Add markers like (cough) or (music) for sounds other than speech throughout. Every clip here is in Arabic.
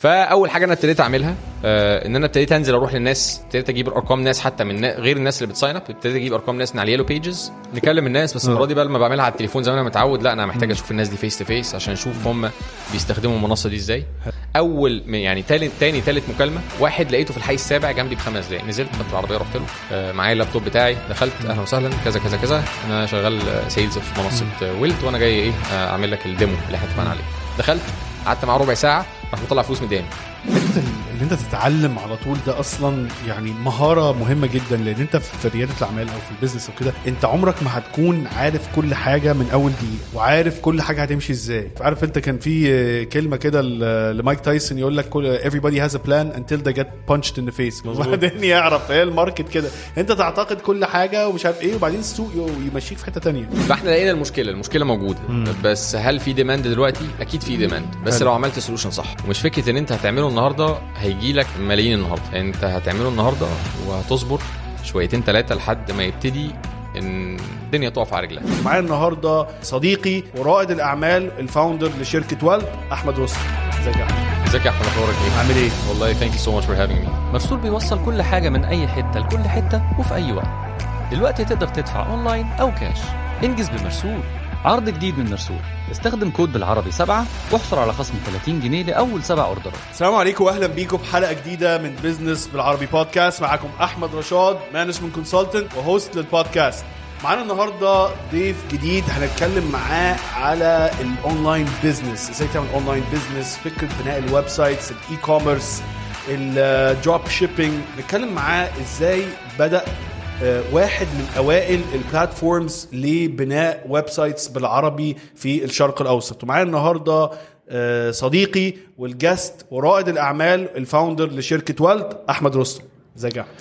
فأول حاجة أنا ابتديت أعملها آه إن أنا ابتديت أنزل أروح للناس ابتديت أجيب أرقام ناس حتى من نا- غير الناس اللي بت sign up ابتديت أجيب أرقام ناس من على ال yellow pages نكلم الناس بس المرة دي بقى لما بعملها على التليفون زي ما أنا متعود لأ أنا محتاج أشوف الناس دي face to face عشان أشوف هم بيستخدموا المنصة دي إزاي. أول يعني تالت تاني تالت مكالمة واحد لقيته في الحي السابع جنبي بخمس دقايق نزلت خدت العربية رحت له آه معايا اللابتوب بتاعي دخلت أهلا وسهلا كذا كذا كذا أنا شغال sales في منصة Wuilt وأنا جاي إيه آه، أعمل لك ال demo اللي إحنا اتفقنا عليه. دخلت قعدت معاه ربع ساعة راح مطلع فلوس مداني حتة إن أنت تتعلم على طول ده أصلا يعني مهارة مهمة جدا لأن أنت في ريادة الأعمال أو في ال business وكده أنت عمرك ما هتكون عارف كل حاجة من أول دقيقة وعارف كل حاجة هتمشي إزاي. عارف أنت كان في آه، كلمة كده لمايك تايسون يقول لك كل everybody has a plan until they get punched in the face. وبعدين يعرف هي ال market كده. أنت تعتقد كل حاجة ومش عارف إيه وبعدين السوق يمشيك في حتة تانية. فإحنا لقينا المشكلة المشكلة موجودة. بس هل في demand دلوقتي؟ أكيد في demand بس حلو. لو عملت solution صح. ومش فكرة إن أنت هتعمله النهارده هيجي لك ملايين النهارده. انت هتعمله النهارده وهتصبر شويتين ثلاثة لحد ما يبتدي إن الدنيا تقف على رجلها معايا النهارده صديقي ورائد الأعمال ال founder لشركة Wuilt أحمد رستم إزيك يا أحمد؟ إزيك يا أحمد؟ أخبارك إيه؟ عامل إيه؟ والله thank you so much for having me مرسول بيوصل كل حاجة من أي حتة لكل حتة وفي أي وقت. دلوقتي تقدر تدفع أونلاين أو كاش انجز بمرسول. عرض جديد من مرسول. استخدم كود بالعربي سبعة واحصل على خصم 30 جنيه لأول سبع أوردرات. السلام عليكم واهلا بيكم في حلقة جديدة من بزنس بالعربي بودكاست معاكم أحمد رشاد management consultant و host لل podcast معانا النهارده ضيف جديد هنتكلم معاه على ال online business إزاي تعمل online business فكرة بناء ال websites ال e-commerce ال drop shipping نتكلم معاه إزاي بدأ واحد من أوائل ال platforms لبناء websites بالعربي في الشرق الأوسط. ومعايا النهارده آه، صديقي وال guest ورائد الأعمال ال founder لشركة Wuilt أحمد رستم. إزيك يا أحمد؟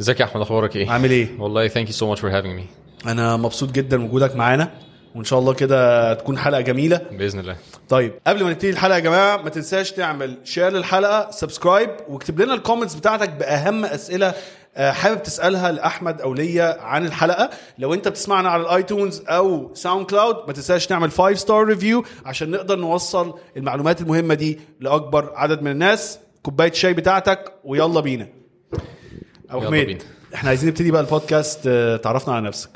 إزيك يا أحمد أخبارك إيه؟ عامل إيه؟ والله thank you so much for having me أنا مبسوط جدا بوجودك معانا وإن شاء الله كده تكون حلقة جميلة. بإذن الله. طيب قبل ما نبتدي الحلقة يا جماعة ما تنساش تعمل share للحلقة subscribe واكتب لنا ال comments بتاعتك بأهم أسئلة آه، حابب تسألها لأحمد أو ليا عن الحلقة؟ لو أنت بتسمعنا على ال iTunes أو SoundCloud ما تنساش تعمل 5 star review عشان نقدر نوصل المعلومات المهمة دي لأكبر عدد من الناس. كوباية الشاي بتاعتك ويلا بينا. أبو يلا حميد. إحنا عايزين نبتدي بقى البودكاست آه، تعرفنا على نفسك.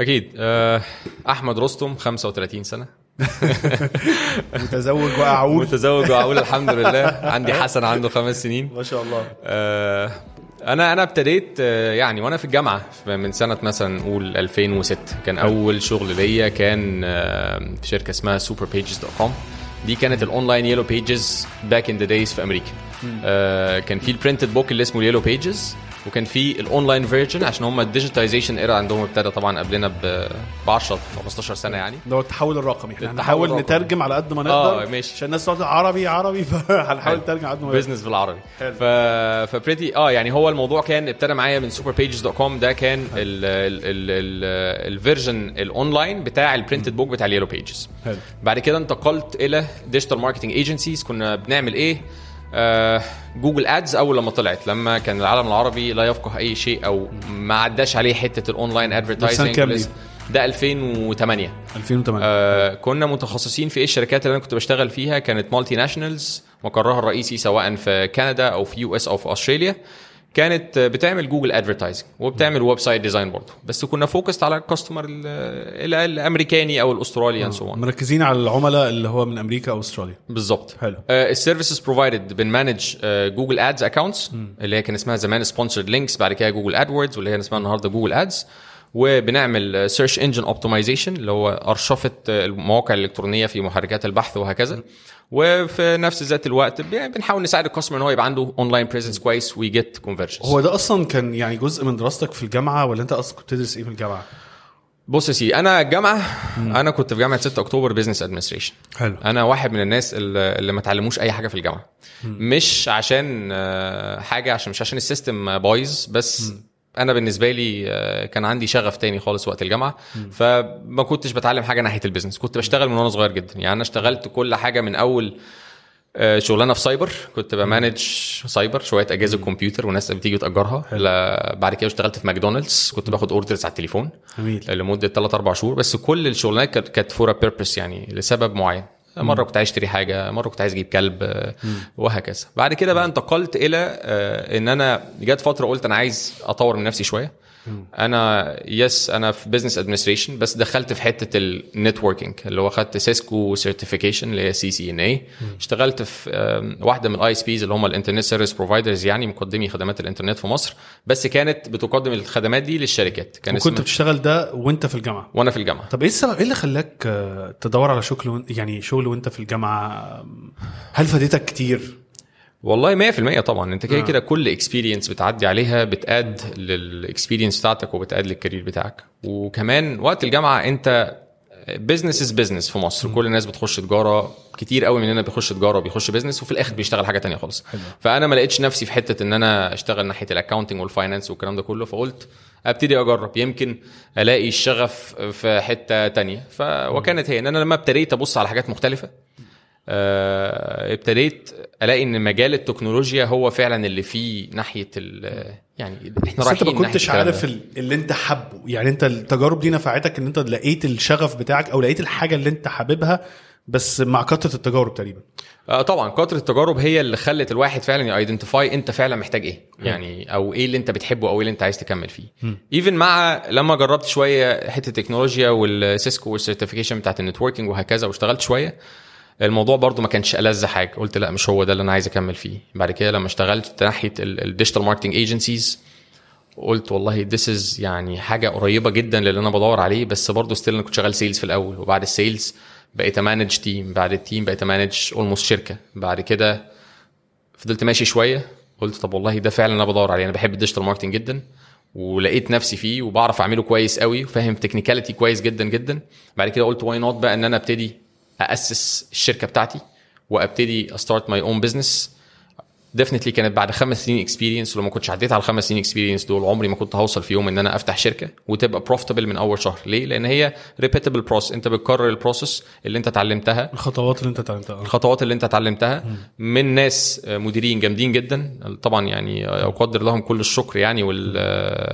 أكيد. آه، أحمد رستم 35 سنة. (laughs) متزوج وأعول. متزوج وأعول الحمد لله. عندي (laughs) حسن عنده خمس سنين. ما شاء الله. آه، أنا أنا ابتديت آه، يعني وأنا في الجامعة من سنة مثلا نقول 2006 كان أول شغل ليا كان آه، في شركة اسمها Superpages dot com دي كانت ال online yellow pages back in the days في أمريكا. آه، كان في ال printed book اللي اسمه yellow pages وكان في ال online version عشان هم ال digitization era عندهم ابتدى طبعا قبلنا ب 10 15 سنة يعني. اللي هو التحول الرقمي. إحنا هنحاول. نترجم على قد ما نقدر آه، ماشي. عشان الناس تقعد عربي عربي فهنحاول (laughs) نترجم على قد ما نقدر. بزنس بالعربي. ف ف pretty آه يعني هو الموضوع كان ابتدى معايا من Superpages dot com ده كان ال version ال online بتاع ال printed book بتاع ال yellow pages. بعد كده انتقلت إلى digital marketing agencies كنا بنعمل إيه؟ Google Ads أول لما طلعت لما كان العالم العربي لا يفقه أي شيء أو ما عداش عليه حتة ال online advertising؟ ده 2008 2008 آه كنا متخصصين في إيه الشركات اللي أنا كنت بشتغل فيها كانت multinationals مقرها الرئيسي سواء في كندا أو في US أو في استراليا كانت بتعمل Google advertising وبتعمل website design برضه. بس كنا focused على ال customer ال- ال- الأمريكاني أو الأسترالي and so مركزين على العملاء اللي هو من أمريكا أو أستراليا. بالظبط حلو. ال services provided بن manage Google Ads accounts اللي هي كان اسمها زمان sponsored links بعد كده Google AdWords واللي هي اسمها النهارده Google Ads وبنعمل search engine optimization اللي هو ارشفه آه، المواقع الإلكترونية في محركات البحث وهكذا. وفي نفس ذات الوقت بنحاول نساعد ال customer إن هو يبقى عنده online presence كويس وي get conversions هو ده أصلا كان يعني جزء من دراستك في الجامعة ولا أنت أصلا كنت تدرس إيه في الجامعة؟ بص يا سيدي أنا الجامعة أنا كنت في جامعة 6 أكتوبر business administration حلو. أنا واحد من الناس اللي ما اتعلموش أي حاجة في الجامعة. مش عشان آه، حاجة عشان مش عشان ال system بايظ بس أنا بالنسبة لي آه، كان عندي شغف تاني خالص وقت الجامعة. فما كنتش بتعلم حاجة ناحية ال business. كنت بشتغل من وأنا صغير جدا. يعني أنا اشتغلت كل حاجة من أول آه، شغلانة في سايبر. كنت ب manage cyber شوية أجهزة كمبيوتر وناس بتيجي تأجرها بعد كده اشتغلت في ماكدونالدز. كنت باخد orders على التليفون جميل. لمدة 3 4 شهور. بس كل الشغلانات كانت كانت for purpose يعني لسبب معين. مرة كنت عايز أشتري حاجة مرة كنت عايز أجيب كلب وهكذا. بعد كده بقى انتقلت إلى آه، إن أنا جت فترة قلت أنا عايز أطور من نفسي شوية. أنا yes أنا في business administration بس دخلت في حتة ال networking اللي هو خدت Cisco certification اللي هي CCNA اشتغلت في واحدة من ال ISPs اللي هم ال internet service providers يعني مقدمي خدمات الإنترنت في مصر. بس كانت بتقدم الخدمات دي للشركات. كان وكنت بتشتغل ده وأنت في الجامعة؟ وأنا في الجامعة. طب إيه السبب؟ إيه اللي خلاك آه، تدور على شغل يعني شغل وأنت في الجامعة؟ هل فادتك كتير؟ والله 100% طبعا. انت كده آه. كده كل experience بتعدي عليها بت add لل experience بتاعتك وبت add لل career بتاعك. وكمان وقت الجامعة انت business is business في مصر. كل الناس بتخش تجارة كتير قوي مننا بيخش تجارة وبيخش business وفي الآخر بيشتغل حاجة تانية خالص. فأنا ما لقيتش نفسي في حتة إن أنا أشتغل ناحية ال accounting وال finance والكلام ده كله. فقلت أبتدي أجرب. يمكن ألاقي الشغف في حتة تانية. ف... وكانت هي إن أنا لما ابتديت أبص على حاجات مختلفة ابتديت ألاقي إن مجال التكنولوجيا هو فعلا اللي فيه ناحية ال يعني إحنا بس أنت ما كنتش عارف اللي أنت حابه. يعني أنت التجارب دي نفعتك إن أنت لقيت الشغف بتاعك أو لقيت الحاجة اللي أنت حاببها بس مع كثرة التجارب تقريبا. آه طبعا كتر التجارب هي اللي خلت الواحد فعلا ي identify أنت فعلا محتاج إيه يعني أو إيه اللي أنت بتحبه أو إيه اللي أنت عايز تكمل فيه. even مع لما جربت شوية حتة التكنولوجيا والسيسكو وال certification بتاعت ال networking وهكذا واشتغلت شوية الموضوع برضو ما كانش ألذ حاجة. قلت لا مش هو ده اللي أنا عايز أكمل فيه. بعد كده لما اشتغلت ناحية ال digital marketing agencies قلت والله this is يعني حاجة قريبة جدا للي أنا بدور عليه بس برضه still أنا كنت شغال sales في الأول. وبعد ال sales بقيت أ manage team بعد ال team بقيت أ manage almost شركة. بعد كده فضلت ماشي شوية. قلت طب والله ده فعلا أنا بدور عليه. أنا بحب ال digital marketing جدا ولقيت نفسي فيه وبعرف أعمله كويس قوي وفاهم technicality كويس جدا جدا. بعد كده قلت why not بقى إن أنا أبتدي اسس الشركة بتاعتي وأبتدي start my own business definitely كانت بعد خمس سنين experience ولو ما كنتش عديت على الخمس سنين experience دول عمري ما كنت هوصل في يوم إن أنا أفتح شركة وتبقى profitable من أول شهر. ليه؟ لأن هي repeatable process أنت بتكرر ال process اللي أنت اتعلمتها. الخطوات اللي أنت اتعلمتها. الخطوات اللي أنت اتعلمتها من ناس مديرين جامدين جدا. طبعا يعني أقدر لهم كل الشكر يعني وال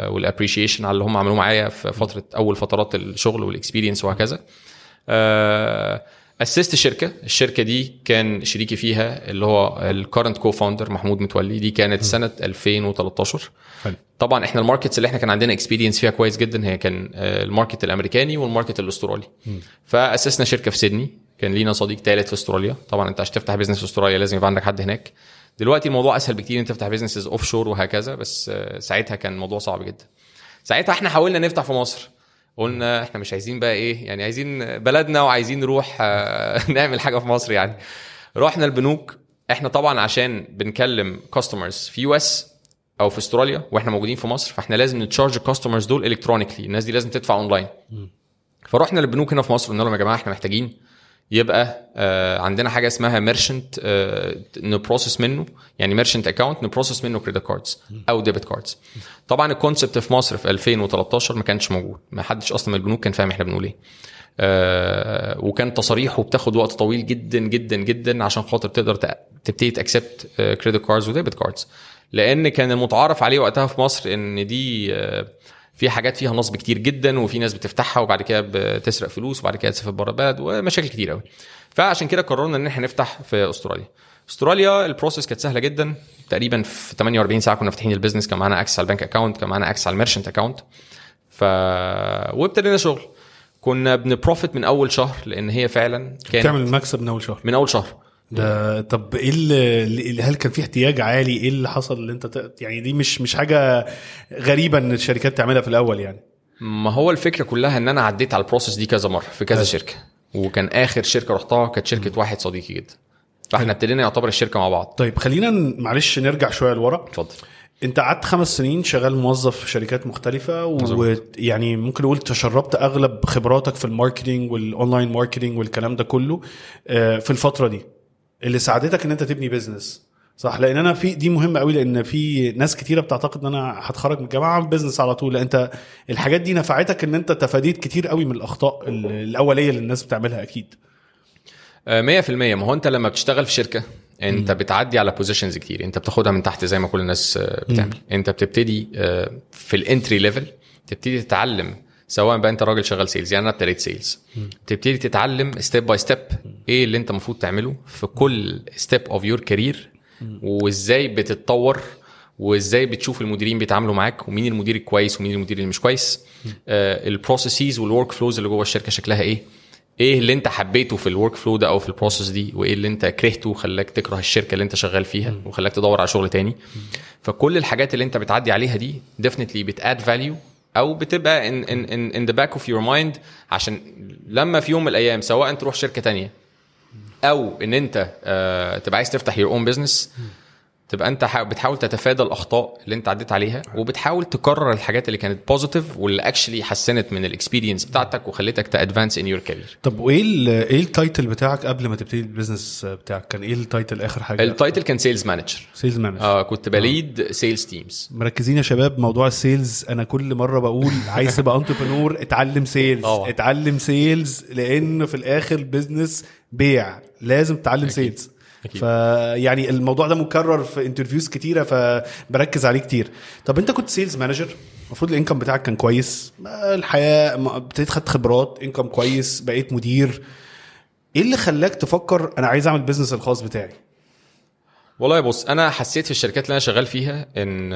وال appreciation على اللي هم عملوه معايا في فترة أول فترات الشغل وال experience وهكذا. آه، أسست شركة. الشركة دي كان شريكي فيها اللي هو ال current co-founder محمود متولي. دي كانت سنة 2013 حلو. طبعا إحنا ال markets اللي إحنا كان عندنا experience فيها كويس جدا هي كان آه، ال market الأمريكاني وال market الأسترالي. فأسسنا شركة في سيدني. كان لينا صديق ثالث في أستراليا. طبعا أنت عشان تفتح business في أستراليا لازم يبقى عندك حد هناك. دلوقتي الموضوع أسهل بكتير انت تفتح businesses offshore وهكذا بس آه، ساعتها كان الموضوع صعب جدا. ساعتها إحنا حاولنا نفتح في مصر. قلنا إحنا مش عايزين بقى إيه يعني عايزين بلدنا وعايزين نروح آه، (laughs) نعمل حاجة في مصر يعني. رحنا البنوك إحنا طبعا عشان بنكلم customers في US أو في أستراليا وإحنا موجودين في مصر فإحنا لازم ن charge ال customers دول electronically الناس دي لازم تدفع اونلاين فرحنا للبنوك هنا في مصر قلنا لهم يا جماعة إحنا محتاجين يبقى آه عندنا حاجة اسمها merchant آه ن process منه. يعني merchant account ن process منه credit cards أو debit cards طبعا ال concept في مصر في 2013 ما كانش موجود. ما حدش أصلا من البنوك كان فاهم إحنا بنقول إيه. آه وكان تصاريحه بتاخد وقت طويل جدا جدا جدا عشان خاطر تقدر تق- تبتدي ت accept credit cards و debit cards لأن كان المتعارف عليه وقتها في مصر إن دي في حاجات فيها نصب كتير جدا وفي ناس بتفتحها وبعد كده بتسرق فلوس وبعد كده تسافر بره البلد ومشاكل كتير قوي فعشان كده قررنا إن إحنا نفتح في أستراليا. أستراليا ال process كانت سهلة جدا. تقريبا في 48 ساعة كنا فاتحين ال business كان معانا access على ال bank account كان معانا access على ال merchant account ف وابتدينا شغل. كنا بن profit من أول شهر لأن هي فعلا كانت تعمل مكسب من أول شهر. من أول شهر. ده طب إيه اللي هل كان في احتياج عالي؟ إيه اللي حصل اللي أنت ت- يعني دي مش مش حاجة غريبة إن الشركات تعملها في الأول يعني. ما هو الفكرة كلها إن أنا عديت على ال process دي كذا مرة في كذا. شركة وكان آخر شركة رحتها كانت شركة واحد صديقي جدا. فإحنا ابتدينا يعتبر الشركة مع بعض. طيب خلينا معلش نرجع شوية لورا. اتفضل. أنت قعدت خمس سنين شغال موظف في شركات مختلفة ويعني ممكن نقول تشربت أغلب خبراتك في ال marketing وال online marketing والكلام ده كله آه، في الفترة دي. اللي ساعدتك إن أنت تبني business صح؟ لأن أنا في دي مهمة قوي لأن في ناس كتيرة بتعتقد إن أنا هتخرج من الجامعة أعمل business على طول. لأ أنت الحاجات دي نفعتك إن أنت تفاديت كتير قوي من الأخطاء ال- الأولية اللي الناس بتعملها أكيد. آه، 100% ما هو أنت لما بتشتغل في شركة أنت بتعدي على positions كتير. أنت بتاخدها من تحت زي ما كل الناس آه، بتعمل. أنت بتبتدي آه، في ال entry level تبتدي تتعلم سواء بقى انت راجل شغال sales يعني أنا ابتديت sales تبتدي تتعلم step by step إيه اللي انت المفروض تعمله في كل step of your career وازاي بتتطور وازاي بتشوف المديرين بيتعاملوا معاك ومين المدير الكويس ومين المدير اللي مش كويس. آه ال processes وال workflows اللي جوه الشركة شكلها إيه؟ إيه اللي انت حبيته في ال workflow ده أو في ال process دي؟ وايه اللي انت كرهته وخلاك تكره الشركة اللي انت شغال فيها وخلاك تدور على شغل تاني؟ فكل الحاجات اللي انت بتعدي عليها دي definitely بت add value أو بتبقى in in in in the back of your mind عشان لما في يوم من الأيام سواء تروح شركة تانية أو إن أنت آه تبقى عايز تفتح your own business تبقى انت حا- بتحاول تتفادى الأخطاء اللي انت عديت عليها وبتحاول تكرر الحاجات اللي كانت positive واللي actually حسنت من ال experience بتاعتك وخلتك ت advance in your career طب وإيه إيه ال title بتاعك قبل ما تبتدي ال business بتاعك؟ كان إيه ال title آخر حاجة؟ ال title كان sales manager sales manager آه كنت ب lead sales teams مركزين يا شباب موضوع ال sales أنا كل مرة بقول عايز تبقى entrepreneur اتعلم sales طبعا. اتعلم sales لأن في الآخر business بيع. لازم تتعلم sales. فيعني الموضوع ده مكرر في interviews كتيرة فبركز عليه كتير. طب أنت كنت sales manager المفروض ال income بتاعك كان كويس الحياة ابتديت خدت خبرات income كويس بقيت مدير. إيه اللي خلاك تفكر أنا عايز أعمل business الخاص بتاعي؟ والله بص أنا حسيت في الشركات اللي أنا شغال فيها إن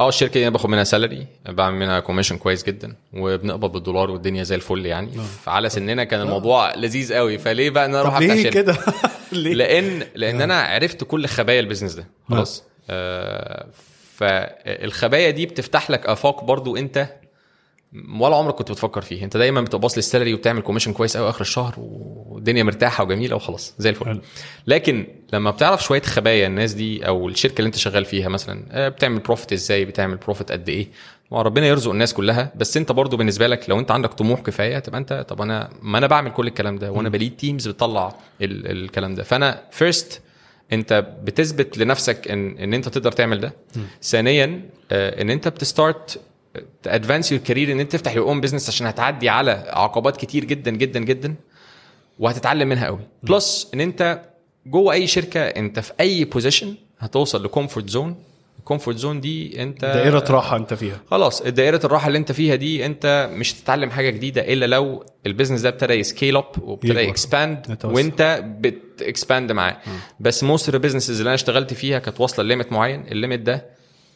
آه الشركة دي أنا باخد منها salary بعمل منها commission كويس جدا وبنقبض بالدولار والدنيا زي الفل يعني. فعلى سننا كان الموضوع لذيذ قوي. فليه بقى إن أنا أروح افتح ليه شركه كده؟ (laughs) لأن لأن أنا عرفت كل خبايا ال business ده. خلاص. آه فالخبايا دي بتفتح لك آفاق برضو أنت ولا عمرك كنت بتفكر فيه. انت دايما بتبص لل salary وبتعمل commission كويس قوي آخر الشهر والدنيا مرتاحة وجميلة وخلاص زي الفل. لكن لما بتعرف شوية خبايا الناس دي أو الشركة اللي انت شغال فيها مثلا آه، بتعمل profit إزاي؟ بتعمل profit قد إيه؟ ما ربنا يرزق الناس كلها. بس انت برضو بالنسبة لك لو انت عندك طموح كفاية تبقى انت طب أنا ما أنا بعمل كل الكلام ده وأنا ب lead teams بتطلع ال- الكلام ده. فأنا first انت بتثبت لنفسك إن إن انت تقدر تعمل ده. ثانيا آه، إن انت بت start to advance your career إن أنت تفتح your own business عشان هتعدي على عقبات كتير جدا جدا جدا وهتتعلم منها قوي. plus إن أنت جوه أي شركة أنت في أي بوزيشن هتوصل ل comfort zone ال comfort zone دي أنت دائرة راحة أنت فيها. خلاص دائرة الراحة اللي أنت فيها دي أنت مش هتتعلم حاجة جديدة إلا لو ال business ده ابتدى ي scale up وابتدى. ي expand. وأنت بت expand معاه. بس most ال businesses اللي أنا اشتغلت فيها كانت واصلة ل limit معين ال limit ده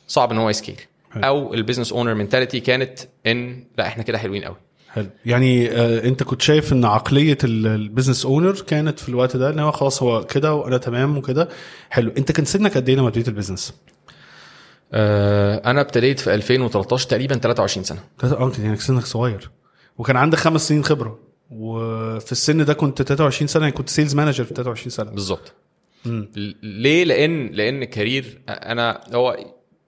صعب إن هو ي scale حلو. أو ال business owner mentality كانت إن لا إحنا كده حلوين قوي. حلو. يعني آه أنت كنت شايف إن عقلية ال- ال business owner كانت في الوقت ده إن هو خلاص هو كده وأنا تمام وكده. حلو. أنت كان سنك قد إيه لما ابتديت ال business؟ آه أنا ابتديت في 2013 تقريبا 23 سنة. آه يعني سنك صغير. وكان عندك خمس سنين خبرة. وفي السن ده كنت 23 سنة يعني كنت sales manager في 23 سنة. بالظبط. ليه؟ لأن لأن career أنا هو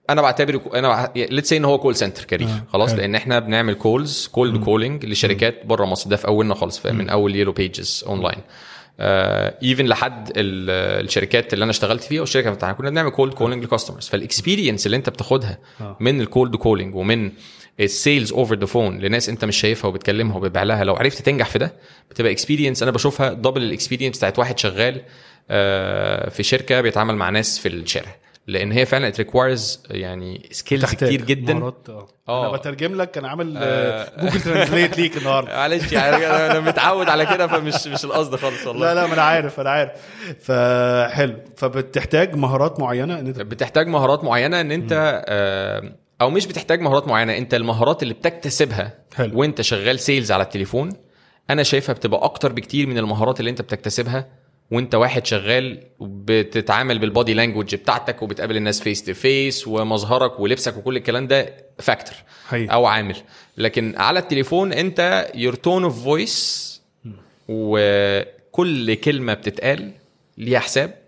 أنا بعتبره أنا let's say إن هو call center career آه، خلاص. لأن إحنا بنعمل calls cold calling لشركات بره مصر. ده في أولنا خالص من أول Yellow Pages online even لحد ال- الشركات اللي أنا اشتغلت فيها والشركة بتاعتنا كنا بنعمل cold calling ل customers فال experience اللي أنت بتاخدها آه. من ال cold calling ومن ال sales over the phone لناس أنت مش شايفها وبتكلمها وبتبيع لها لو عرفت تنجح في ده بتبقى experience أنا بشوفها double ال experience بتاعت واحد شغال آه، في شركة بيتعامل مع ناس في الشارع. لأن هي فعلا it requires يعني skills كتير جدا. مهارات، آه. آه. أنا بترجم لك أنا عامل آه، Google Translate ليك النهارده. (laughs) معلش يعني أنا أنا متعود على كده فمش مش القصد خالص والله. لا لا ما أنا عارف أنا عارف. فحلو. فبتحتاج مهارات معينة إن أنت بتحتاج مهارات معينة إن أنت آه، أو مش بتحتاج مهارات معينة أنت المهارات اللي بتكتسبها حلو. وأنت شغال sales على التليفون أنا شايفها بتبقى أكتر بكتير من المهارات اللي أنت بتكتسبها وانت واحد شغال بتتعامل بال body language بتاعتك وبتقابل الناس face to face ومظهرك ولبسك وكل الكلام ده factor. أو عامل. لكن على التليفون انت your tone of voice وكل كلمة بتتقال ليها حساب.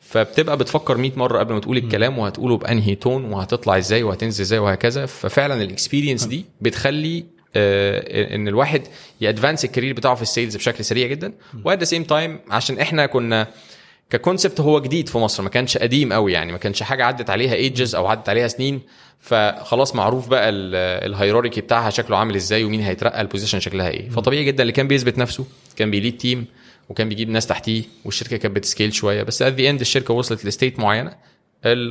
فبتبقى بتفكر 100 مرة قبل ما تقول الكلام وهتقوله بأنهي tone وهتطلع إزاي وهتنزل إزاي وهكذا. ففعلا ال experience دي بتخلي إن الواحد ي advance ال career بتاعه في ال sales بشكل سريع جدا. و at the same time عشان إحنا كنا ك concept هو جديد في مصر ما كانش قديم قوي يعني ما كانش حاجة عدت عليها ages أو عدت عليها سنين. فخلاص معروف بقى ال hierarchy بتاعها شكله عامل إزاي ومين هيترقى ال position شكلها إيه. فطبيعي جدا اللي كان بيثبت نفسه كان بي lead team وكان بيجيب ناس تحتيه والشركة كانت بت scale شوية. بس at the end الشركة وصلت ل state معينة.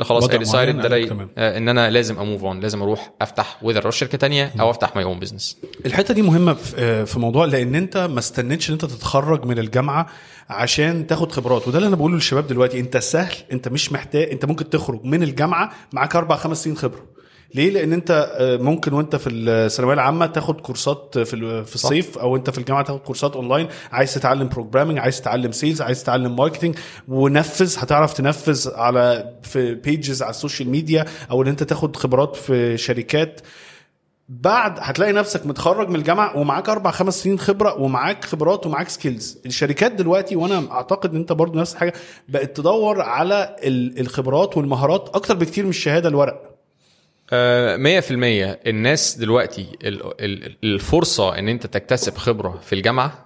خلاص I decided ده تمام. آه، إن أنا لازم a move on لازم أروح أفتح whether أروح شركه تانية أو أفتح my own business الحتة دي مهمة في آه، في موضوع لأن أنت ما استنيتش إن أنت تتخرج من الجامعة عشان تاخد خبرات. وده اللي أنا بقوله للشباب دلوقتي أنت سهل أنت مش محتاج أنت ممكن تخرج من الجامعة معاك أربع خمس سنين خبرة. ليه؟ لأن أنت آه، ممكن وأنت في الثانوية العامة تاخد كورسات في في الصيف أو أنت في الجامعة تاخد كورسات أونلاين عايز تتعلم programming عايز تتعلم sales عايز تتعلم marketing ونفذ هتعرف تنفذ على في pages على السوشيال ميديا أو إن أنت تاخد خبرات في شركات. بعد هتلاقي نفسك متخرج من الجامعة ومعاك أربع خمس سنين خبرة ومعاك خبرات ومعاك skills الشركات دلوقتي وأنا أعتقد إن أنت برضو نفس الحاجة بقت تدور على ال- الخبرات والمهارات أكتر بكتير من الشهادة الورق. آه، 100% الناس دلوقتي ال- ال- الفرصة إن أنت تكتسب خبرة في الجامعة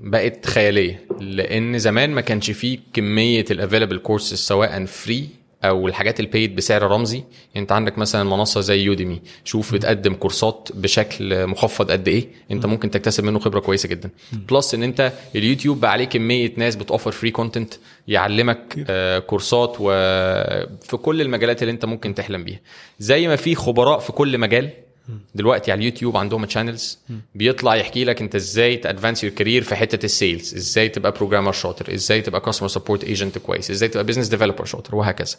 بقت خيالية لأن زمان ما كانش فيه كمية ال available courses سواء free أو الحاجات ال paid بسعر رمزي. يعني أنت عندك مثلا منصة زي Udemy شوف بتقدم كورسات بشكل مخفض قد إيه. أنت ممكن تكتسب منه خبرة كويسة جدا. plus إن أنت اليوتيوب بقى عليه كمية ناس بتوفر free content يعلمك آه كورسات وفي كل المجالات اللي أنت ممكن تحلم بيها. زي ما في خبراء في كل مجال دلوقتي على اليوتيوب عندهم channels بيطلع يحكي لك انت إزاي ت advance your career في حتة ال sales إزاي تبقى programmer شاطر إزاي تبقى customer support agent كويس إزاي تبقى business developer شاطر وهكذا.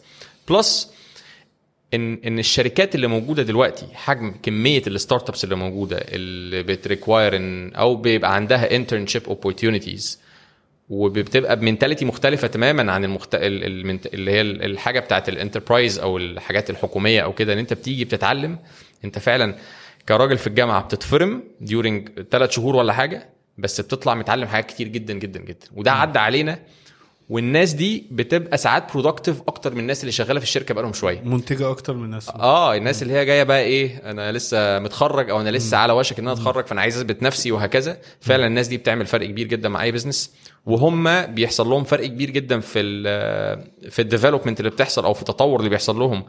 plus ان إن الشركات اللي موجودة دلوقتي حجم كمية ال startups اللي موجودة اللي بت require ان أو بيبقى عندها internship opportunities وبتبقى ب mentality مختلفة تماما عن المخت... اللي هي ال- الحاجة بتاعت ال enterprise أو الحاجات الحكومية أو كده إن أنت بتيجي بتتعلم انت فعلا كراجل في الجامعة بتتفرم during ثلاث شهور ولا حاجة بس بتطلع متعلم حاجات كتير جدا جدا جدا. وده عدى علينا والناس دي بتبقى ساعات productive أكتر من الناس اللي شغالة في الشركة بقالهم شوية. منتجة أكتر من الناس. آه الناس اللي هي جاية بقى إيه أنا لسه متخرج أو أنا لسه على وشك إن أنا أتخرج فأنا عايز أثبت نفسي وهكذا. فعلا الناس دي بتعمل فرق كبير جدا مع أي business وهم بيحصل لهم فرق كبير جدا في ال في ال development اللي بتحصل أو في التطور اللي بيحصل لهم.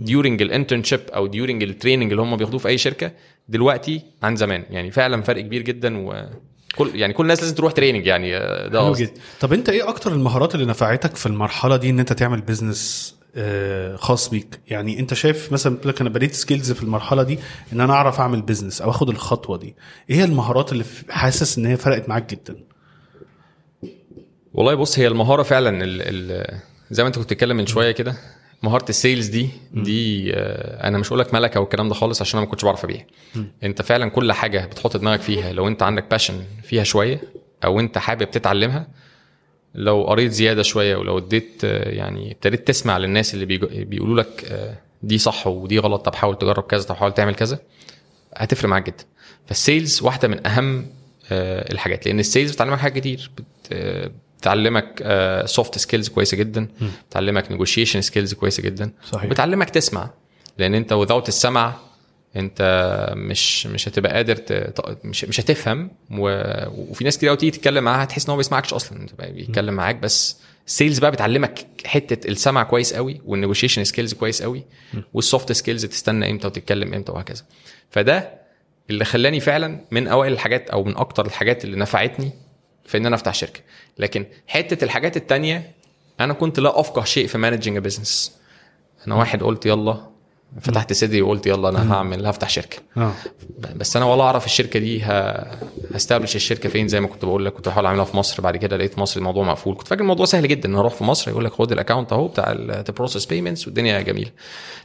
during ال internship أو during ال training اللي هم بياخدوه في أي شركة دلوقتي عن زمان. يعني فعلا فرق كبير جدا وكل يعني كل الناس لازم تروح training يعني آه، ده. جدا. طب أنت إيه أكتر المهارات اللي نفعتك في المرحلة دي إن أنت تعمل business آه، خاص بيك؟ يعني أنت شايف مثلا لك أنا بنيت skills في المرحلة دي إن أنا أعرف أعمل business أو أخد الخطوة دي. إيه هي المهارات اللي حاسس إن هي فرقت معاك جدا؟ والله بص هي المهارة فعلا ال ال زي ما أنت كنت بتتكلم من شوية كده مهارة ال sales دي دي آه، أنا مش هقول لك ملكة والكلام ده خالص عشان أنا ما كنتش بعرف أبيع. أنت فعلا كل حاجة بتحط دماغك فيها لو أنت عندك passion فيها شوية أو أنت حابب تتعلمها لو قريت زيادة شوية ولو اديت آه، يعني ابتديت تسمع للناس اللي بيقولوا لك آه، دي صح ودي غلط طب حاول تجرب كذا طب حاول تعمل كذا هتفرق معاك جدا. فال sales واحدة من أهم الحاجات لأن ال sales بتعلمك حاجات كتير بتعلمك soft skills كويسة جدا بتعلمك negotiation skills كويسة جدا صحيح. بتعلمك تسمع لأن أنت without السمع أنت مش مش هتبقى قادر ت... مش مش هتفهم و... وفي ناس كتير قوي تيجي تتكلم معاها هتحس إن هو ما بيسمعكش أصلا بيتكلم معاك بس ال sales بقى بتعلمك حتة السمع كويس قوي وال negotiation skills كويس قوي وال soft skills تستنى إمتى وتتكلم إمتى وهكذا. فده اللي خلاني فعلا من أوائل الحاجات أو من أكتر الحاجات اللي نفعتني في إن أنا أفتح شركة. لكن حتة الحاجات التانية أنا كنت لا أفقه شيء في managing business أنا واحد قلت يلا فتحت صدري وقلت يلا أنا هعمل هفتح شركة. آه. بس أنا ولا أعرف الشركة دي. ه establish الشركة فين؟ زي ما كنت بقول لك كنت بحاول أعملها في مصر. بعد كده لقيت في مصر الموضوع مقفول. كنت فاكر الموضوع سهل جدا إن أروح في مصر يقول لك خد ال account أهو بتاع ال process payments والدنيا جميلة.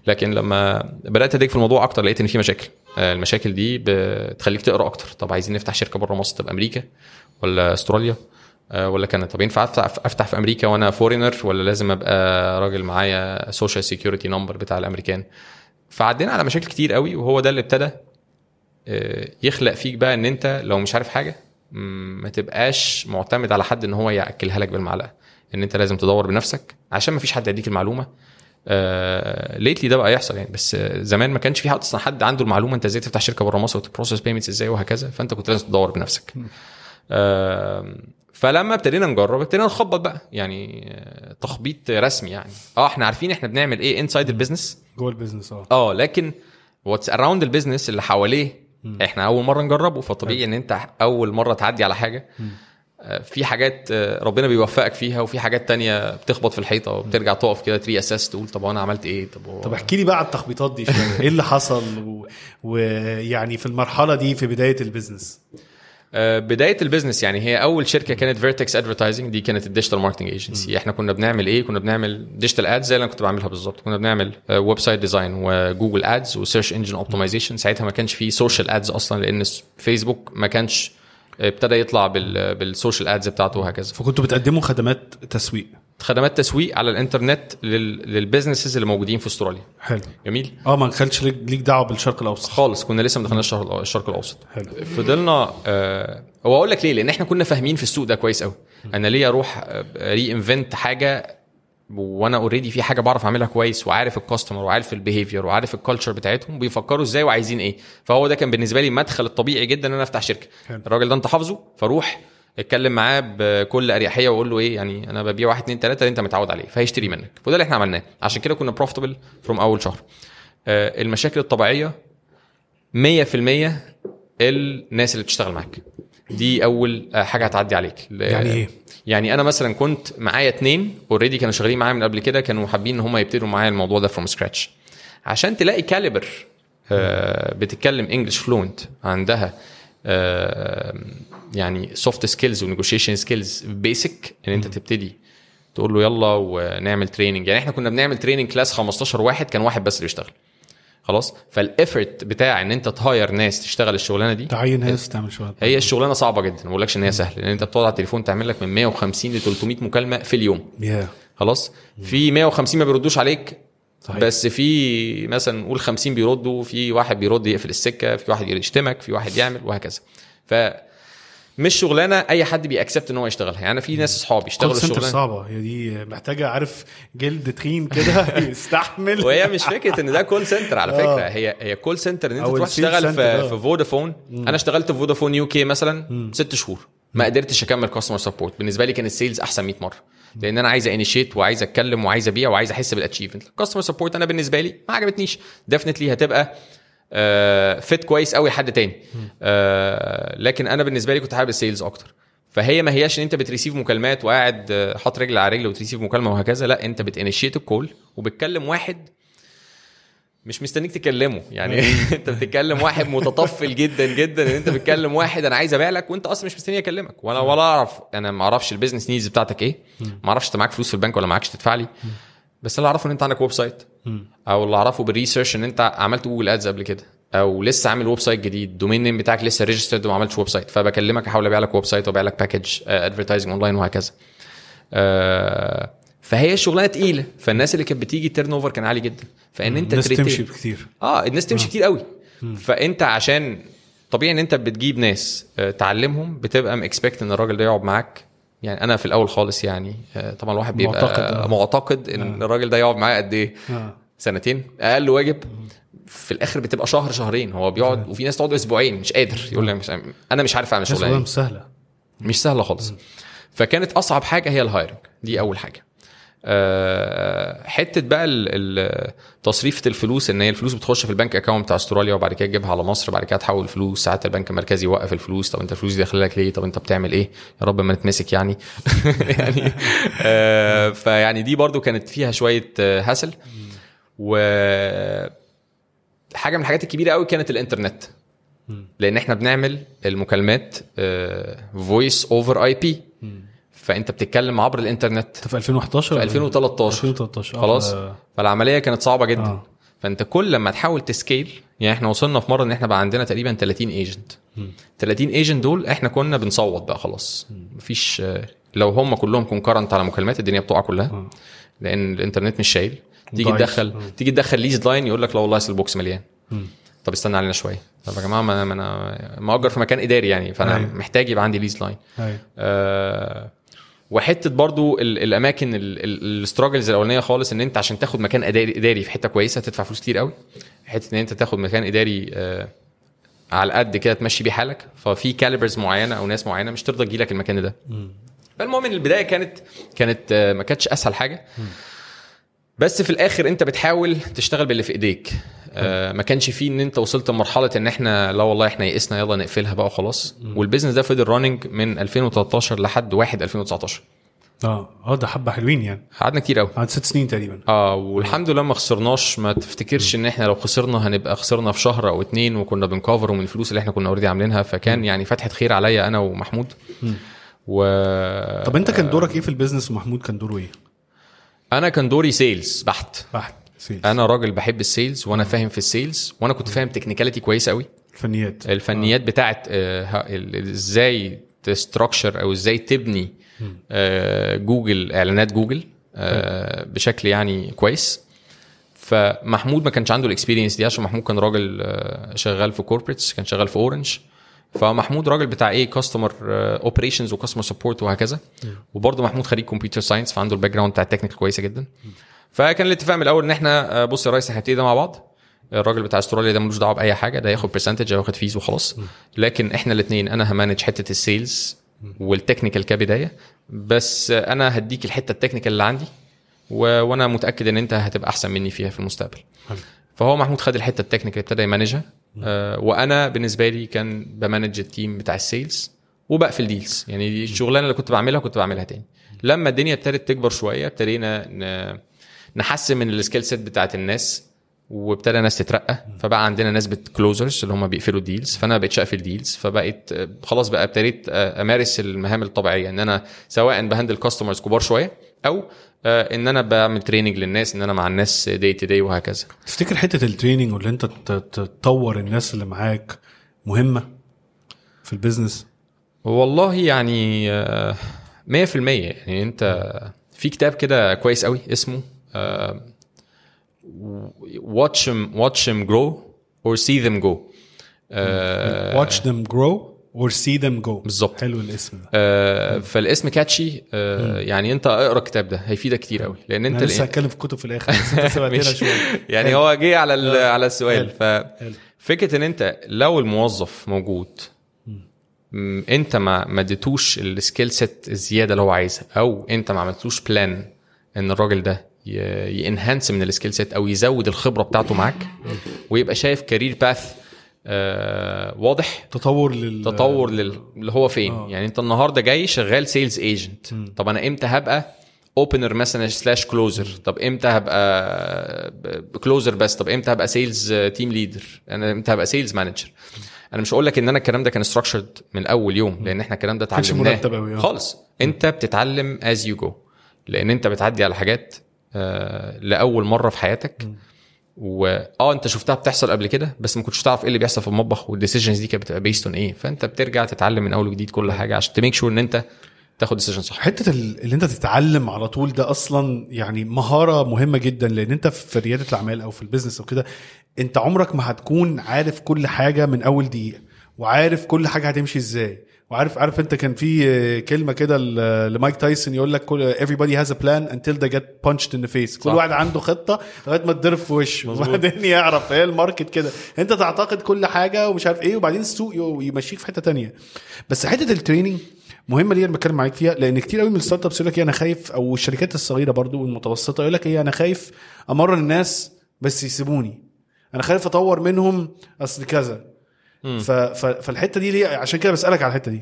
لكن لما بدأت أ dig في الموضوع أكتر لقيت إن في مشاكل. آه، المشاكل دي بتخليك تقرأ أكتر. طب عايزين نفتح شركة بره مصر تبقى أمريكا؟ ولا أستراليا؟ آه، ولا كندا؟ طب ينفع افتح في أمريكا وأنا foreigner ولا لازم أبقى راجل معايا social security number بتاع الأمريكان؟ فعدينا على مشاكل كتير قوي وهو ده اللي ابتدى آه، يخلق فيك بقى إن أنت لو مش عارف حاجة ما تبقاش معتمد على حد إن هو يأكلها لك بالمعلقة. إن أنت لازم تدور بنفسك عشان ما فيش حد يديك المعلومة. آه lately ده بقى يحصل يعني بس زمان ما كانش في حد أصلا حد عنده المعلومة أنت إزاي تفتح شركة بره مصر وت process payments إزاي وهكذا فأنت كنت لازم تدور بنفسك. فلما ابتدينا نجرب ابتدينا نخبط بقى. يعني آه، تخبيط رسمي يعني. آه إحنا عارفين إحنا بنعمل إيه inside ال business جوه ال business آه. آه لكن what's around ال business اللي حواليه إحنا أول مرة نجربه. فطبيعي إن أنت أول مرة تعدي على حاجة. آه، في حاجات آه، ربنا بيوفقك فيها وفي حاجات تانية بتخبط في الحيطة وبترجع تقف كده ت reassess تقول طب أنا عملت إيه؟ طب هو- طب احكي لي بقى على التخبيطات دي شوية. إيه اللي حصل؟ و- ويعني في المرحلة دي في بداية ال business بداية ال business يعني هي أول شركة كانت Vertex Advertising دي كانت ال digital marketing agency إحنا كنا بنعمل إيه؟ كنا بنعمل digital ads زي اللي أنا كنت بعملها بالظبط. كنا بنعمل website design و Google Ads و search engine optimization ساعتها ما كانش في social ads أصلا لأن فيسبوك ما كانش ابتدى يطلع بال بال social ads بتاعته وهكذا. فكنتوا بتقدموا خدمات تسويق. خدمات تسويق على الإنترنت لل- للبيزنسز اللي موجودين في أستراليا. حلو. جميل. آه ما كانش ليك دعوة بالشرق الأوسط. خالص كنا لسه ما دخلناش الشرق الأوسط. حلو. فضلنا آه هو أقول لك ليه؟ لأن إحنا كنا فاهمين في السوق ده كويس قوي أنا ليه أروح reinvent حاجة وأنا already في حاجة بعرف أعملها كويس وعارف ال customer وعارف ال behavior وعارف ال culture بتاعتهم بيفكروا إزاي وعايزين إيه. فهو ده كان بالنسبة لي المدخل الطبيعي جدا إن أنا أفتح شركة. حلو. الراجل ده أنت حافظه؟ فروح اتكلم معاه بكل أريحية وأقول له إيه يعني أنا ببيع واحد اتنين تلاتة اللي أنت متعود عليه فهيشتري منك. وده اللي إحنا عملناه. عشان كده كنا profitable from أول شهر. آه المشاكل الطبيعية 100% الناس اللي بتشتغل معاك. دي أول آه، حاجة هتعدي عليك. يعني إيه؟ يعني أنا مثلا كنت معايا اتنين already كانوا شغالين معايا من قبل كده كانوا حابين إن هم يبتدوا معايا الموضوع ده from scratch عشان تلاقي caliber بتتكلم English fluent عندها آه، يعني soft skills و negotiation skills basic إن أنت تبتدي تقول له يلا ونعمل training يعني إحنا كنا بنعمل training class 15 واحد كان واحد بس اللي بيشتغل. خلاص؟ فال effort بتاع إن أنت ت hire ناس تشتغل الشغلانة دي تعين ناس تعمل شوية هي الشغلانة صعبة جدا ما بقولكش إن هي سهلة. لأن أنت بتقعد على التليفون تعمل لك من 150 ل 300 مكالمة في اليوم. خلاص؟ في 150 ما بيردوش عليك صحيح. بس في مثلا نقول 50 بيردوا في واحد بيرد يقفل السكة في واحد يشتمك في واحد يعمل وهكذا. ف مش شغلانة أي حد بي accept إن هو يشتغلها. يعني أنا في ناس أصحابي اشتغلوا الشغلانه صعبة. هي دي محتاجة عارف جلد تخين كده (laughs) يستحمل. وهي مش فكرة إن ده call center على آه. فكره هي هي call center إن أنت تروح تشتغل center، آه. في, في فودافون أنا اشتغلت في فودافون UK مثلا ست شهور. ما قدرتش أكمل customer support بالنسبة لي كان ال sales أحسن 100 مرة. لأن أنا عايز initiate وعايز اتكلم وعايز ابيع وعايز احس بال achievement customer support أنا بالنسبة لي ما عجبتنيش. definitely هتبقى fit كويس قوي حد تاني. آه لكن أنا بالنسبة لي كنت حابب ال sales أكتر. فهي ما هياش ان انت بت receive مكالمات وقاعد آه، حاطط رجل على رجل وت receive مكالمة وهكذا. لا انت بت initiate ال call وبتكلم واحد مش مستنيك تكلمه. يعني (laughs) انت بتتكلم واحد متطفل جدا جدا إن انت بتكلم واحد أنا عايز أبيع لك وأنت أصلا مش مستني أكلمك. ولا ولا أعرف أنا ما أعرفش ال business needs بتاعتك إيه. ما أعرفش أنت معاك فلوس في البنك ولا معاكش تدفع لي. بس اللي أعرفه إن أنت عندك website. أو اللي أعرفه بال research إن أنت عملت Google Ads قبل كده. أو لسه عامل website جديد. ال domain name بتاعك لسه registered وما عملتش website. فبكلمك أحاول أبيع لك website وأبيع لك package advertising online وهكذا. آه، فهي الشغلانه تقيلة. فالناس اللي كانت بتيجي ال turnover كان عالي جدا. فإن أنت الناس تمشي كتير آه الناس تمشي كتير قوي. فأنت عشان طبيعي إن أنت بتجيب ناس آه، تعلمهم بتبقى م expect إن الراجل ده يقعد معاك. يعني أنا في الأول خالص يعني آه، طبعا الواحد بيبقى معتقد، معتقد, آه. معتقد إن الراجل ده يقعد معاه قد إيه؟ آه. سنتين. أقل واجب. في الآخر بتبقى شهر شهرين. هو بيقعد وفي ناس تقعد أسبوعين مش قادر. يقول لي مش أنا مش عارف أعمل شغلانة. مش سهلة. مش سهلة خالص. فكانت أصعب حاجة هي ال hiring دي أول حاجة. آه، حتة بقى تصريفة الفلوس إن هي الفلوس بتخش في البنك account بتاع أستراليا وبعد كده تجيبها على مصر بعد كده تحول الفلوس ساعات البنك المركزي يوقف الفلوس طب أنت الفلوس دي داخلة لك ليه؟ طب أنت بتعمل إيه؟ يا رب ما نتمسك يعني. (laughs) يعني آه، فيعني دي برضو كانت فيها شوية آه، hassle. و حاجة من الحاجات الكبيرة قوي كانت الإنترنت. لأن إحنا بنعمل المكالمات voice over IP فأنت بتتكلم عبر الإنترنت. انت في 2011 في ولا 2013 2013 آه، خلاص. ف- فالعملية كانت صعبة جدا. آه. فأنت كل لما تحاول ت scale يعني إحنا وصلنا في مرة إن إحنا بقى عندنا تقريبا 30 agent 30 agent دول إحنا كنا بنصوت بقى خلاص. مفيش آه، لو هم كلهم concurrent على مكالمات الدنيا بتقع كلها. لأن الإنترنت مش شايل. تيجي. تدخل تيجي تدخل leased line يقول لك لا والله أصل ال box مليان. طب استنى علينا شوية. طب يا جماعة ما أنا مأجر في مكان إداري يعني فأنا أيوة. محتاج يبقى عندي leased line أيوة. آه وحتة برضو ال- الأماكن ال struggles الأولانية خالص إن أنت عشان تاخد مكان اداري في حتة كويسة تدفع فلوس كتير قوي. حتة إن أنت تاخد مكان إداري آه على قد كده تمشي بيه حالك. ففي calibers معينة أو ناس معينة مش ترضى تجيلك المكان ده. فالمهم إن البداية كانت كانت آه، ما كانتش أسهل حاجة. بس في الآخر أنت بتحاول تشتغل باللي في إيديك. آه ما كانش فيه إن أنت وصلت لمرحلة إن إحنا لا والله إحنا يئسنا يلا نقفلها بقى وخلاص. وال business ده فضل running من 2013 لحد 1 2019 آه آه ده حبة حلوين يعني. قعدنا كتير قوي قعد ست سنين تقريبا. آه والحمد لله ما خسرناش. ما تفتكرش إن إحنا لو خسرنا هنبقى خسرنا في شهر أو اتنين وكنا بنكفر من الفلوس اللي إحنا كنا already عاملينها. فكان يعني فتحة خير عليا أنا ومحمود. و طب أنت كان دورك إيه في ال business ومحمود كان دوره إيه؟ أنا كان دوري sales بحت. واحد sales أنا راجل بحب ال sales وأنا فاهم في ال sales وأنا كنت فاهم technicality كويسه قوي الفنيات. الفنيات بتاعت آه، ه- ال- إزاي ت structure أو إزاي تبني آه، جوجل إعلانات جوجل آه، بشكل يعني كويس. فمحمود ما كانش عنده ال experience دي عشان محمود كان راجل آه، شغال في corporates كان شغال في Orange فمحمود راجل بتاع إيه customer operations و customer support وهكذا. وبرضه محمود خريج computer science فعنده ال background بتاع ال technical كويسة جدا. فكان الاتفاق من الأول إن إحنا آه، بص يا ريس إحنا هنبتدي ده مع بعض. الراجل بتاع أستراليا ده ملوش دعوة بأي حاجة ده ياخد percentage أو ياخد fees وخلاص لكن إحنا الاثنين أنا ه manage حتة ال sales وال technical كبداية بس أنا هديك الحتة ال technical اللي عندي و... وأنا متأكد إن أنت هتبقى أحسن مني فيها في المستقبل. حلو. فهو محمود خد الحتة ال technical ابتدى ي manage ها. آه وأنا بالنسبة لي كان ب manage ال team بتاع ال sales وبقفل deals يعني دي الشغلانة اللي كنت بعملها كنت بعملها تاني. لما الدنيا ابتدت تكبر شوية ابتدينا ن... نحسن من ال skill set بتاعت الناس وابتدى ناس تترقى. فبقى عندنا ناس بت closers اللي هم بيقفلوا deals فأنا بقتش اقفل deals فبقيت آه، خلاص بقى ابتديت آه، أمارس المهام الطبيعية. إن أنا سواء ب handle customers كبار شوية أو آه، إن أنا بعمل training للناس إن أنا مع الناس day to day وهكذا. تفتكر حتة ال training واللي أنت تطور الناس اللي معاك مهمة في ال business والله يعني آه، 100% يعني أنت في كتاب كده كويس قوي اسمه watch watch them grow or see them go watch them grow or see them go. بالظبط. حلو الاسم ده. آه، فالاسم catchy آه، يعني انت اقرأ الكتاب ده هيفيدك كتير قوي. لأن انت لسه هتكلم في الكتب في الآخر بس انت. (laughs) شوية. يعني حلو. هو جه على ال- على السؤال. ففكرة إن انت لو الموظف موجود انت ما ما اديتوش ال skill set الزيادة اللي هو عايزها أو انت ما عملتلوش plan إن الراجل ده ي enhance من ال skill set أو يزود الخبرة بتاعته معاك ويبقى شايف career path واضح؟ تطور لل تطور لل... اللي هو فين؟ آه. يعني أنت النهارده جاي شغال sales agent طب أنا إمتى هبقى opener مثلا slash closer طب إمتى هبقى closer بس طب إمتى هبقى sales team leader أنا إمتى هبقى sales manager أنا مش هقول لك إن أنا الكلام ده كان structured من أول يوم لأن إحنا الكلام ده اتعلمناه. آه. خالص. انت بتتعلم as you go لأن أنت بتعدي على حاجات آه لأول مرة في حياتك. واه أنت شفتها بتحصل قبل كده بس ما كنتش تعرف إيه اللي بيحصل في المطبخ وال decisions دي كانت بتبقى based on إيه. فأنت بترجع تتعلم من أول وجديد كل حاجة عشان ت make sure إن أنت تاخد decision صح. حتة ال- اللي أنت تتعلم على طول ده أصلا يعني مهارة مهمة جدا لأن أنت في ريادة الأعمال أو في البيزنس أو كده أنت عمرك ما هتكون عارف كل حاجة من أول دقيقة وعارف كل حاجة هتمشي إزاي. وعارف عارف انت كان في آه، كلمة كده لمايك تايسون يقول لك كل everybody has a plan until they get punched in the face. كل. واحد عنده خطة لغاية ما تضرب في وشه. وبعدين يعرف هي ال market كده. انت تعتقد كل حاجة ومش عارف إيه وبعدين السوق يمشيك في حتة تانية. بس حتة ال training مهمة ليه أنا بتكلم معاك فيها لأن كتير قوي من ال startups يقول لك إيه أنا خايف أو الشركات الصغيرة برضو والمتوسطة يقول لك إيه أنا خايف أمرن الناس بس يسيبوني. أنا خايف أطور منهم أصل كذا. ف... ف... فالحتة دي ليه؟ عشان كده بسألك على الحتة دي.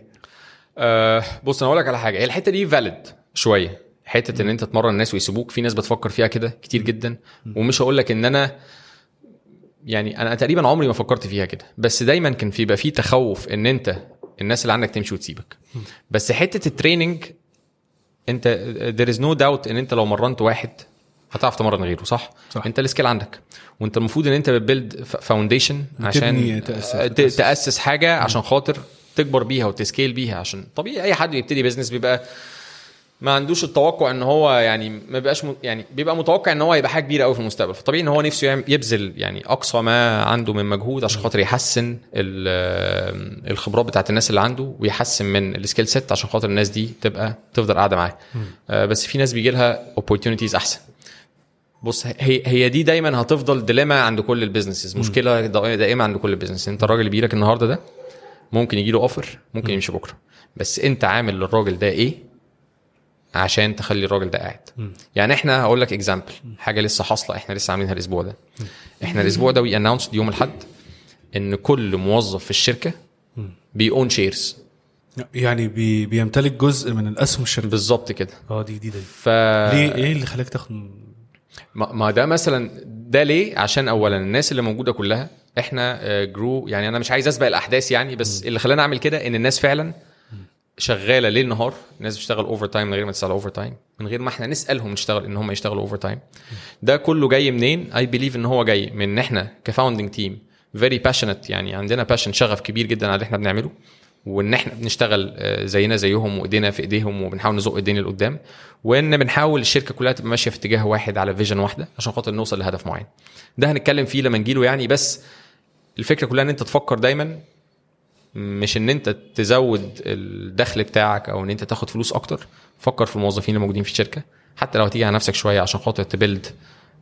آه بص أنا أقول لك على حاجة. هي الحتة دي valid شوية. حتة إن أنت تمرن الناس ويسيبوك. في ناس بتفكر فيها كده كتير جدا. ومش هقول لك إن أنا يعني أنا تقريبا عمري ما فكرت فيها كده. بس دايما كان في يبقى في تخوف إن أنت الناس اللي عندك تمشي وتسيبك. بس حتة ال training أنت there is no doubt إن أنت لو مرنت واحد هتعرف تمرن غيره صح؟ صح. انت ال skill عندك. وانت المفروض ان انت بت build foundation عشان تبني، تأسس- تأسس. تأسس حاجة عشان خاطر تكبر بيها وت scale بيها عشان طبيعي أي حد بيبتدي business بيبقى ما عندوش التوقع إن هو يعني ما بيبقاش م... يعني بيبقى متوقع إن هو يبقى حاجة كبيرة قوي في المستقبل. فطبيعي إن هو نفسه يبذل يعني أقصى ما عنده من مجهود عشان خاطر يحسن ال- الخبرات بتاعت الناس اللي عنده ويحسن من ال skill set عشان خاطر الناس دي تبقى تفضل قاعدة معاه. آه، بس في ناس بيجي لها opportunities أحسن. بص هي هي دي دايما هتفضل dilemma عند كل ال businesses. مشكلة دا- دائمه عند كل ال business. انت الراجل اللي بيجيلك النهارده ده ممكن يجي له offer ممكن يمشي بكرة. بس انت عامل للراجل ده إيه؟ عشان تخلي الراجل ده قاعد. يعني إحنا هقول لك example حاجة لسه حاصلة إحنا لسه عاملينها الأسبوع ده. إحنا الأسبوع ده we announce يوم الأحد إن كل موظف في الشركة بي own shares يعني بي بيمتلك جزء من الأسهم الشركة. بالظبط كده. آه دي جديده دي. ف ليه إيه اللي خلاك تاخد ما ما ده مثلا ده ليه؟ عشان اولا الناس اللي موجودة كلها إحنا آه، grow يعني أنا مش عايز أسبق الأحداث يعني بس اللي خلاني أعمل كده إن الناس فعلا شغالة ليل نهار الناس بتشتغل overtime من غير ما تشتغل overtime من غير ما إحنا نسألهم نشتغل إن هم يشتغلوا overtime ده كله جاي منين؟ I believe إن هو جاي من ان إحنا ك founding team very passionate يعني عندنا passion شغف كبير جدا على اللي إحنا بنعمله. وإن إحنا بنشتغل آه، زينا زيهم وإيدينا في إيديهم وبنحاول نزق الدنيا لقدام وإن بنحاول الشركة كلها تبقى ماشية في اتجاه واحد على vision واحدة عشان خاطر نوصل لهدف معين. ده هنتكلم فيه لما نجيله يعني بس الفكرة كلها إن أنت تفكر دايما مش إن أنت تزود الدخل بتاعك أو إن أنت تاخد فلوس أكتر. فكر في الموظفين اللي موجودين في الشركة حتى لو هتيجي على نفسك شوية عشان خاطر ت build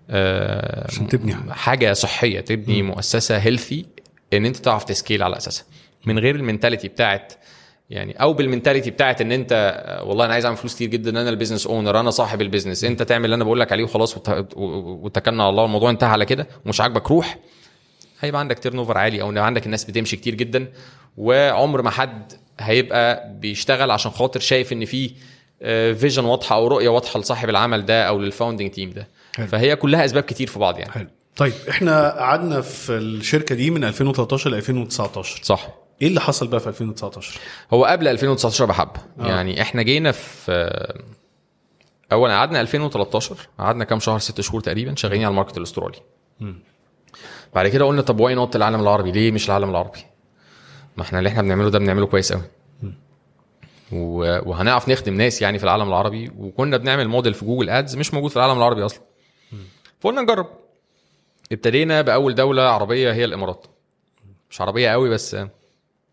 آه، عشان تبني. حاجة صحية تبني مؤسسة healthy إن أنت تعرف ت scale على أساسها. من غير ال mentality بتاعت يعني أو بال mentality بتاعت إن أنت آه، والله أنا عايز أعمل فلوس كتير جدا أنا ال business owner أنا صاحب البيزنس أنت تعمل اللي أنا بقول لك عليه وخلاص واتكلنا على الله الموضوع انتهى على كده ومش عاجبك روح. هيبقى عندك turnover عالي أو عندك الناس بتمشي كتير جدا وعمر ما حد هيبقى بيشتغل عشان خاطر شايف إن في vision واضحة أو رؤية واضحة لصاحب العمل ده أو لل founding team ده. حلو. فهي كلها أسباب كتير في بعض يعني. حلو. طيب إحنا قعدنا في الشركة دي من 2013 ل 2019 صح. إيه اللي حصل بقى في 2019 هو قبل 2019 بحب يعني إحنا جينا في اولا قعدنا 2013 قعدنا كام شهر ست شهور تقريبا شغالين على ال market الأسترالي. بعد كده قلنا طب why not العالم العربي؟ ليه مش العالم العربي؟ ما إحنا اللي إحنا بنعمله ده بنعمله كويس قوي و- وهنعرف نخدم ناس يعني في العالم العربي وكنا بنعمل موديل في Google Ads مش موجود في العالم العربي أصلا. فقلنا نجرب. ابتدينا بأول دولة عربية هي الإمارات. مش عربية قوي بس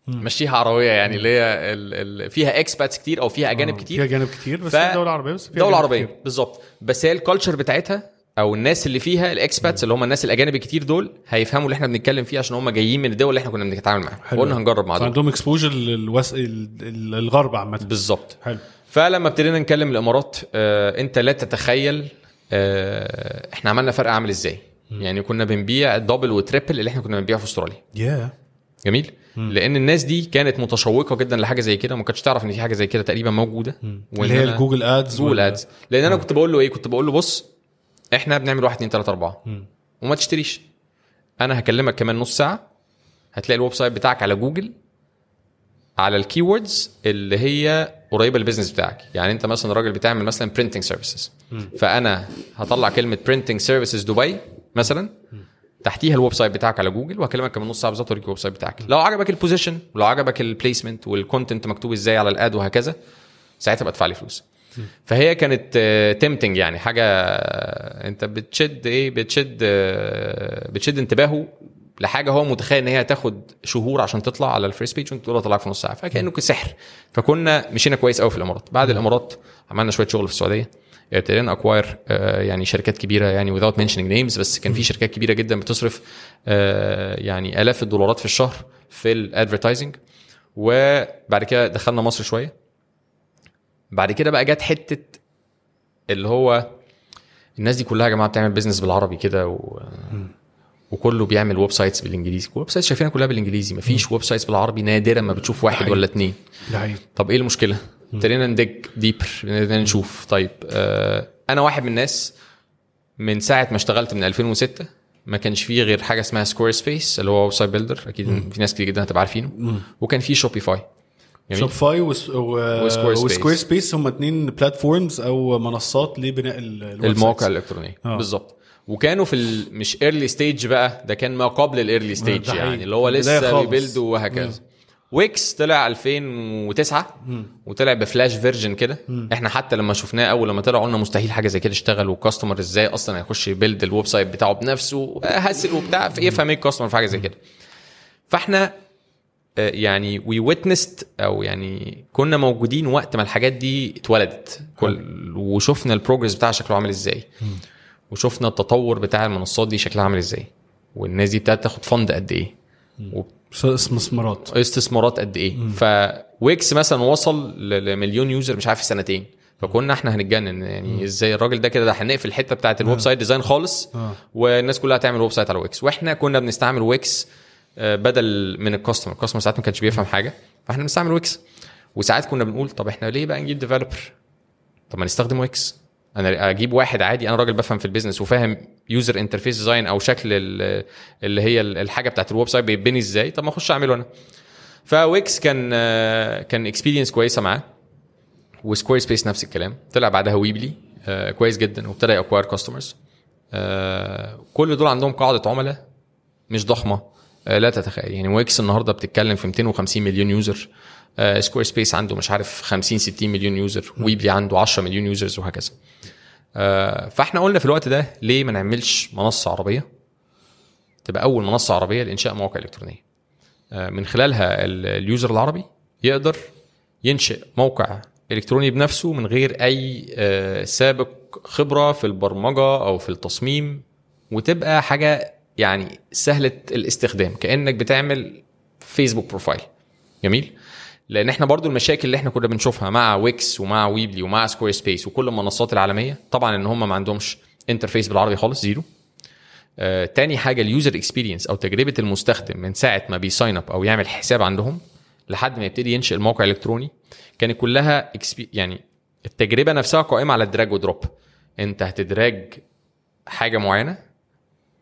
مشيها عربية يعني اللي هي ال- ال- فيها expats كتير أو فيها أجانب آه، كتير. فيها أجانب كتير بس ف- دولة عربية بس فيها دولة عربية. بالظبط. بس هي ال culture بتاعتها أو الناس اللي فيها ال expats اللي هم الناس الأجانب الكتير دول هيفهموا اللي إحنا بنتكلم فيه عشان هم جايين من الدول اللي إحنا كنا بنتعامل معاها. حلو. قلنا هنجرب مع دول. فعندهم exposure للوس... الغرب عامة. بالظبط. حلو. فلما ابتدينا نكلم الإمارات آه أنت لا تتخيل آه إحنا عملنا فرق عامل إزاي. يعني كنا بنبيع ال double و triple اللي إحنا كنا بنبيعه في أستراليا. يا جميل. لأن الناس دي كانت متشوقة جدا لحاجة زي كده وما كانتش تعرف إن في حاجة زي كده تقريبا موجودة. اللي هي ال Google Ads Google Ads لأن أنا كنت بقول له إيه؟ كنت بقول له بص إحنا بنعمل 1 2 3 4 وما تشتريش. أنا هكلمك كمان نص ساعة هتلاقي ال website بتاعك على جوجل على ال keywords اللي هي قريبة لل business بتاعك. يعني أنت مثلا راجل بتعمل مثلا printing services فأنا هطلع كلمة printing services دبي مثلا. تحتيها ال website بتاعك على جوجل وهكلمك كمان نص ساعة بالظبط اوريك ال website بتاعك. لو عجبك ال position ولو عجبك ال placement وال content مكتوب إزاي على ال ad وهكذا ساعتها بقى ادفع لي فلوس. فهي كانت tempting يعني حاجة آه، انت بتشد إيه بتشد آه، بتشد انتباهه لحاجة هو متخيل إن هي هتاخد شهور عشان تطلع على ال first page وانت تقول طلعك في نص ساعة. فكأنه سحر فكنا مشينا كويس قوي في الإمارات. بعد الإمارات عملنا شوية شغل في السعودية. ابتدينا acquire يعني شركات كبيرة يعني without mentioning names بس كان في شركات كبيرة جدا بتصرف آه، يعني آلاف الدولارات في الشهر في ال advertising وبعد كده دخلنا مصر شوية. بعد كده بقى جت حتة اللي هو الناس دي كلها يا جماعة بتعمل business بالعربي كده و... وكله بيعمل websites بالإنجليزي. ال websites شايفينها كلها بالإنجليزي مفيش websites بالعربي نادرا ما بتشوف واحد. ولا اتنين. طب إيه المشكلة؟ ابتدينا ن dig deeper ابتدينا نشوف طيب آه أنا واحد من الناس من ساعة ما اشتغلت من 2006 ما كانش فيه غير حاجة اسمها Squarespace اللي هو website builder أكيد في ناس كتير جدا هتبقى عارفينه وكان في Shopify. و... و Squarespace. هم اتنين platforms أو منصات لبناء المواقع. الإلكترونية آه. بالظبط وكانوا في ال... مش early stage بقى ده كان ما قبل ال early stage. يعني اللي هو لسه. بي build وهكذا Wix طلع 2009 وطلع ب Flash version كده. إحنا حتى لما شفناه أول لما طلع قلنا مستحيل حاجة زي كده تشتغل وال customer إزاي أصلا هيخش ي build ال website بتاعه بنفسه هسل وبتاع في يفهم إيه ال customer في حاجة زي كده. فاحنا آه، يعني we witnessed أو يعني كنا موجودين وقت ما الحاجات دي اتولدت كل وشفنا ال progress بتاعها شكله عامل إزاي. وشفنا التطور بتاع المنصات دي شكلها عامل إزاي. والناس دي ابتدت تاخد fund قد إيه. استثمارات استثمارات قد إيه. ف Wix مثلا وصل لمليون user مش عارف في سنتين. فكنا إحنا هنتجنن. يعني إزاي الراجل ده كده ده هنقفل الحتة بتاعت ال website design خالص آه. والناس كلها هتعمل website على Wix. وإحنا كنا بنستعمل Wix آه، بدل من ال customer. ال customer ساعات ما كانش بيفهم حاجة فإحنا بنستعمل Wix. وساعات كنا بنقول طب إحنا ليه بقى نجيب developer طب ما نستخدم Wix. أنا أجيب واحد عادي أنا راجل بفهم في ال business وفاهم user interface design أو شكل ال- اللي هي الحاجة بتاعت ال website بيتبني إزاي طب ما اخش اعمله أنا. ف Wix كان كان experience كويسة معاه و Squarespace نفس الكلام. طلع بعدها Weebly آه كويس جدا وابتدى ي acquire customers آه كل دول عندهم قاعدة عملاء مش ضخمة آه لا تتخيل. يعني Wix النهارده بتتكلم في 250 مليون user Squarespace عنده مش عارف 50 60 مليون user Weebly عنده 10 مليون users وهكذا. فاحنا قلنا في الوقت ده ليه ما نعملش منصة عربية؟ تبقى أول منصة عربية لإنشاء مواقع إلكترونية. آه من خلالها ال- ال user العربي يقدر ينشئ موقع إلكتروني بنفسه من غير أي آه، سابق خبرة في البرمجة أو في التصميم وتبقى حاجة يعني سهلة الاستخدام كأنك بتعمل فيسبوك profile جميل؟ لأن إحنا برضو المشاكل اللي إحنا كنا بنشوفها مع Wix ومع Weebly ومع Squarespace وكل المنصات العالمية طبعا إن هم ما عندهمش interface بالعربي خالص zero. آه، تاني حاجة ال user experience أو تجربة المستخدم من ساعة ما بي sign up أو يعمل حساب عندهم لحد ما يبتدي ينشئ الموقع الإلكتروني كانت كلها يعني التجربة نفسها قائمة على ال drag و drop أنت هت drag حاجة معينة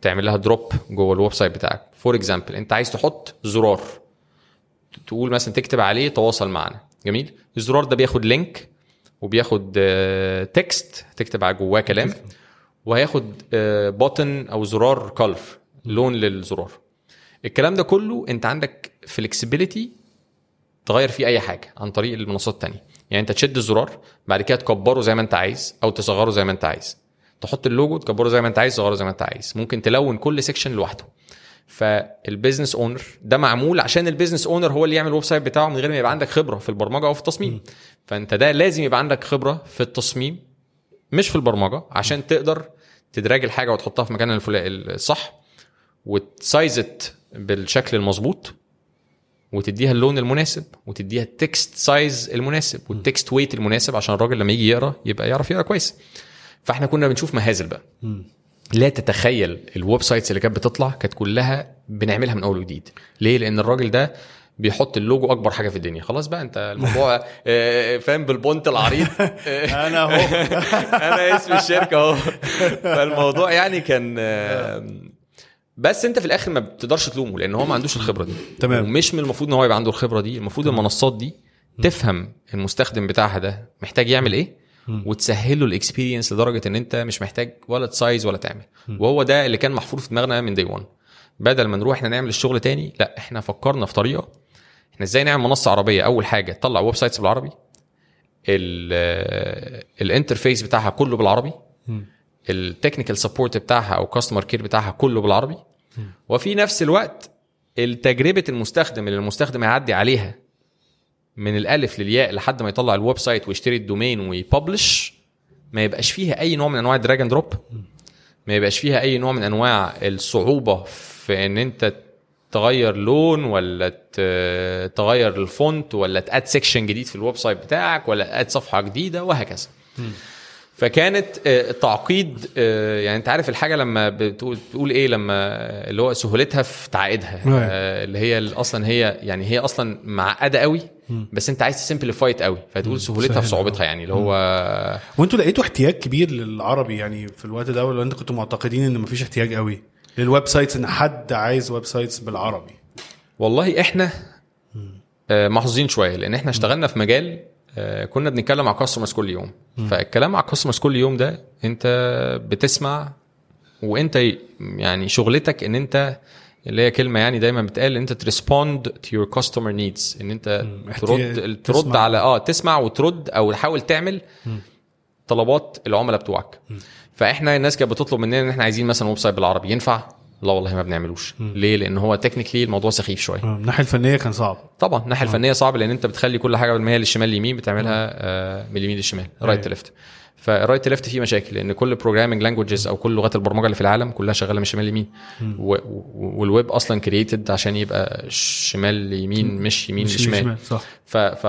تعمل لها drop جوه ال website بتاعك. for example أنت عايز تحط زرار. تقول مثلا تكتب عليه تواصل معنا. جميل؟ الزرار ده بياخد link وبياخد text تكتب على جواه كلام وهياخد button أو زرار color لون للزرار. الكلام ده كله أنت عندك flexibility تغير فيه أي حاجة عن طريق المنصات التانية. يعني أنت تشد الزرار بعد كده تكبره زي ما أنت عايز أو تصغره زي ما أنت عايز. تحط اللوجو تكبره زي ما أنت عايز تصغره زي ما أنت عايز. ممكن تلون كل section لوحده. فال business owner ده معمول عشان ال business owner هو اللي يعمل ال website بتاعه من غير ما يبقى عندك خبرة في البرمجة أو في التصميم. فأنت ده لازم يبقى عندك خبرة في التصميم مش في البرمجة عشان تقدر ت drag الحاجة وتحطها في مكانها الصح وت size it بالشكل المظبوط وتديها اللون المناسب وتديها ال text size المناسب وال text weight المناسب عشان الراجل لما يجي يقرأ يبقى يعرف يقرأ كويس. فإحنا كنا بنشوف مهازل بقى. لا تتخيل ال websites اللي كانت بتطلع كانت كلها بنعملها من أول وجديد. ليه؟ لأن الراجل ده بيحط اللوجو أكبر حاجة في الدنيا. خلاص بقى أنت الموضوع (laughs) آه، فاهم؟ بال bold font العريض. آه، (laughs) أنا أهو. (laughs) أنا اسم الشركة أهو. فالموضوع يعني كان آه، بس أنت في الآخر ما بتقدرش تلومه لأن هو ما عندوش الخبرة دي. تمام. ومش من المفروض إن هو يبقى عنده الخبرة دي. المفروض المنصات دي تفهم المستخدم بتاعها ده محتاج يعمل إيه؟ وتسهله ال experience لدرجة إن أنت مش محتاج ولا ت size ولا تعمل. وهو ده اللي كان محفور في دماغنا من day 1 بدل ما نروح إحنا نعمل الشغل تاني لا إحنا فكرنا في طريقة. إحنا إزاي نعمل منصة عربية؟ أول حاجة تطلع websites بالعربي. ال- ال interface بتاعها كله بالعربي. ال technical support بتاعها أو customer care بتاعها كله بالعربي. وفي نفس الوقت التجربة المستخدم اللي المستخدم هيعدي عليها من الألف للياء لحد ما يطلع ال website ويشتري ال domain وي publish ما يبقاش فيها أي نوع من أنواع ال drag and drop ما يبقاش فيها أي نوع من أنواع الصعوبة في إن أنت تغير لون ولا تغير ال font ولا ت add section جديد في ال website بتاعك ولا ت add صفحة جديدة وهكذا. فكانت آه، تعقيد آه، يعني انت عارف الحاجة لما بتقول تقول إيه لما اللي هو سهولتها في تعقيدها Right. آه، اللي هي أصلا هي يعني هي أصلا معقدة قوي بس انت عايز ت simplify it قوي فتقول سهولتها في صعوبتها يعني اللي هو وانتوا لقيتوا احتياج كبير للعربي يعني في الوقت ده ولا أنتوا كنتوا معتقدين إن مفيش احتياج قوي لل websites إن حد عايز websites بالعربي؟ والله إحنا محظوظين شوية لأن إحنا اشتغلنا في مجال كنا بنتكلم مع customers كل يوم. فالكلام مع customers كل يوم ده انت بتسمع وانت يعني شغلتك ان انت اللي هي كلمة يعني دايما بتقال ان انت to respond to your customer needs ان انت ترد ترد تسمع. على آه تسمع وترد أو تحاول تعمل طلبات العملاء بتوعك. فاحنا الناس كانت بتطلب مننا ان إحنا عايزين مثلا website بالعربي. ينفع؟ لا والله ما بنعملوش. ليه؟ لأن هو technically الموضوع سخيف شوية. آه، الناحية الفنية كان صعب. طبعا الناحية الفنية صعب لأن أنت بتخلي كل حاجة باليمين للشمال اليمين بتعملها آه، من اليمين للشمال right left فال right left فيه مشاكل لأن كل programming languages أو كل لغات البرمجة اللي في العالم كلها شغالة من شمال ليمين و- و- والويب أصلا created عشان يبقى شمال يمين مش يمين مش شمال شمال. صح.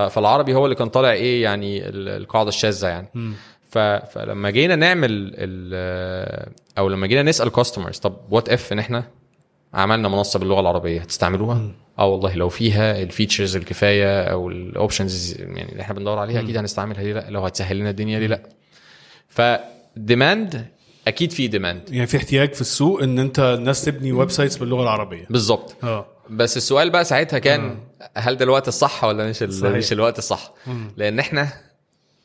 فالعربي هو اللي كان طالع إيه يعني ال- القاعدة الشاذة يعني. ف- فلما جينا نعمل ال- أو لما جينا نسأل customers طب what if إن إحنا عملنا منصة باللغة العربية هتستعملوها؟ آه والله لو فيها ال features الكفاية أو ال options يعني اللي إحنا بندور عليها أكيد هنستعملها ليه؟ لأ لو هتسهل لنا الدنيا ليه؟ لأ. ف demand أكيد في demand يعني في احتياج في السوق إن أنت الناس تبني websites باللغة العربية. بالظبط. آه. بس السؤال بقى ساعتها كان هل ده الوقت الصح ولا مش صحيح. مش الوقت الصح؟ لأن إحنا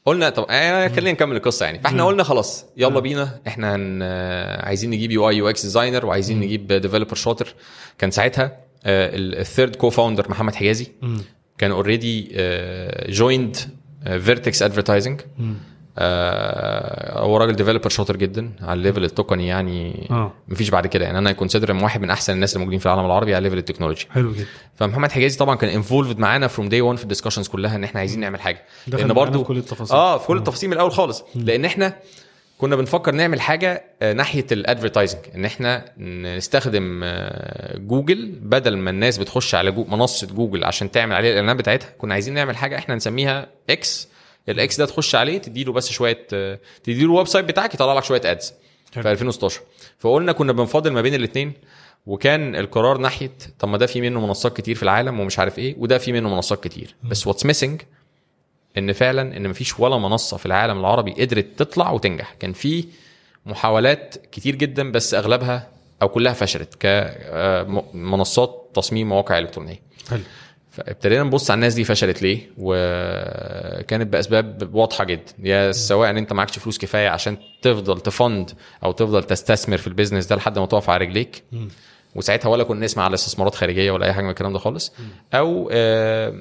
قلنا طب آه خلينا نكمل القصة يعني. فإحنا قلنا خلاص يلا بينا. إحنا هن آه، عايزين نجيب UI UX designer وعايزين نجيب developer شاطر. كان ساعتها ال third co-founder محمد حجازي كان already joined Vertex Advertising هو راجل developer شاطر جدا على ال level التقني يعني آه. مفيش بعد كده. يعني أنا consider واحد من أحسن الناس اللي موجودين في العالم العربي على level ال technology. حلو جدا. فمحمد حجازي طبعا كان involved معانا from day 1 في ال discussions كلها إن إحنا عايزين نعمل حاجة. لأن برضو في كل التفاصيل. آه في كل التفاصيل من الأول خالص. لأن إحنا كنا بنفكر نعمل حاجة آه، ناحية ال advertising إن إحنا نستخدم آه، جوجل بدل ما الناس بتخش على جو منصة جوجل عشان تعمل عليها الإعلانات بتاعتها. كنا عايزين نعمل حاجة إحنا نسميها X ال X ده تخش عليه تديله بس شوية آه، تديله ال website بتاعك يطلع لك شوية ads في 2016 فقلنا كنا بنفاضل ما بين الاثنين وكان القرار ناحية طب ما ده في منه منصات كتير في العالم ومش عارف إيه وده في منه منصات كتير. بس what's missing إن فعلا إن مفيش ولا منصة في العالم العربي قدرت تطلع وتنجح. كان في محاولات كتير جدا بس أغلبها أو كلها فشلت كمنصات تصميم مواقع إلكترونية. حلو. فابتدينا نبص على الناس دي فشلت ليه وكانت بأسباب واضحة جدا. يا سواء إن أنت معكش فلوس كفاية عشان تفضل ت fund أو تفضل تستثمر في ال business ده لحد ما تقف على رجليك وساعتها ولا كنا نسمع على استثمارات خارجية ولا أي حاجة من الكلام ده خالص. أو آه،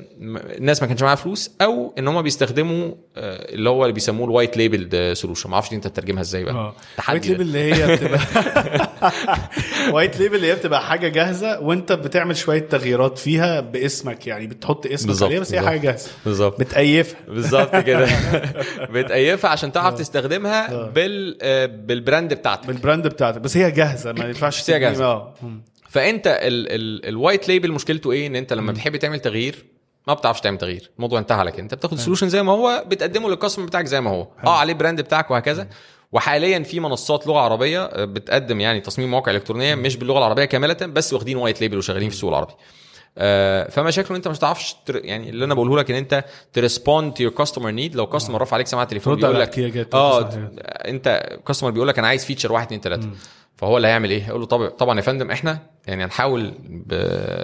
الناس ما كانش معاها فلوس أو إن هم بيستخدموا آه، اللي هو اللي بيسموه ال white label solution ما أعرفش أنت تترجمها إزاي بقى. آه. white تحدي label. اللي هي بتبقى (laughs) white label اللي هي بتبقى حاجة جاهزة وأنت بتعمل شوية تغييرات فيها باسمك يعني بتحط اسمك عليها بس هي. حاجة جاهزة. بالظبط. بتأيفها بالظبط كده. (laughs) بتأيفها عشان تعرف تستخدمها بال آه، بال brand بتاعتك. بال brand بتاعتك. بس هي جاهزة ما (coughs) ينفعش هي. آه. مم. فأنت ال- ال- ال white label مشكلته إيه؟ إن أنت لما بتحب تعمل تغيير ما بتعرفش تعمل تغيير. الموضوع انتهى كده. أنت بتاخد ال solution زي ما هو بتقدمه لل customer بتاعك زي ما هو. آه عليه brand بتاعك وهكذا. وحاليا في منصات لغة عربية آه، بتقدم يعني تصميم مواقع إلكترونية مش باللغة العربية كاملة بس واخدين white label وشغالين في السوق العربي. آه، فمشاكله إن أنت مش هتعرفش تر... يعني اللي أنا بقوله لك إن أنت to respond to your customer need لو customer رفع عليك سماعة على بيقول لك آه. أنت customer بيقول لك أنا عايز feature واحد اتنين تلاتة. فهو اللي هيعمل إيه؟ هيقول له طبعا طبعا يا فندم إحنا يعني هنحاول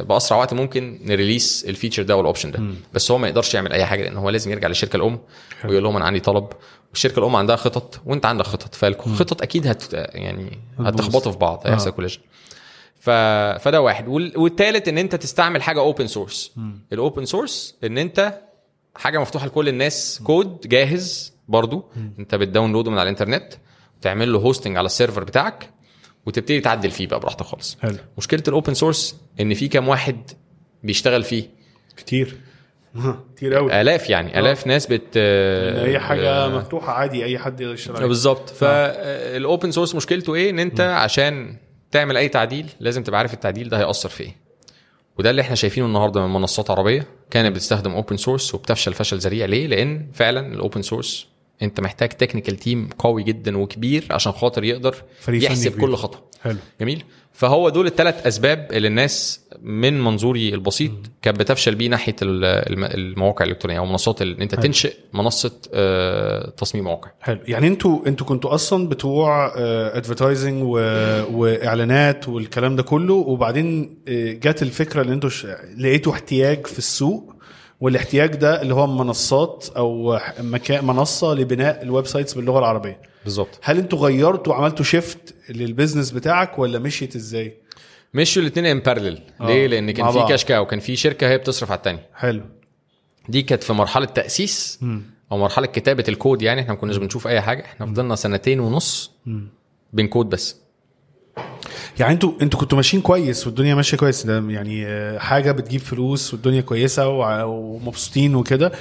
بأسرع وقت ممكن ن release ال feature ده وال option ده. بس هو ما يقدرش يعمل أي حاجة لأن هو لازم يرجع للشركة الأم ويقول لهم أنا عندي طلب. والشركة الأم عندها خطط وأنت عندك خطط. فالخطط أكيد هت يعني هتخبطوا في بعض هيحصل آه. collision ف... فده واحد. وال... والتالت إن أنت تستعمل حاجة open source ال open source إن أنت حاجة مفتوحة لكل الناس كود جاهز برضو. أنت بت download ه من على الإنترنت تعمل له hosting على ال server بتاعك. وتبتدي تعدل فيه بقى براحتك خالص. حلو. مشكلة ال open source إن في كام واحد بيشتغل فيه؟ كتير. كتير قوي آلاف يعني. آلاف ناس بت إن هي حاجة آه، مفتوحة عادي أي حد يقدر يشتغل عليها. بالظبط. فال open source مشكلته إيه؟ إن أنت عشان تعمل أي تعديل لازم تبقى عارف التعديل ده هيأثر في إيه. وده اللي إحنا شايفينه النهارده من منصات عربية كانت بتستخدم open source وبتفشل فشل ذريع. ليه؟ لأن فعلا ال open source انت محتاج technical team قوي جدا وكبير عشان خاطر يقدر يحسب. كل خطوة. حلو. جميل. فهو دول الثلاث أسباب اللي الناس من منظوري البسيط كانت بتفشل بيه ناحية ال- الم- المواقع الإلكترونية أو منصات إن أنت تنشئ منصة آه، تصميم مواقع. حلو. يعني أنتوا أنتوا كنتوا أصلا بتوع advertising وإعلانات والكلام ده كله وبعدين آه، جت الفكرة اللي أنتوا ش- لقيتوا احتياج في السوق والاحتياج ده اللي هو منصات أو مكان منصة لبناء ال websites باللغة العربية. بالظبط. هل أنتوا غيرتوا عملتوا shift لل business بتاعك ولا مشيت إزاي؟ مشوا الاثنين in parallel ليه؟ لأن كان في. cash cow كان في شركة هي بتصرف على الثانية حلو. دي كانت في مرحلة تأسيس أو مرحلة كتابة الكود يعني إحنا ما كناش بنشوف أي حاجة. إحنا فضلنا سنتين ونص بنكود بس. يعني أنتوا أنتوا كنتوا ماشيين كويس والدنيا ماشية كويس. ده يعني آه، حاجة بتجيب فلوس والدنيا كويسة ومبسوطين وكده.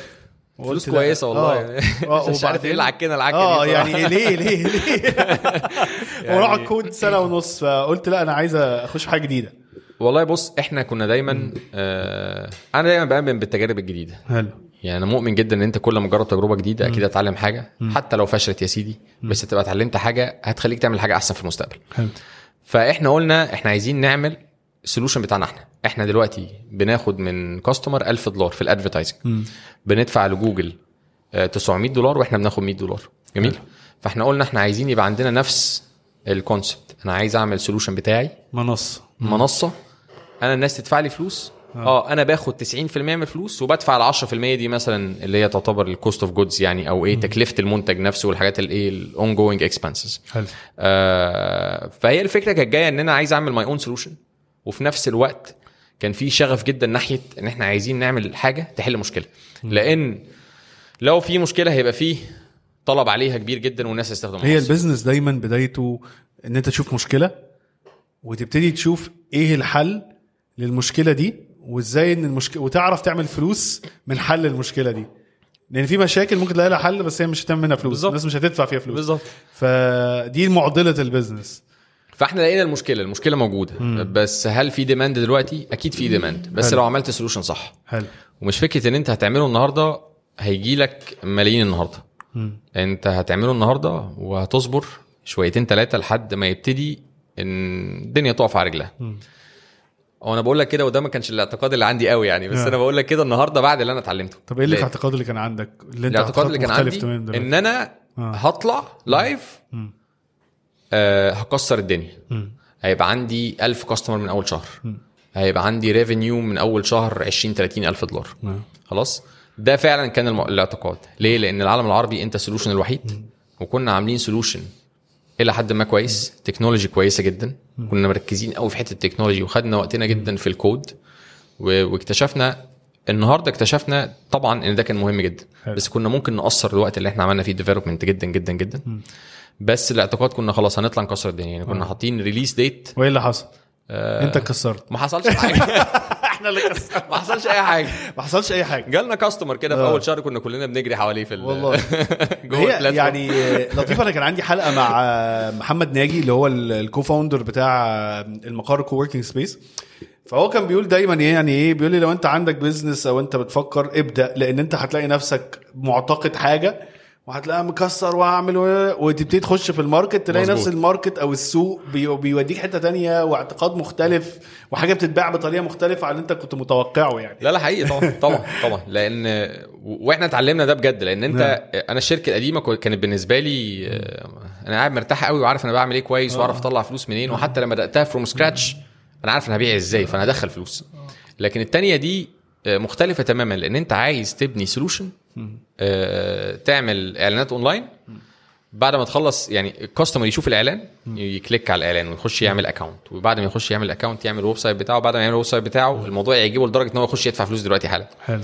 فلوس. كويسة والله. آه، (laughs) مش عارف إيه العكينه العكه آه يعني. ليه ليه ليه؟ (laughs) (laughs) يعني- وراح كود سنة ونص فقلت لا أنا عايز أخش في حاجة جديدة. والله بص إحنا كنا دايما آه أنا دايما بأمن بالتجارب الجديدة. حلو. يعني أنا مؤمن جدا إن أنت كل ما تجرب تجربة جديدة أكيد هتتعلم حاجة. حتى لو فشلت يا سيدي بس تبقى اتعلمت حاجة هتخليك تعمل حاجة أحسن في المستقبل. حلو فاحنا قلنا إحنا عايزين نعمل ال solution بتاعنا إحنا. إحنا دلوقتي بناخد من customer 1000 دولار في ال advertising بندفع لجوجل آه، 900 دولار وإحنا بناخد 100 دولار. جميل. فاحنا قلنا إحنا عايزين يبقى عندنا نفس ال concept أنا عايز اعمل solution بتاعي. منصة. منصة. أنا الناس تدفع لي فلوس. آه. أنا باخد 90% من الفلوس وبدفع ال 10% دي مثلا اللي هي تعتبر ال cost of goods يعني أو إيه تكلفة المنتج نفسه والحاجات الايه ال ongoing expenses آه فهي الفكرة كانت جاية إن أنا عايز أعمل my own solution وفي نفس الوقت كان في شغف جدا ناحية إن إحنا عايزين نعمل حاجة تحل مشكلة. لأن لو في مشكلة هيبقى فيه طلب عليها كبير جدا والناس هتستخدم هي ال business دايما بدايته إن أنت تشوف مشكلة وتبتدي تشوف إيه الحل للمشكلة دي وازاي إن المشكلة وتعرف تعمل فلوس من حل المشكلة دي. لأن في مشاكل ممكن تلاقي لها حل بس هي مش هتعمل منها فلوس. بالظبط. الناس مش هتدفع فيها فلوس. بالظبط. فدي معضلة ال business. فإحنا لقينا المشكلة المشكلة موجودة. بس هل في demand دلوقتي؟ أكيد في demand بس حلو. لو عملت solution صح. حلو. ومش فكرة إن أنت هتعمله النهارده هيجي لك ملايين النهارده. أنت هتعمله النهارده وهتصبر شويتين ثلاثة لحد ما يبتدي إن الدنيا تقف على رجلها. هو أنا بقول لك كده وده ما كانش الاعتقاد اللي عندي قوي يعني بس آه. أنا بقول لك كده النهارده بعد اللي أنا اتعلمته. طب إيه اللي؟ الاعتقاد اللي كان عندك؟ اللي أنت الاعتقاد اللي كان عندي إن أنا آه. هطلع live آه هكسر الدنيا. مم. هيبقى عندي 1000 customer من أول شهر. هيبقى عندي revenue من أول شهر 20 30 ألف دولار. نعم. خلاص؟ ده فعلا كان. الاعتقاد. ليه؟ لأن العالم العربي أنت ال solution الوحيد. وكنا عاملين solution إلى حد ما كويس. technology كويسة جدا. كنا مركزين قوي في حتة ال technology وخدنا وقتنا جدا في الكود. واكتشفنا النهارده اكتشفنا طبعا إن ده كان مهم جدا. حلو. بس كنا ممكن نقصر الوقت اللي إحنا عملنا فيه development جدا جدا جدا. بس الإعتقاد كنا خلاص هنطلع نكسر الدنيا. يعني كنا حاطين release date وإيه اللي حصل؟ آه أنت كسرت. ما حصلش حاجة. (laughs) إحنا اللي كسرنا (laughs) ما حصلش أي حاجة ما حصلش أي حاجة جالنا customer كده في آه. أول شهر كنا كلنا بنجري حواليه في ال- والله. (laughs) جوه. يعني لطيفة أنا كان عندي حلقة مع محمد ناجي اللي هو ال co-founder بتاع المقر co-working space فهو كان بيقول دايما إيه يعني إيه بيقول لي لو أنت عندك business أو أنت بتفكر ابدأ لأن أنت هتلاقي نفسك معتقد حاجة وهتلاقيها مكسر وهعمل وتبتدي تخش في ال market تلاقي مظبوط. نفس ال market أو السوق بي- بيوديك حتة تانية واعتقاد مختلف وحاجة بتتباع بطريقة مختلفة عن اللي انت كنت متوقعه يعني. لا لا حقيقي طبعا (laughs) طبعا طبعا. لأن وإحنا اتعلمنا ده بجد لأن انت أنا الشركة القديمة كانت بالنسبة لي آه، أنا قاعد مرتاح قوي وعارف أنا بعمل إيه كويس وأعرف أطلع فلوس منين وحتى لما بدأتها from scratch أنا عارف أنا هبيع إزاي فأنا ادخل فلوس. لكن التانية دي آه، مختلفة تماما لأن أنت عايز تبني solution تعمل إعلانات أونلاين. بعد ما تخلص يعني ال customer يشوف الإعلان ي click على الإعلان ويخش يعمل account وبعد ما يخش يعمل account يعمل website بتاعه. بعد ما يعمل ال website بتاعه الموضوع يعجبه لدرجة إن هو يخش يدفع فلوس دلوقتي حالا. حلو.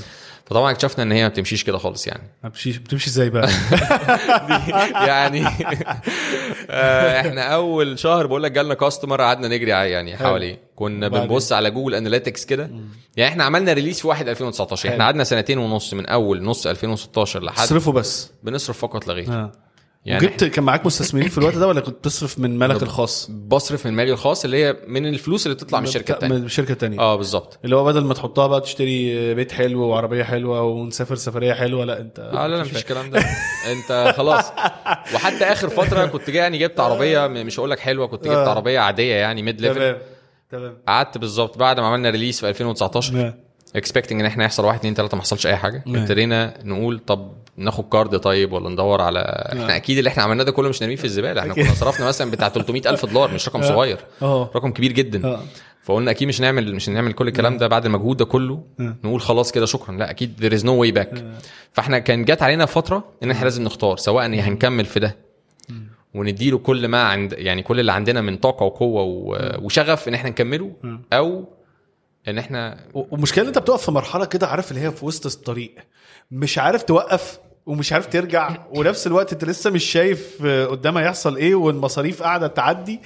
فطبعا اكتشفنا إن هي ما بتمشيش كده خالص يعني. بتمشي بتمشي إزاي بقى؟ (laughs) يعني (laughs) آه، إحنا أول شهر بقول لك جالنا customer قعدنا نجري يعني حواليه. كنا؟ بنبص على Google Analytics كده. يعني إحنا عملنا release في 1 2019 حلو. إحنا قعدنا سنتين ونص من أول نص 2016 لحد تصرفه بس. بنصرف فقط لا غير. آه. يعني وجبت كان معاك مستثمرين في الوقت ده ولا كنت بتصرف من مالك الخاص؟ بصرف من مالي الخاص اللي هي من الفلوس اللي بتطلع من الشركة الثانية من الشركة الثانية آه بالظبط. اللي هو بدل ما تحطها بقى تشتري بيت حلو وعربية حلوة ونسافر سفرية حلوة لا انت آه لا لا مفيش الكلام ده. انت خلاص. وحتى آخر فترة كنت جاي يعني جبت عربية مش هقول لك حلوة كنت جبت آه. عربية عادية يعني mid level تمام تمام. قعدت بالظبط بعد ما عملنا release في 2019 نعم. expecting إن إحنا يحصل واحد اتنين تلاتة ما حصلش أي حاجة. نعم. ابتدينا نقول طب ناخد كارد طيب ولا ندور على إحنا أكيد اللي إحنا عملناه ده كله مش نرميه في الزبالة. إحنا. كنا صرفنا مثلا بتاع 300 ألف دولار مش رقم صغير. آه. رقم كبير جدا. آه. فقلنا أكيد مش نعمل مش نعمل كل الكلام ده بعد المجهود ده كله. نقول خلاص كده شكرا. لا أكيد there is no way back. فاحنا كان جات علينا فترة إن إحنا لازم نختار سواء هنكمل في ده ونديله كل ما عند يعني كل اللي عندنا من طاقة وقوة وشغف إن إحنا نكمله أو إن إحنا والمشكلة إن أنت بتقف في مرحلة كده عارف اللي هي في وسط الطريق. مش عارف توقف ومش عارف ترجع ونفس الوقت انت لسه مش شايف آه، قدام هيحصل إيه والمصاريف قاعدة تعدي.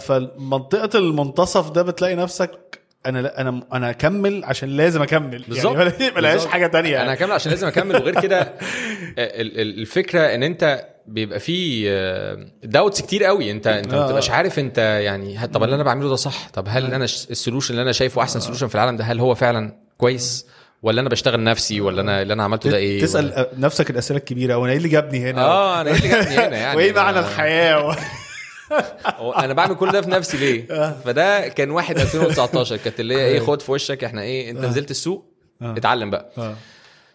فمنطقة المنتصف ده بتلاقي نفسك أنا لا أنا أنا اكمل عشان لازم أكمل. بالظبط. يعني ملهاش. حاجة تانية. أنا هكمل عشان لازم أكمل. وغير كده (laughs) ال- الفكرة إن أنت بيبقى فيه doubts كتير قوي. أنت أنت ما آه. بتبقاش عارف أنت يعني طب اللي أنا بعمله ده صح؟ طب هل أنا ال solution اللي أنا شايفه أحسن solution في العالم ده هل هو فعلا كويس؟ ولا أنا بشتغل نفسي ولا أنا اللي أنا عملته ده إيه؟ تسأل ولا- نفسك الأسئلة الكبيرة. وأنا إيه اللي جابني هنا؟ آه أنا إيه اللي جابني هنا (laughs) يعني؟ وإيه معنى الحياة؟ (laughs) (laughs) و... أنا بعمل كل ده في نفسي ليه؟ فده كان واحد 2019 كانت اللي هي إيه خد في وشك إحنا إيه أنت نزلت السوق اتعلم بقى. آه.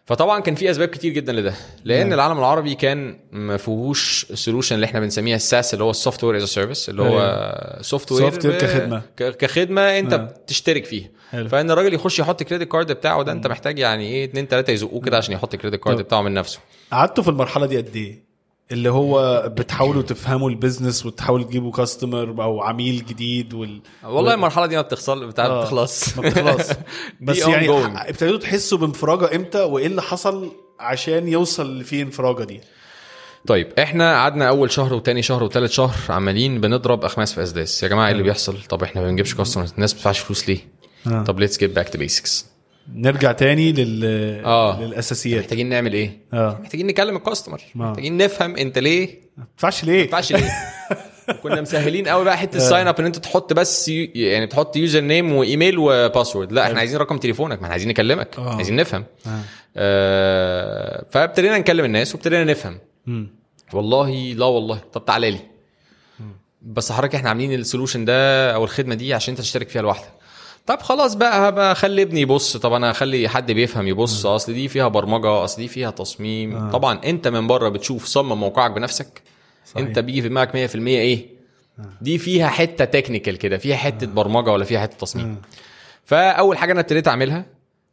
فطبعا كان في أسباب كتير جدا لده لأن العالم العربي كان ما فيهوش ال solution اللي إحنا بنسميها ال SaaS اللي هو ال software as a service اللي هو software Software كخدمة. كخدمة أنت بتشترك فيها. فإن الراجل يخش يحط ال credit card بتاعه ده أنت محتاج يعني إيه اتنين تلاتة يزقوه كده عشان يحط ال credit card. بتاعه من نفسه. قعدتوا في المرحلة دي قد إيه؟ اللي هو بتحاولوا تفهموا ال business وتحاولوا تجيبوا customer أو عميل جديد وال والله المرحلة دي ما بتخسر بتاع آه. بتخلص. ما بتخلص. (laughs) بس يعني ابتديتوا تحسوا بانفراجة إمتى وإيه اللي حصل عشان يوصل لفي انفراجة دي؟ طيب إحنا قعدنا أول شهر وتاني شهر وتالت شهر عمالين بنضرب أخماس في أسداس. يا جماعة إيه اللي بيحصل؟ طب إحنا ما بنجيبش customers الناس ما بتدفعش فلوس ليه؟ آه. طب let's get back to basics نرجع تاني لل آه. للأساسيات. محتاجين نعمل إيه؟ آه. محتاجين نكلم ال customer آه. محتاجين نفهم أنت ليه. ما ما ينفعش ليه ينفعش (laughs) ليه. كنا مسهلين قوي بقى حتة ال sign up إن أنت تحط بس يعني تحط username و email و password لا إحنا عايزين رقم تليفونك ما إحنا عايزين نكلمك. آه. عايزين نفهم. آه. آه فابتدينا نكلم الناس وابتدينا نفهم. مم. والله لا والله. طب تعالى لي. بس حضرتك إحنا عاملين ال solution ده أو الخدمة دي عشان أنت تشترك فيها لوحدك. طب خلاص بقى هبقى أخلي ابني يبص. طب أنا أخلي حد بيفهم يبص. أصل دي فيها برمجة أصل دي فيها تصميم. آه. طبعا أنت من بره بتشوف صمم موقعك بنفسك. صحيح. أنت بيجي في دماغك 100% إيه؟ دي فيها حتة technical كده فيها حتة برمجة ولا فيها حتة تصميم. فأول حاجة أنا ابتديت أعملها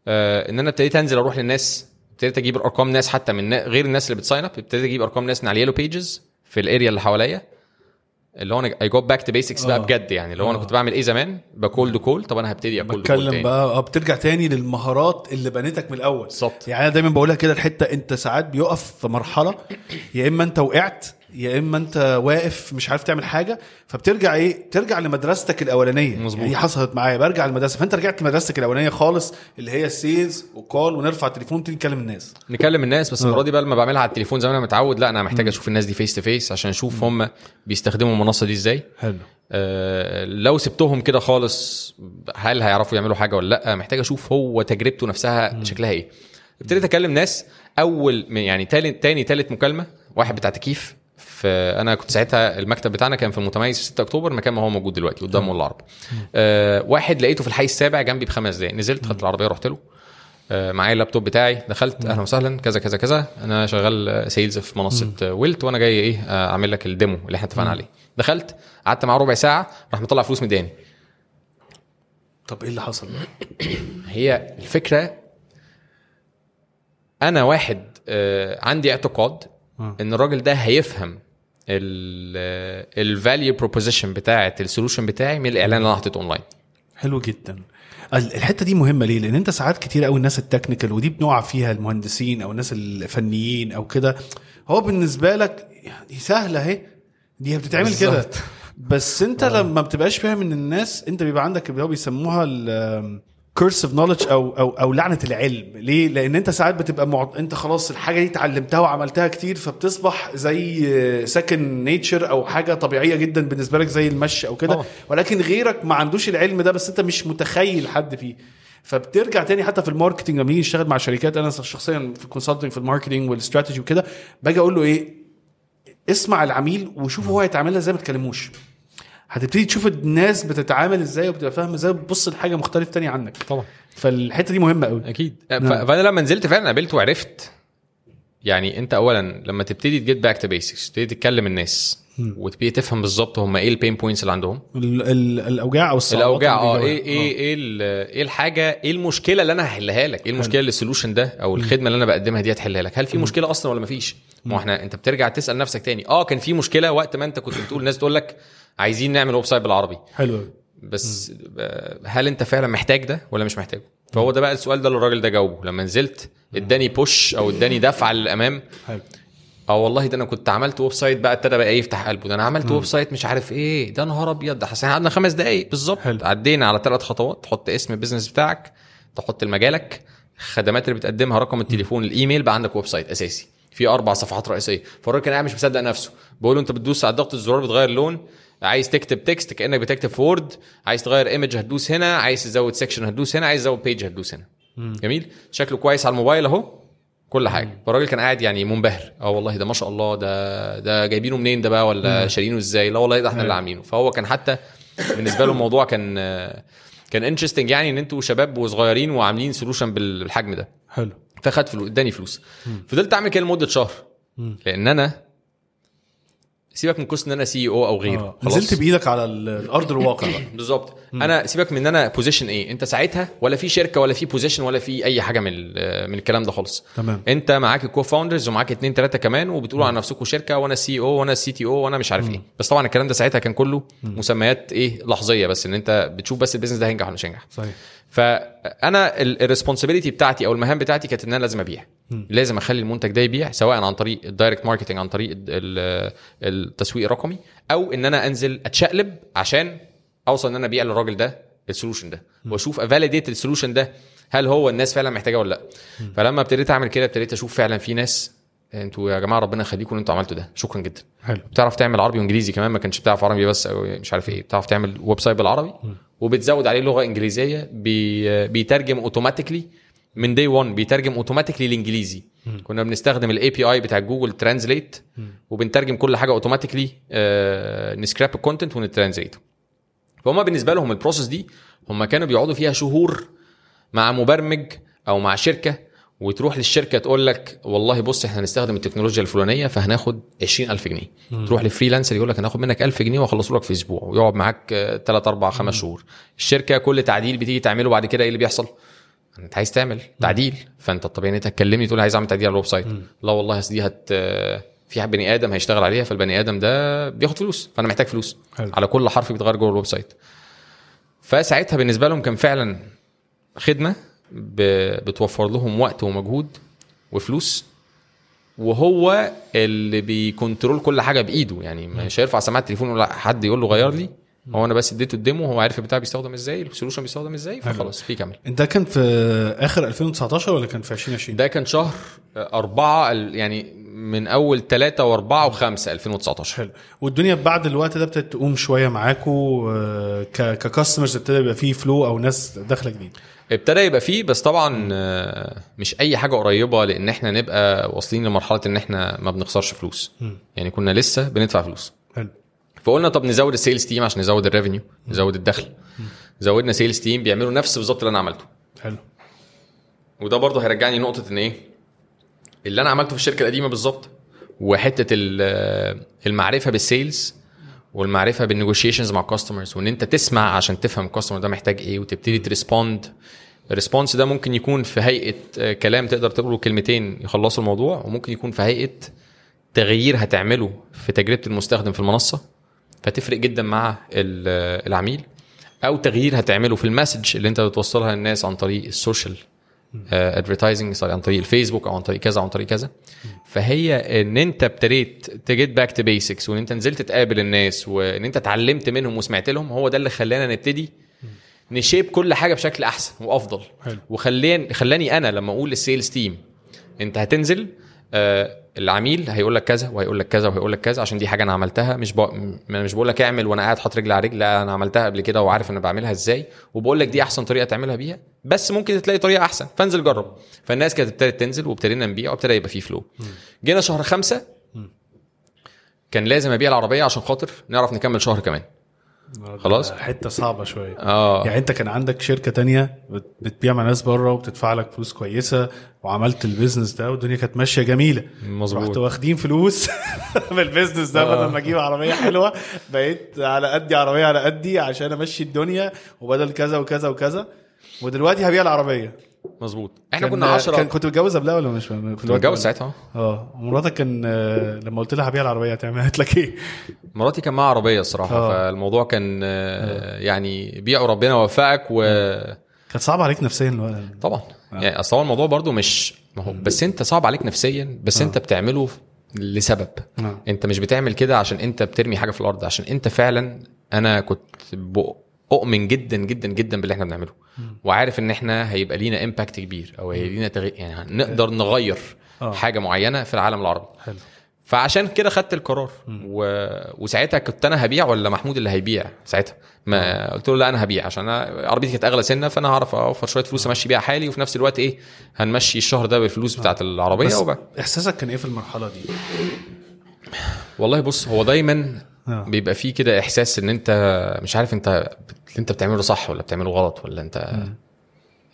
آه إن أنا ابتديت أنزل أروح للناس. ابتديت أجيب ارقام ناس حتى من غير الناس اللي بت sign up ابتديت أجيب أرقام ناس من على ال yellow pages في ال area اللي حواليا. اللي هو أنا I go back to basics بقى آه. بجد يعني اللي هو أنا آه. كنت بعمل إيه زمان ب cold call طب أنا هبتدي ا cold call بتكلم بقى آه بترجع تاني للمهارات اللي بنيتك من الأول بالظبط. يعني أنا دايما بقولها كده الحتة أنت ساعات بيقف في مرحلة يا إما أنت وقعت يا إما أنت واقف مش عارف تعمل حاجة فبترجع إيه؟ ترجع لمدرستك الأولانية. مظبوط. يعني حصلت معايا برجع للمدرسه فأنت رجعت لمدرستك الأولانية خالص اللي هي ال sales و call ونرفع التليفون تيجي نكلم الناس. نكلم الناس بس المرة دي بقى لما بعملها على التليفون زي ما أنا متعود لا أنا محتاج أشوف الناس دي face to face عشان أشوف هم بيستخدموا المنصة دي إزاي. حلو. آه، لو سبتهم كده خالص هل هيعرفوا يعملوا حاجة ولا لأ؟ محتاج أشوف هو تجربته نفسها شكلها إيه. ابتديت أكلم ناس أول يعني تاني تاني تالت مكالمة واحد بتاع تكييف في أنا كنت ساعتها المكتب بتاعنا كان في المتميز في 6 أكتوبر مكان ما هو موجود دلوقتي قدام مول العرب آه واحد لقيته في الحي السابع جنبي بخمس دقايق. نزلت خدت العربية رحت له. آه، معايا اللابتوب بتاعي. دخلت أهلا وسهلا كذا كذا كذا. أنا شغال sales في منصة آه، Wuilt وأنا جاي إيه آه، أعمل لك ال demo اللي إحنا اتفقنا عليه. دخلت قعدت معاه ربع ساعة راح مطلع فلوس مديني طب إيه اللي حصل؟ (clears throat) هي الفكرة أنا واحد آه، عندي اعتقاد آه. إن الراجل ده هيفهم ال value proposition بتاعه ال solution بتاعي من الإعلان اللي أنا حطيته اونلاين حلو جدا. ال- الحتة دي مهمة ليه؟ لأن أنت ساعات كتير قوي الناس ال technical ودي بنقع فيها المهندسين أو الناس الفنيين أو كده. هو بالنسبة لك دي سهلة أهي. دي بتتعمل كده. بس أنت لما بتبقاش فاهم إن الناس أنت بيبقى عندك اللي هو بيسموها ال curse of knowledge أو أو أو لعنة العلم. ليه؟ لأن أنت ساعات بتبقى مع... أنت خلاص الحاجة دي اتعلمتها وعملتها كتير فبتصبح زي second nature أو حاجة طبيعية جدا بالنسبة لك زي المشي أو كده. ولكن غيرك ما عندوش العلم ده بس أنت مش متخيل حد فيه. فبترجع تاني حتى في ال marketing لما نيجي نشتغل مع شركات أنا شخصيا في ال consulting في ال marketing والاستراتيجي وكده باجي أقول له إيه؟ اسمع العميل وشوف هو هيتعاملها إزاي ما تكلموش. هتبتدي تشوف الناس بتتعامل إزاي وبتبقى فاهمة إزاي وتبص لحاجة مختلفة تانية عنك. طبعا. فالحتة دي مهمة قوي أكيد. ف- نعم. فأنا لما نزلت فعلا قابلت وعرفت. يعني أنت اولا لما تبتدي ت get back to basics تبتدي تتكلم الناس وتبتدي تفهم بالظبط هم إيه ال pain points اللي عندهم. ال- ال- الأوجاع أو الصعوبات الأوجاع آه اللي إيه بيواجهوها. إيه إيه ال- إيه الحاجة إيه المشكلة اللي أنا هحلها لك؟ إيه المشكلة اللي ال solution ده أو الخدمة اللي أنا بقدمها دي هتحلها لك؟ هل في مشكلة أصلا ولا مفيش؟ ما هو إحنا أنت بترجع تسأل نفسك تاني آه كان في مشكلة وقت ما أنت كنت بتقول الناس تقول لك عايزين نعمل website بالعربي. حلو بس آه، هل انت فعلا محتاج ده ولا مش محتاجه؟ فهو ده بقى السؤال ده اللي الراجل ده جاوبه. لما نزلت اداني push أو اداني دفعه للأمام. حلو. آه والله ده أنا كنت عملت website بقى ابتدى بقى يفتح قلبه. ده أنا عملت website مش عارف إيه. ده نهار أبيض. ده احنا قعدنا خمس دقايق. بالظبط. حلو. عدينا على ثلاث خطوات. تحط اسم ال business بتاعك تحط المجالك الخدمات اللي بتقدمها رقم التليفون الإيميل بقى عندك website أساسي. في أربع صفحات رئيسية. فالراجل كان قاعد مش مصدق نفسه. بقول له أنت بتدوس على ضغط الزرار بتغير لون؟ عايز تكتب text كأنك بتكتب في Word عايز تغير image هتدوس هنا عايز تزود section هتدوس هنا عايز تزود page هتدوس هنا. جميل؟ شكله كويس على الموبايل اهو كل حاجة. فالراجل كان قاعد يعني منبهر. آه والله ده ما شاء الله ده ده جايبينه منين ده بقى؟ ولا شارينه إزاي؟ لا والله ده إحنا اللي عاملينه. فهو كان حتى بالنسبة له الموضوع كان كان interesting يعني إن أنتوا شباب وصغيرين وعاملين solution بالحجم ده. حلو. فخد فلوس اداني فلوس. فضلت أعمل كده لمدة شهر. لأن أنا سيبك من قصة إن أنا CEO أو غيره. آه. نزلت بإيدك على ال- الأرض الواقع (laughs) بالظبط. أنا سيبك من إن أنا position إيه. أنت ساعتها ولا في شركة ولا في position ولا في أي حاجة من من الكلام ده خالص. تمام. أنت معاك ال co-founders ومعاك اتنين تلاتة كمان وبتقولوا على نفسكم شركة وأنا CEO وأنا CTO وأنا مش عارف إيه. بس طبعا الكلام ده ساعتها كان كله مسميات إيه؟ لحظية بس إن أنت بتشوف بس ال business ده هينجح ولا مش هينجح. صحيح. فأنا ال responsibility بتاعتي أو المهام بتاعتي كانت إن أنا لازم أبيع. لازم أخلي المنتج ده يبيع سواء عن طريق ال direct marketing عن طريق ال- ال- التسويق الرقمي أو إن أنا أنزل أتشقلب عشان أوصل إن أنا أبيع للراجل ده ال solution ده وأشوف أ validate ال solution ده هل هو الناس فعلا محتاجاه ولا لأ. فلما ابتديت أعمل كده ابتديت أشوف فعلا في ناس أنتوا يا جماعة ربنا يخليكم ان أنتوا عملتوا ده. شكرا جدا. حلو. بتعرف تعمل عربي وإنجليزي كمان ما كانش بتعرف عربي بس أو مش عارف إيه بتعرف تعمل website بالعربي وبتزود عليه لغة إنجليزية بي بيترجم automatically من day 1 بيترجم automatically الانجليزي كنا بنستخدم ال API بتاع Google Translate وبنترجم كل حاجة اوتوماتيكلي نسكراب الكونتنت ونترانزليته فهم بالنسبة لهم ال process دي هم كانوا بيقعدوا فيها شهور مع مبرمج أو مع شركة وتروح للشركة تقول لك والله بص إحنا هنستخدم التكنولوجيا الفلانية فهناخد 20000 جنيه. تروح لل freelancer يقول لك هناخد منك 1000 جنيه وأخلصه لك في أسبوع ويقعد معاك 3 4 5 شهور. الشركة كل تعديل بتيجي تعمله بعد كده إيه اللي بيحصل؟ انت عايز تعمل تعديل فانت الطبيعي ان انت تكلمني تقول عايز اعمل تعديل على ال website. لا والله دي هت في بني آدم هيشتغل عليها فالبني آدم ده بياخد فلوس فأنا محتاج فلوس. حلو. على كل حرف بيتغير جوه ال website. فساعتها بالنسبة لهم كان فعلا خدمة بتوفر لهم وقت ومجهود وفلوس وهو اللي بي control كل حاجة بإيده. يعني مش هيرفع سماعة التليفون ولا حد يقول له غير لي. هو أنا بس اديته ال demo هو عارف البتاع بيستخدم إزاي ال solution بيستخدم إزاي فخلاص في كمل. انت كان في آخر 2019 ولا كان في 2020 ده كان شهر أربعة يعني من أول ثلاثة وأربعة وخمسة 2019 حلو. والدنيا بعد الوقت ده ابتدت تقوم شوية معاكوا آه، ك ك customers ابتدى يبقى فيه flow أو ناس داخلة جديد. ابتدى يبقى فيه بس طبعا آه، مش أي حاجة قريبة لأن إحنا نبقى واصلين لمرحلة إن إحنا ما بنخسرش فلوس. يعني كنا لسه بندفع فلوس. فقلنا طب نزود ال sales team عشان نزود ال revenue نزود الدخل. زودنا sales team بيعملوا نفس بالظبط اللي أنا عملته. حلو. وده برضه هيرجعني نقطه إن إيه؟ اللي أنا عملته في الشركة القديمة بالظبط وحتة ال- المعرفة بال sales والمعرفة بال negotiations مع ال customers وإن أنت تسمع عشان تفهم ال customer ده محتاج إيه وتبتدي ت respond. ال response ده ممكن يكون في هيئة آه، كلام تقدر تقوله كلمتين يخلصوا الموضوع وممكن يكون في هيئة تغيير هتعمله في تجربة المستخدم في المنصة. فتفرق جدا مع ال- العميل أو تغيير هتعمله في ال message اللي أنت بتوصلها للناس عن طريق ال social advertising عن طريق الفيسبوك أو عن طريق كذا عن طريق كذا فهي إن أنت ابتديت ت get back to basics وإن أنت نزلت تقابل الناس وإن أنت اتعلمت منهم وسمعت لهم هو ده اللي خلانا نبتدي ن shape كل حاجة بشكل أحسن وأفضل حلو. وخلاني خلاني أنا لما أقول لل sales team أنت هتنزل آه العميل هيقول لك كذا وهيقول لك كذا وهيقول لك كذا عشان دي حاجة أنا عملتها مش بق... مش بقول لك اعمل وأنا قاعد حاطط رجل على رجل لا أنا عملتها قبل كده وعارف أنا بعملها إزاي وبقول لك دي أحسن طريقة تعملها بيها بس ممكن تلاقي طريقة أحسن فانزل جرب. فالناس كانت ابتدت تنزل وابتدينا نبيع وابتدى يبقى فيه flow جينا شهر خمسة كان لازم أبيع العربية عشان خاطر نعرف نكمل شهر كمان. خلاص. حتة صعبة شوية. آه. يعني أنت كان عندك شركة تانية بت- بتبيع مع ناس بره وبتدفع لك فلوس كويسة وعملت ال business ده والدنيا كانت ماشية جميلة. مظبوط. رحت واخدين فلوس (laughs) من ال business ده بدل ما أجيب عربية حلوة. بقيت على قدي عربية على قدي عشان أمشي الدنيا وبدل كذا وكذا وكذا. ودلوقتي هبيع العربية. مظبوط. إحنا كنا 10 كان كنت متجوز قبلها ولا مش كنت متجوز ساعتها. آه. ومراتك كان آه، لما قلت لها هبيع العربية هتعمل قالت لك إيه؟ مراتي كان معاها عربية الصراحة آه. فالموضوع كان آه، يعني بيع وربنا وفقك وطبعا كانت صعبة عليك نفسيا الوقت. يعني أصل الموضوع برضو مش ما هو بس أنت صعب عليك نفسيا بس أنت بتعمله لسبب. آه. أنت مش بتعمل كده عشان أنت بترمي حاجة في الأرض عشان أنت فعلا أنا كنت اؤمن جدا جدا جدا باللي إحنا بنعمله. وعارف إن إحنا هيبقى لينا امباكت كبير أو هيبقى لينا تغيير يعني نقدر نغير آه. حاجة معينة في العالم العربي. حلو. فعشان كده خدت القرار. و... وساعتها كنت أنا هبيع ولا محمود اللي هيبيع ساعتها؟ ما قلت له لا أنا هبيع عشان أنا عربيتي كانت أغلى سنة فأنا هعرف أوفر شوية فلوس أمشي بيها حالي وفي نفس الوقت إيه هنمشي الشهر ده بالفلوس بتاعت العربية بس وبقى. إحساسك كان إيه في المرحلة دي؟ والله بص هو دايما. بيبقى فيه كده إحساس إن أنت مش عارف أنت اللي أنت بتعمله صح ولا بتعمله غلط ولا أنت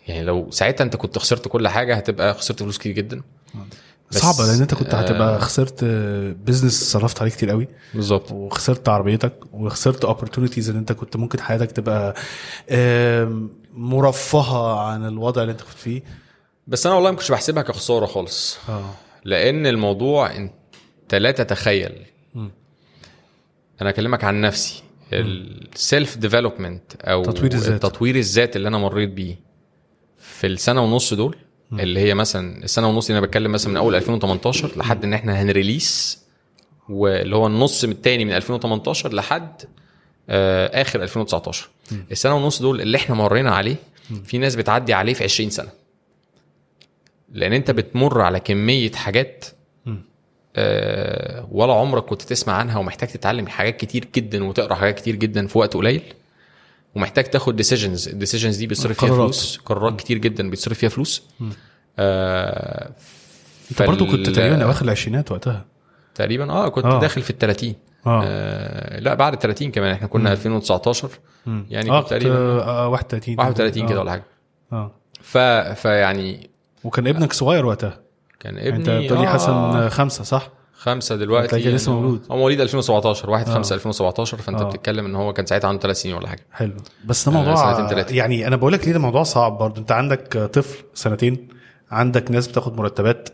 يعني لو ساعتها أنت كنت خسرت كل حاجة هتبقى خسرت فلوس كتير جدا. بس- صعبة لأن أنت كنت هتبقى آه. خسرت بزنس صرفت عليه كتير قوي. بالظبط. وخسرت عربيتك وخسرت opportunities ان أنت كنت ممكن حياتك تبقى مرفهة عن الوضع اللي أنت كنت فيه. بس أنا والله ما كنتش بحسبها كخسارة خالص. آه. لأن الموضوع انت لا تتخيل أنا اكلمك عن نفسي. ال self development أو تطوير الذات. التطوير الذات اللي أنا مريت بيه في السنة ونص دول اللي هي مثلا السنة ونص اللي أنا بتكلم مثلا من أول 2018 لحد إن إحنا هن release واللي هو النص من التاني من 2018 لحد آه آخر 2019 السنة ونص دول اللي إحنا مرينا عليه في ناس بتعدي عليه في 20 سنة. لأن أنت بتمر على كمية حاجات ولا عمرك كنت تسمع عنها ومحتاج تتعلم حاجات كتير جدا وتقرأ حاجات كتير جدا في وقت قليل؟ ومحتاج تاخد decisions ال decisions دي بيتصرف فيها. فلوس. قرارات كتير جدا بيتصرف فيها فلوس. آه انت برضو كنت فال- تقريبا أواخر العشرينات وقتها. تقريبا آه كنت آه. آه. داخل في ال 30 آه. آه لا بعد ال 30 كمان. إحنا كنا 2019 يعني آه كنت كنت تقريبا آه، 31 31 كده. آه. ولا حاجة. آه. ف فيعني وكان ابنك صغير وقتها. كان يعني ابني انت بتقول لي آه، حسن خمسة صح؟ خمسة دلوقتي لسه يعني هو- مولود. هو مواليد 2017 1 آه. 5 2017 فانت آه. بتتكلم ان هو كان ساعتها عنده 3 سنين ولا حاجة حلو بس ده آه، موضوع. يعني أنا بقول لك ليه ده موضوع صعب برضه انت عندك طفل سنتين عندك ناس بتاخد مرتبات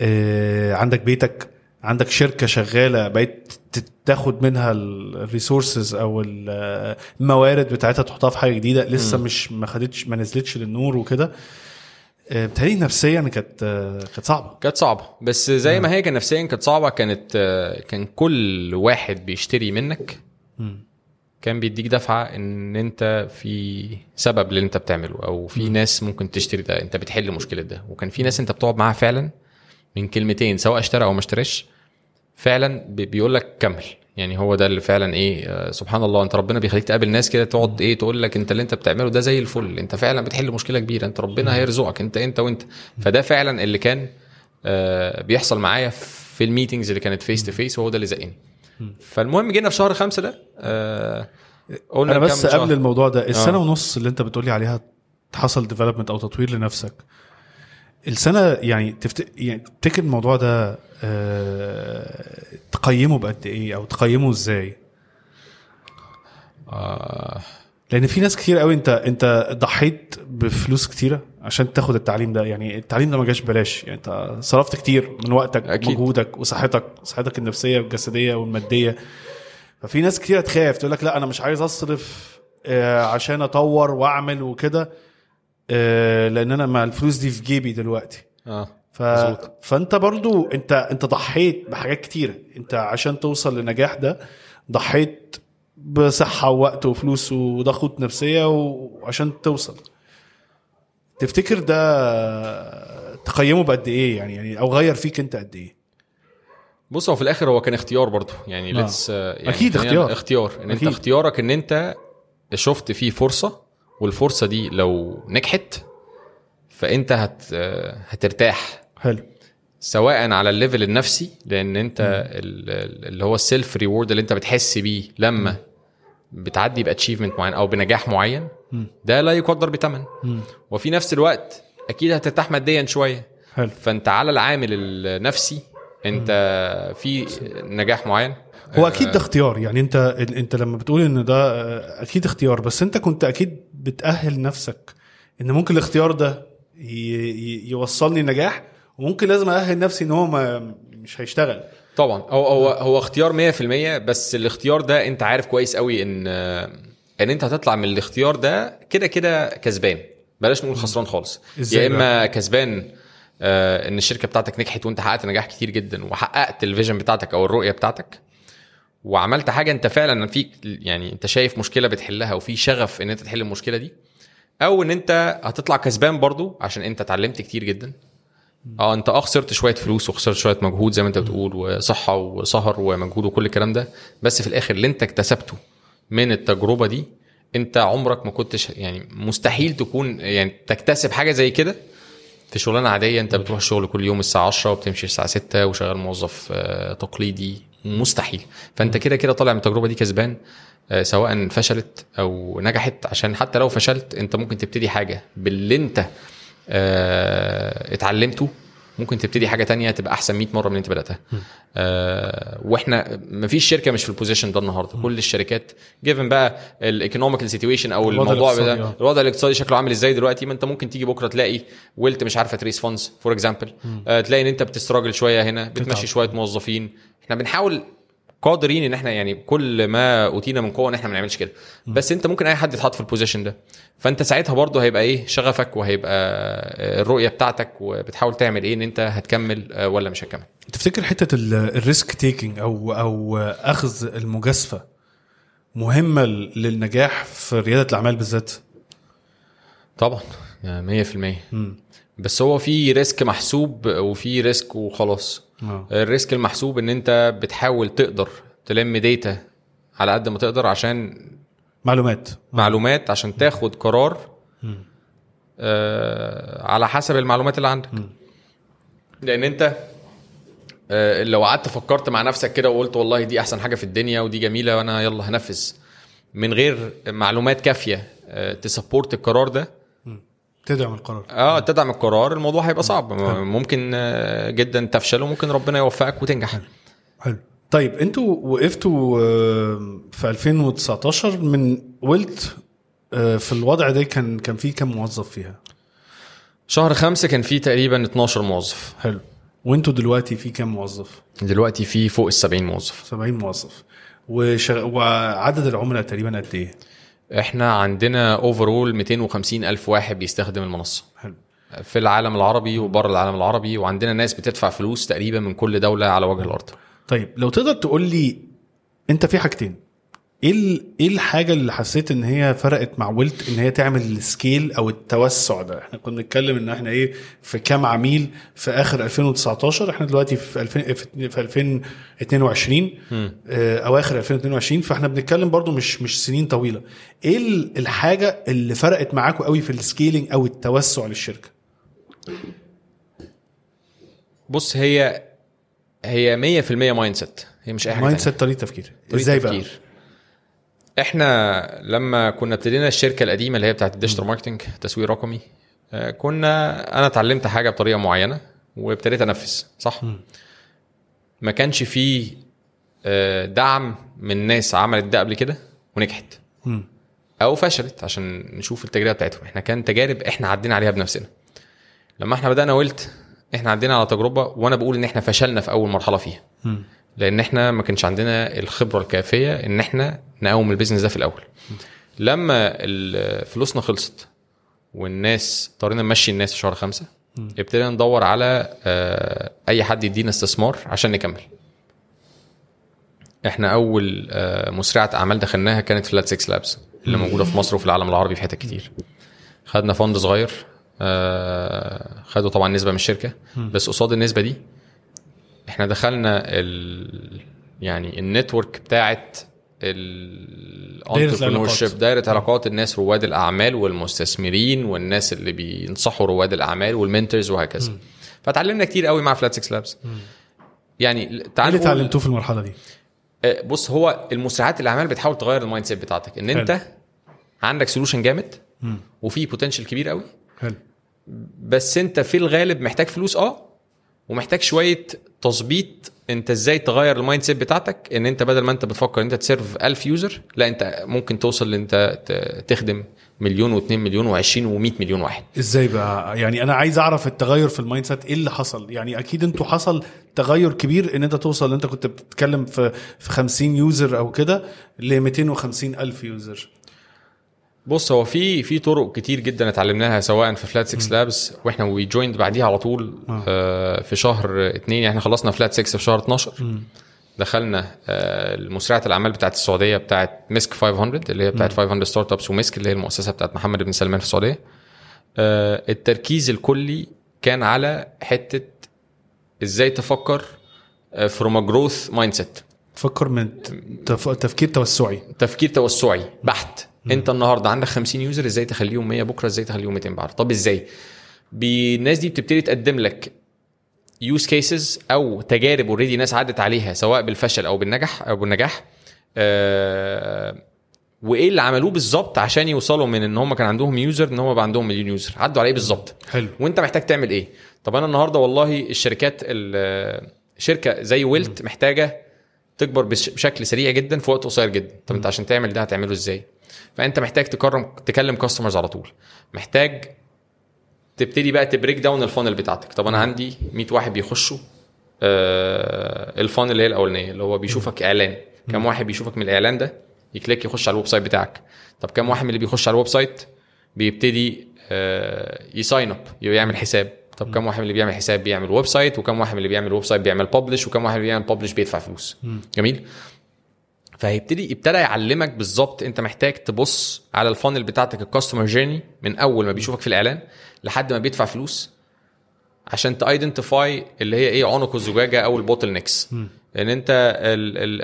آه، عندك بيتك عندك شركة شغالة بقيت تاخد منها الريسورسز أو ال- الموارد بتاعتها تحطها في حاجة جديدة لسه مش ما خدتش ما نزلتش للنور وكده آه، بتهيألي نفسيا كانت آه، كانت صعبة. كانت صعبة. بس زي ما هي كان نفسيا كانت صعبة. كانت آه، كان كل واحد بيشتري منك. كان بيديك دفعة إن أنت في سبب للي أنت بتعمله أو في ناس ممكن تشتري ده. أنت بتحل مشكلة ده. وكان في ناس أنت بتقعد معاها فعلا من كلمتين سواء اشترى أو ما اشتراش فعلا بي- بيقول لك كمل. يعني هو ده اللي فعلا إيه آه، سبحان الله أنت ربنا بيخليك تقابل ناس كده تقعد إيه تقول لك أنت اللي أنت بتعمله ده زي الفل. أنت فعلا بتحل مشكلة كبيرة. أنت ربنا هيرزقك. أنت أنت وأنت. فده فعلا اللي كان آه، بيحصل معايا في ال meetings اللي كانت face to face وهو ده اللي زقني. فالمهم جينا في شهر خمسة ده آه، قلنا أنا بس. قبل الموضوع ده السنة آه. ونص اللي أنت بتقولي عليها حصل development أو تطوير لنفسك السنة يعني تفت... يعني تفتكر الموضوع ده آه... تقيمه بقد إيه أو تقيمه إزاي؟ آه، لأن في ناس كتير قوي أنت أنت ضحيت بفلوس كتيرة عشان تاخد التعليم ده يعني التعليم ده ما جاش ببلاش يعني أنت صرفت كتير من وقتك أكيد. ومجهودك وصحتك صحتك النفسية والجسدية والمادية. ففي ناس كتير تخاف تقول لك لا أنا مش عايز أصرف آه، عشان أطور وأعمل وكده. لأن أنا ما الفلوس دي في جيبي دلوقتي. آه ف... فأنت برضو أنت أنت ضحيت بحاجات كتيرة. أنت عشان توصل للنجاح ده ضحيت بصحة ووقت وفلوس وضغوط نفسية وعشان توصل. تفتكر ده تقيمه بقد إيه يعني؟ يعني أو غير فيك أنت قد إيه؟ بص هو في الآخر هو كان اختيار برضه يعني آه. let's يعني أكيد خلينا- اختيار. اختيار. إن أنت أكيد. اختيارك إن أنت شفت فيه فرصة والفرصة دي لو نجحت فأنت هت هترتاح. حلو. سواء على ال level النفسي لأن أنت ال- اللي هو ال self reward اللي أنت بتحس بيه لما بتعدي ب achievement معين أو بنجاح معين ده لا يقدر بثمن وفي نفس الوقت أكيد هترتاح ماديا شوية. حلو. فأنت على العامل النفسي أنت في نجاح معين. هو أكيد ده اختيار. يعني أنت أنت لما بتقول إن ده آه، أكيد اختيار. بس أنت كنت أكيد بتأهل نفسك إن ممكن الاختيار ده يوصلني نجاح وممكن لازم أأهل نفسي إن هو ما مش هيشتغل. طبعا. هو هو هو اختيار 100% بس الاختيار ده أنت عارف كويس قوي إن إن أنت هتطلع من الاختيار ده كده كده كسبان. بلاش نقول خسران خالص. يا إما كسبان آه إن الشركة بتاعتك نجحت وأنت حققت نجاح كتير جدا وحققت الفيجن بتاعتك أو الرؤية بتاعتك وعملت حاجة أنت فعلا فيك يعني أنت شايف مشكلة بتحلها وفي شغف إن أنت تحل المشكلة دي؟ أو إن أنت هتطلع كسبان برضو عشان أنت اتعلمت كتير جدا؟ آه أنت آه خسرت شوية فلوس وخسرت شوية مجهود زي ما أنت بتقول وصحة وسهر ومجهود وكل الكلام ده بس في الآخر اللي أنت اكتسبته من التجربة دي أنت عمرك ما كنتش يعني مستحيل تكون يعني تكتسب حاجة زي كده في شغلانة عادية. أنت بتروح الشغل كل يوم الساعة 10 وبتمشي الساعة 6 وشغال موظف آه، تقليدي مستحيل. فأنت كده كده طالع من التجربة دي كسبان آه، سواء فشلت أو نجحت عشان حتى لو فشلت أنت ممكن تبتدي حاجة باللي أنت آه، اتعلمته. ممكن تبتدي حاجة تانية تبقى أحسن 100 مرة من اللي أنت بدأتها. آه وإحنا مفيش شركة مش في ال position ده النهارده. كل الشركات given بقى ال economical situation أو الموضوع ده آه. الوضع الاقتصادي شكله عامل إزاي دلوقتي؟ ما أنت ممكن تيجي بكرة تلاقي Wuilt مش عارفة ت raise funds for example تلاقي إن أنت بت struggle شوية هنا بتمشي شوية موظفين إحنا بنحاول قادرين إن إحنا يعني كل ما أوتينا من قوة إن إحنا ما نعملش كده. بس أنت ممكن أي حد يتحط في ال position ده. فأنت ساعتها برضه هيبقى إيه؟ شغفك وهيبقى آه، الرؤية بتاعتك وبتحاول تعمل إيه إن أنت هتكمل آه، ولا مش هتكمل. تفتكر حتة ال- ال risk taking أو أو أخذ المجازفة مهمة للنجاح في ريادة الأعمال بالذات؟ طبعا يعني 100% بس هو في risk محسوب وفي risk وخلاص. آه. ال risk المحسوب إن أنت بتحاول تقدر تلم data على قد ما تقدر عشان معلومات. معلومات عشان تاخد قرار آه على حسب المعلومات اللي عندك. لأن أنت آه لو قعدت فكرت مع نفسك كده وقلت والله دي أحسن حاجة في الدنيا ودي جميلة وأنا يلا هنفذ من غير معلومات كافية آه تسبورت القرار ده تدعم القرار. آه تدعم القرار. الموضوع هيبقى صعب. ممكن آه، جدا تفشل وممكن ربنا يوفقك وتنجح. حلو. طيب أنتوا وقفتوا آه، في 2019 من ولت آه، في الوضع ده كان كان في كام موظف فيها؟ شهر خمسة كان فيه تقريبا 12 موظف. حلو. وانتوا دلوقتي في كام موظف؟ دلوقتي في فوق ال 70 موظف. 70 موظف. وشغ... وعدد العملاء تقريبا قد إيه؟ إحنا عندنا overall 250 ألف واحد بيستخدم المنصة. حلو. في العالم العربي وبره العالم العربي وعندنا ناس بتدفع فلوس تقريبا من كل دولة على وجه الأرض. طيب لو تقدر تقول لي أنت في حاجتين. إيه إيه الحاجة اللي حسيت إن هي فرقت مع Wuilt إن هي تعمل ال scale أو التوسع ده؟ إحنا كنا بنتكلم إن إحنا إيه في كام عميل في آخر 2019 إحنا دلوقتي في 2000 في 2022 آه اواخر 2022 فإحنا بنتكلم برضو مش مش سنين طويلة. إيه ال- الحاجة اللي فرقت معاكم قوي في ال scaling أو التوسع للشركة؟ بص هي هي 100% mindset هي مش أي حاجة mindset طريقة تفكير. إزاي بقى؟ تفكير. إحنا لما كنا ابتدينا الشركة القديمة اللي هي بتاعت ال digital marketing تسويق رقمي آه، كنا أنا اتعلمت حاجة بطريقة معينة وابتديت أنفذ صح؟ ما كانش فيه آه، دعم من ناس عملت ده قبل كده ونجحت. مم. أو فشلت عشان نشوف التجربة بتاعتهم. إحنا كان تجارب إحنا عدينا عليها بنفسنا. لما إحنا بدأنا قلت إحنا عدينا على تجربة وأنا بقول إن إحنا فشلنا في أول مرحلة فيها. مم. لأن إحنا ما كانش عندنا الخبرة الكافية ان إحنا نقوم البيزنس ده في الأول. لما فلوسنا خلصت والناس اضطرينا نمشي الناس في شهر خمسة ابتدينا ندور على آه، أي حد يدينا استثمار عشان نكمل. إحنا أول آه، مسرعة أعمال دخلناها كانت فلات 6 لابس اللي موجودة في مصر وفي العالم العربي في حتت كتير. خدنا فند صغير آه، خدوا طبعا نسبة من الشركة بس قصاد النسبة دي إحنا دخلنا ال يعني ال network بتاعت دايرة ال entrepreneur العلاقات. دايرة علاقات الناس رواد الأعمال والمستثمرين والناس اللي بينصحوا رواد الأعمال وال mentors وهكذا. فتعلمنا كتير قوي مع Flat6Labs يعني إيه تعال اللي اتعلمتوه في المرحلة دي؟ آه، بص هو المسرعات الأعمال بتحاول تغير ال mindset بتاعتك. إن حلو. انت عندك solution جامد وفي potential كبير قوي. حلو. بس أنت في الغالب محتاج فلوس آه ومحتاج شوية تظبيط انت إزاي تغير ال mindset بتاعتك ان انت بدل ما انت بتفكر ان انت ت serve 1000 user لا انت ممكن توصل ان انت تخدم مليون و2 مليون و20 و100 مليون واحد. إزاي بقى؟ يعني أنا عايز اعرف التغير في ال mindset إيه اللي حصل؟ يعني أكيد أنتوا حصل تغير كبير ان انت توصل ان انت كنت بتتكلم في في 50 user أو كده ل 250 ألف user. بص هو في في طرق كتير جدا اتعلمناها سواء في Flat6Labs وإحنا we joined بعديها على طول آه. في شهر يعني إحنا خلصنا Flat6 في شهر 12 دخلنا آه مسرعه الأعمال بتاعت السعودية بتاعت مسك 500 اللي هي بتاعت 500 Startups ومسك اللي هي المؤسسة بتاعت محمد بن سلمان في السعودية. آه التركيز الكلي كان على حتة إزاي تفكر from a growth mindset فكر من تف... تفكير توسعي. تفكير توسعي بحت. انت النهارده عندك 50 user إزاي تخليهم 100 بكره إزاي تخليهم 200 بعد؟ طب إزاي؟ الناس دي بتبتدي تقدم لك use cases أو تجارب already ناس عدت عليها سواء بالفشل أو بالنجاح أو بالنجاح. آه وايه اللي عملوه بالظبط عشان يوصلوا من ان هم كان عندهم user ان هم بقى عندهم مليون user؟ عدوا على إيه بالظبط. حلو. وانت محتاج تعمل إيه؟ طب أنا النهارده والله الشركات ال- شركة زي Wuilt محتاجة تكبر بش- بشكل سريع جدا في وقت قصير جدا. طب انت عشان تعمل ده هتعمله إزاي؟ فأنت محتاج تكلم تكلم customers على طول. محتاج تبتدي بقى ت break down ال funnel بتاعتك. طب أنا عندي 100 واحد بيخشوا آه ال funnel اللي هي الأولانية اللي هو بيشوفك إعلان. كم واحد بيشوفك من الإعلان ده؟ ي click يخش على ال website بتاعك. طب كم واحد من اللي بيخش على ال website؟ بيبتدي آه ي sign up يعمل حساب. طب كم واحد من اللي بيعمل حساب؟ بيعمل website. وكم واحد من اللي بيعمل website؟ بيعمل publish وكم واحد اللي بيعمل publish بيدفع فلوس. جميل؟ فهيبتدي ابتدى يعلمك بالظبط انت محتاج تبص على ال funnel بتاعتك ال customer journey من أول ما بيشوفك في الإعلان لحد ما بيدفع فلوس عشان ت identify اللي هي إيه عنق الزجاجة أو ال bottlenecks لأن انت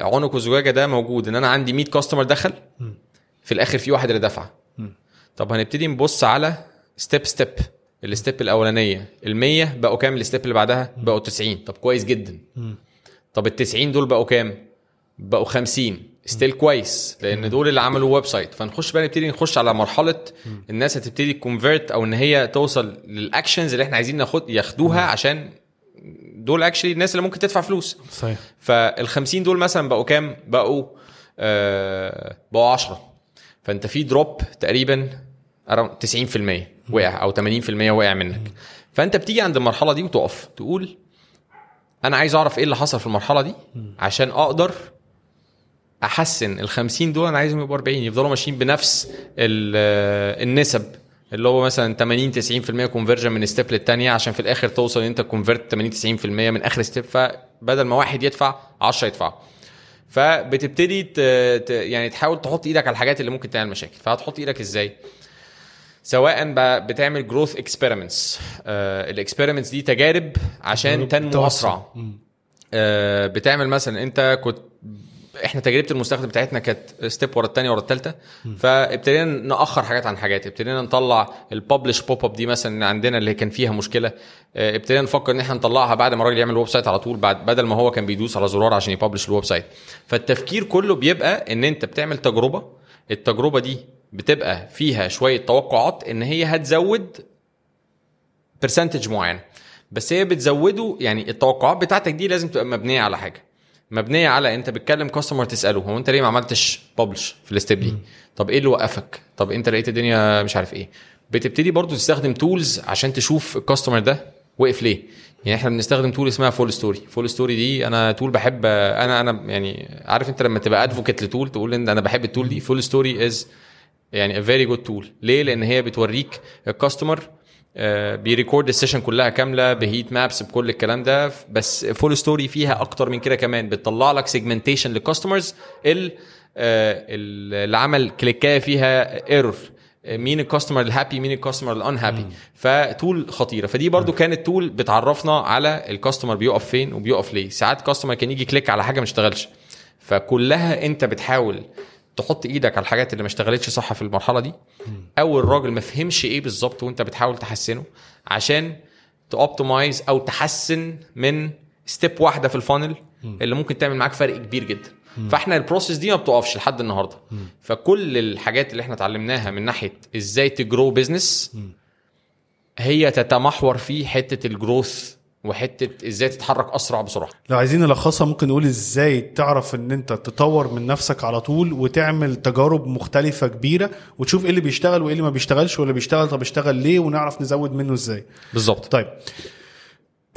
عنق الزجاجة ده موجود. إن أنا عندي 100 customer دخل في الآخر في واحد اللي دفع. طب هنبتدي نبص على step step ال step الأولانية. ال 100 بقوا كام؟ ال step اللي بعدها بقوا 90 طب كويس جدا. طب ال 90 دول بقوا كام؟ بقوا 50 still كويس لأن دول اللي عملوا website فنخش بقى نبتدي نخش على مرحلة الناس هتبتدي ت convert أو إن هي توصل لل actions اللي إحنا عايزين ناخد ياخدوها عشان دول actually الناس اللي ممكن تدفع فلوس. صحيح. فال 50 دول مثلا بقوا كام؟ بقوا آه بقوا 10 فأنت في drop تقريبا around 90% وقع أو 80% وقع منك. فأنت بتيجي عند المرحلة دي وتقف تقول أنا عايز أعرف إيه اللي حصل في المرحلة دي عشان أقدر أحسن ال 50 دول أنا عايزهم يبقوا 40 يفضلوا ماشيين بنفس آه، النسب اللي هو مثلا 80 90% كونفرجن من step للتانية عشان في الآخر توصل إن أنت convert 80 90% من آخر step فبدل ما واحد يدفع 10 يدفع. فبتبتدي ت... ت... يعني تحاول تحط إيدك على الحاجات اللي ممكن تعمل مشاكل. فهتحط إيدك إزاي؟ سواء. بتعمل growth experiments ال experiments دي تجارب عشان تنمو. أسرع. آه، بتعمل مثلا أنت كنت إحنا تجربة المستخدم بتاعتنا كانت step ورا الثانية ورا الثالثه فابتدينا نأخر حاجات عن حاجات. ابتدينا نطلع ال publish pop up دي مثلا عندنا اللي كان فيها مشكلة. آه، ابتدينا نفكر إن إحنا نطلعها بعد ما الراجل يعمل website على طول بعد بدل ما هو كان بيدوس على زرار عشان ي publish ال website فالتفكير كله بيبقى إن أنت بتعمل تجربة. التجربة دي بتبقى فيها شوية توقعات إن هي هتزود percentage معين بس هي بتزوده يعني التوقعات بتاعتك دي لازم تبقى مبنية على حاجة. مبنية على أنت بتكلم customer تسأله هو أنت ليه ما عملتش publish في ال step دي؟ طب إيه اللي وقفك؟ طب أنت لقيت الدنيا مش عارف إيه؟ بتبتدي برضو تستخدم tools عشان تشوف ال customer ده وقف ليه؟ يعني إحنا بنستخدم tool اسمها FullStory FullStory دي أنا tool بحب أنا أنا يعني عارف أنت لما تبقى advocate ل tool تقول إن أنا بحب ال tool دي FullStory is يعني a very good tool. ليه؟ لأن هي بتوريك ال customer بي record ال session كلها كاملة ب heat maps بكل الكلام ده. بس FullStory فيها أكتر من كده كمان. بتطلع لك segmentation لل customers اللي عمل click اية فيها error مين ال customer ال happy مين ال customer ال unhappy ف tool خطيرة. فدي برضو كانت tool بتعرفنا على ال customer بيقف فين وبيقف ليه. ساعات customer كان يجي click على حاجة ما اشتغلش. فكلها انت بتحاول تحط إيدك على الحاجات اللي ما اشتغلتش صح في المرحلة دي. أو الراجل ما فهمش إيه بالظبط وأنت بتحاول تحسنه عشان ت optimize أو تحسن من step واحدة في ال funnel اللي ممكن تعمل معاك فرق كبير جدا. فإحنا ال process دي ما بتقفش لحد النهارده. فكل الحاجات اللي إحنا اتعلمناها من ناحية إزاي ت grow business هي تتمحور في حتة ال growth وحتة إزاي تتحرك أسرع بسرعة. لو عايزين نلخصها ممكن نقول إزاي تعرف إن أنت تطور من نفسك على طول وتعمل تجارب مختلفة كبيرة وتشوف إيه اللي بيشتغل وإيه اللي ما بيشتغلش واللي بيشتغل طب اشتغل ليه ونعرف نزود منه إزاي. بالظبط. طيب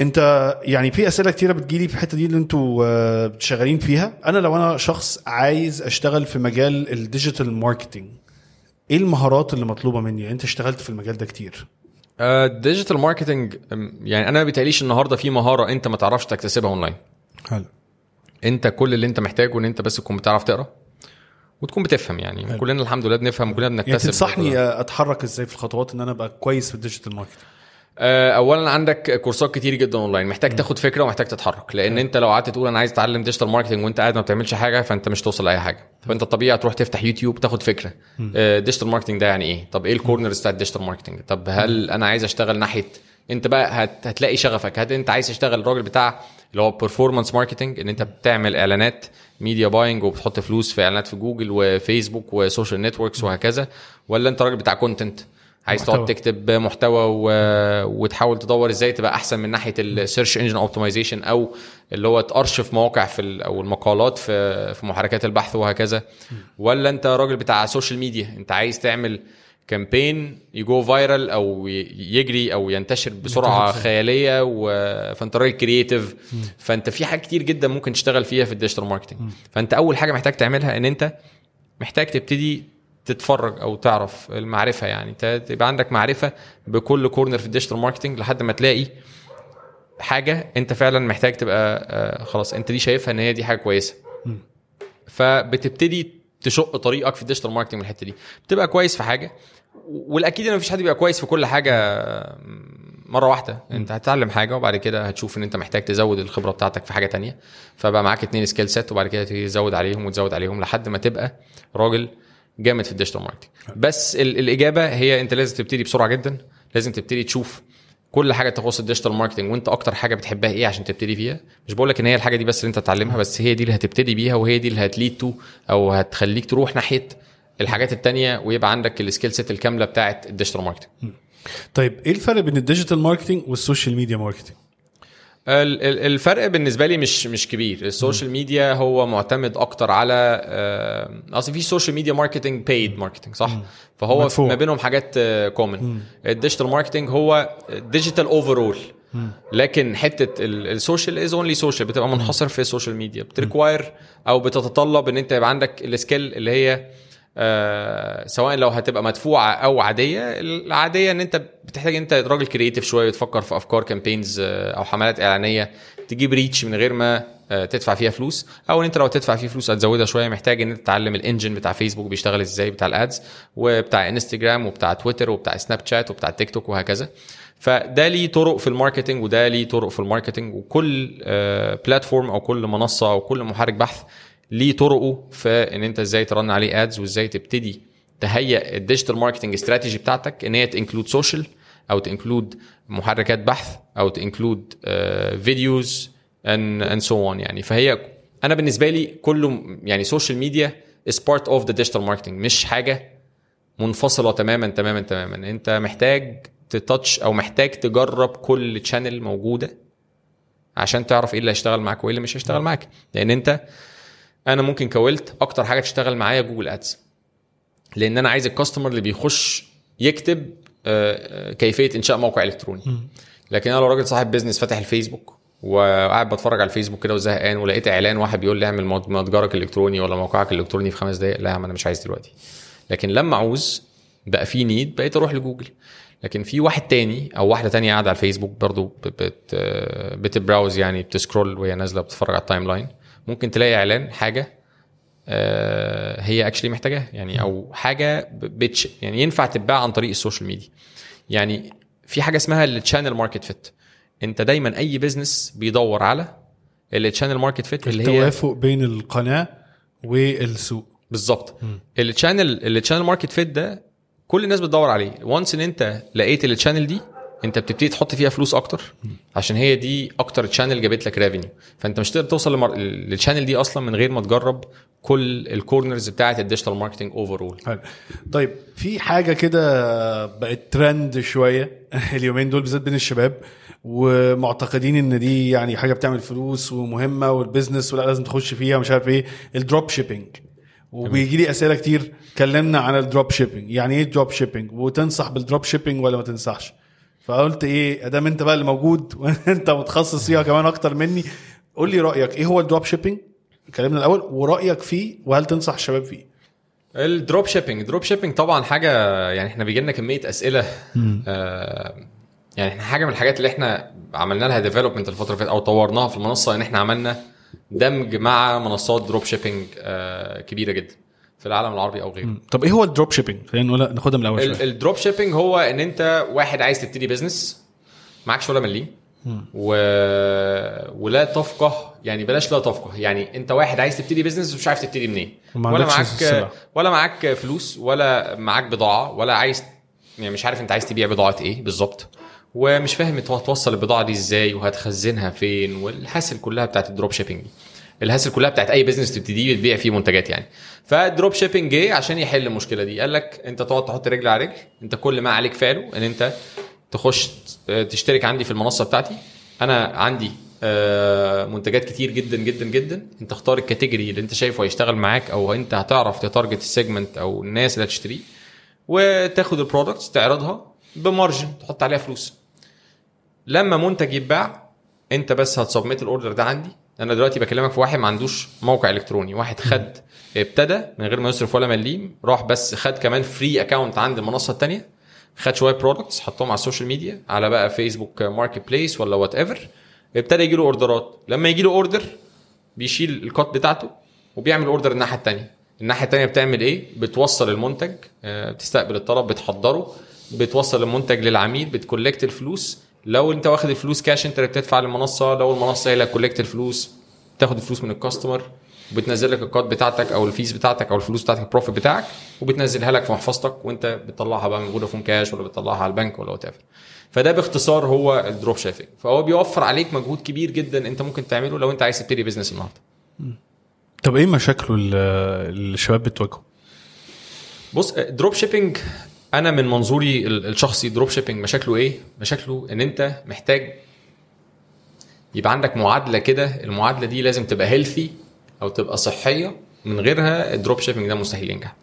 أنت يعني في أسئلة كتيرة بتجيلي في الحتة دي اللي أنتوا آه، شغالين فيها. أنا لو أنا شخص عايز أشتغل في مجال ال digital marketing إيه المهارات اللي مطلوبة مني؟ يعني أنت اشتغلت في المجال ده كتير. ال digital marketing يعني أنا ما بيتهيأليش النهارده في مهارة أنت ما تعرفش تكتسبها اونلاين حلو. أنت كل اللي أنت محتاجه إن أنت بس تكون بتعرف تقرأ وتكون بتفهم يعني. حلو. كلنا الحمد لله بنفهم وكلنا بنكتسب يعني تنصحني أتحرك إزاي في الخطوات إن أنا أبقى كويس في ال digital marketing اولا عندك كورسات كتير جدا أونلاين. محتاج تاخد فكرة ومحتاج تتحرك. لأن أنت لو قعدت تقول أنا عايز أتعلم digital marketing وأنت قاعد ما بتعملش حاجة فأنت مش توصل لأي حاجة. فأنت الطبيعي هتروح تفتح يوتيوب تاخد فكرة. digital marketing ده يعني إيه؟ طب إيه ال corners بتاع ال digital marketing طب هل أنا عايز أشتغل ناحية أنت بقى هت... هتلاقي شغفك؟ هل أنت عايز تشتغل الراجل بتاع اللي هو performance marketing إن أنت بتعمل إعلانات media buying وبتحط فلوس في إعلانات في جوجل وفيسبوك و social networks وهكذا؟ ولا أنت راجل بتاع content عايز. تقعد تكتب محتوى و... وتحاول تدور إزاي تبقى احسن من ناحية ال search engine optimization أو اللي هو تأرشف مواقع في ال... أو المقالات في في محركات البحث وهكذا. ولا انت راجل بتاع social media انت عايز تعمل campaign ي go viral أو يجري أو ينتشر بسرعة. خيالية و... فانت راجل creative فانت في حاجات كتير جدا ممكن تشتغل فيها في ال digital marketing فانت اول حاجة محتاج تعملها ان انت محتاج تبتدي تتفرج أو تعرف المعرفة يعني. تبقى عندك معرفة بكل corner في ال digital marketing لحد ما تلاقي حاجة انت فعلا محتاج تبقى آه، خلاص انت دي شايفها ان هي دي حاجة كويسة. فبتبتدي تشق طريقك في ال digital marketing من الحتة دي. بتبقى كويس في حاجة والأكيد إن مفيش حد بيبقى كويس في كل حاجة مرة واحدة. انت هتتعلم حاجة وبعد كده هتشوف إن انت محتاج تزود الخبرة بتاعتك في حاجة تانية. فبقى معاك اتنين skill set وبعد كده تزود عليهم وتزود عليهم لحد ما تبقى راجل جامد في ال digital marketing بس ال- الإجابة هي أنت لازم تبتدي بسرعة جدا. لازم تبتدي تشوف كل حاجة تخص ال digital marketing وأنت أكتر حاجة بتحبها إيه عشان تبتدي فيها مش بقول لك إن هي الحاجة دي بس اللي أنت تتعلمها بس هي دي اللي هتبتدي بيها وهي دي اللي هت lead to أو هتخليك تروح ناحية الحاجات التانية ويبقى عندك ال skill set الكاملة بتاعت ال digital marketing طيب إيه الفرق بين ال digital marketing وال social media marketing الفرق بالنسبة لي مش مش كبير. ال social media هو معتمد أكتر على آه، أصل في social media marketing paid marketing صح؟ فهو مدفوع. ما بينهم حاجات common ال digital marketing هو digital overall لكن حتة ال- السوشيال is only social بتبقى منحصر في ال social media بت require أو بتتطلب إن أنت يبقى عندك ال skill اللي هي آه سواء لو هتبقى مدفوعة أو عادية العادية إن أنت بتحتاج أنت راجل creative شوية تفكر في أفكار campaigns آه أو حملات إعلانية تجيب reach من غير ما آه تدفع فيها فلوس. أو إن أنت لو تدفع فيه فلوس هتزودها شوية محتاج إن أنت تتعلم ال engine بتاع فيسبوك بيشتغل إزاي بتاع ال ads وبتاع انستجرام وبتاع تويتر وبتاع سناب شات وبتاع تيك توك وهكذا. فده ليه طرق في ال marketing وده ليه طرق في ال marketing وكل platform أو كل منصة أو كل محرك بحث ليه طرقه في إن أنت إزاي ت run عليه ads وإزاي تبتدي تهيئ ال digital marketing strategy بتاعتك إن هي ت include social أو ت include محركات بحث أو ت include videos ان and so on يعني. فهي أنا بالنسبة لي كله يعني social media is part of the digital marketing مش حاجة منفصلة تماما تماما تماما. أنت محتاج ت touch أو محتاج تجرب كل channel موجودة عشان تعرف إيه اللي هيشتغل معاك وإيه اللي مش هيشتغل معاك. لأن أنت أنا ممكن كولت أكتر حاجة تشتغل معايا جوجل ads. لأن أنا عايز ال customer اللي بيخش يكتب آه، آه، كيفية إنشاء موقع إلكتروني. لكن أنا لو راجل صاحب business فاتح الفيسبوك وقاعد بتفرج على الفيسبوك كده وزهقان ولقيت إعلان واحد بيقول لي اعمل مت- متجرك الالكتروني ولا موقعك الالكتروني في خمس دقائق لا يا عم أنا مش عايز دلوقتي. لكن لما عاوز بقى في need بقيت أروح لجوجل. لكن في واحد تاني أو واحدة تانية قاعدة على الفيسبوك برضو بت بتبراوز يعني بت scroll وهي نازلة بتتفرج على ال timeline. ممكن تلاقي إعلان حاجة آه، هي actually محتاجاها يعني أو حاجة بتش يعني ينفع تتباع عن طريق ال social media. يعني في حاجة اسمها ال channel market fit أنت دايما أي business بيدور على ال channel market fit اللي هي التوافق بين القناة والسوق. بالظبط. ال channel ال channel market fit ده كل الناس بتدور عليه. once إن أنت لقيت ال channel دي انت بتبتدي تحط فيها فلوس أكتر عشان هي دي أكتر channel جابت لك revenue فانت مش تقدر توصل لمر... لل channel دي أصلا من غير ما تجرب كل ال corners بتاعه ال digital marketing overall طيب في حاجة كده بقت ترند شوية (laughs) اليومين دول بالذات بين الشباب ومعتقدين إن دي يعني حاجة بتعمل فلوس ومهمة وال business ولا لازم تخش فيها ومش عارف إيه ال drop shipping وبيجي لي أسئلة كتير كلمنا عن ال drop shipping يعني إيه ال drop shipping وتنصح بال drop shipping ولا ما تنصحش؟ فقلت إيه أدام أنت بقى اللي موجود (laughs) وانت متخصص فيها كمان أكتر مني قول لي رأيك إيه هو ال drop shipping؟ كلامنا الأول ورأيك فيه وهل تنصح الشباب فيه؟ ال drop shipping drop shipping طبعا حاجة يعني إحنا بيجي لنا كمية أسئلة آه يعني إحنا حاجة من الحاجات اللي إحنا عملنا لها development الفترة اللي فاتت أو طورناها في المنصة إن إحنا عملنا دمج مع منصات drop shipping آه كبيرة جدا. في العالم العربي أو غيره. طب إيه هو ال drop shipping خلينا نقول- ناخدها من الأول شوية. ال drop shipping هو إن أنت واحد عايز تبتدي business معكش ولا مليم. و... ولا تفقه يعني بلاش لا تفقه. يعني أنت واحد عايز تبتدي business ومش عارف تبتدي منين. ولا معاك السلع. ولا معاك فلوس ولا معاك بضاعة ولا عايز يعني مش عارف أنت عايز تبيع بضاعة إيه بالظبط. ومش فاهم انت هتوصل البضاعة دي إزاي وهتخزنها فين وال hassle كلها بتاعت ال drop shipping دي. ال hassle كلها بتاعت أي business تبتديه بتبيع فيه منتجات يعني. فال drop shipping جه عشان يحل المشكلة دي. قال لك أنت تقعد تحط رجل على رجل. أنت كل ما عليك فعله إن أنت تخش تشترك عندي في المنصة بتاعتي. أنا عندي آه، منتجات كتير جدا جدا جدا. أنت اختار ال category اللي أنت شايفه هيشتغل معاك أو أنت هتعرف ت target ال segment أو الناس اللي هتشتريه وتاخد ال products تعرضها ب margin تحط عليها فلوس. لما منتج يتباع أنت بس هت submit ال order ده عندي. أنا دلوقتي بكلمك في واحد ما عندوش موقع إلكتروني. واحد خد ابتدى من غير ما يصرف ولا مليم راح بس خد كمان free account عند المنصة الثانية خد شوية products حطهم على ال social media على بقى فيسبوك marketplace ولا whatever ابتدى يجي له اوردرات لما يجي له order بيشيل ال cut بتاعته وبيعمل order الناحية الثانية الناحية الثانية بتعمل إيه؟ بتوصل المنتج آه، بتستقبل الطلب بتحضره بتوصل المنتج للعميل بت collect الفلوس لو انت واخد الفلوس كاش انت اللي بتدفع للمنصة. لو المنصة هي اللي هت collect الفلوس تاخد الفلوس من ال customer وبتنزل لك ال cut بتاعتك أو ال fees بتاعتك أو الفلوس بتاعتك ال profit بتاعك وبتنزلها لك في محفظتك وانت بتطلعها بقى من فودافون كاش ولا بتطلعها على البنك ولا what فده باختصار هو ال drop shipping فهو بيوفر عليك مجهود كبير جدا انت ممكن تعمله لو انت عايز تبتدي business النهارده. طب إيه مشاكله اللي الشباب بتواجهه؟ بص drop shipping أنا من منظوري ال- الشخصي drop shipping مشاكله إيه مشاكله إن أنت محتاج يبقى عندك معادلة كده المعادلة دي لازم تبقى healthy أو تبقى صحية من غيرها ال drop shipping ده مستحيل ينجح.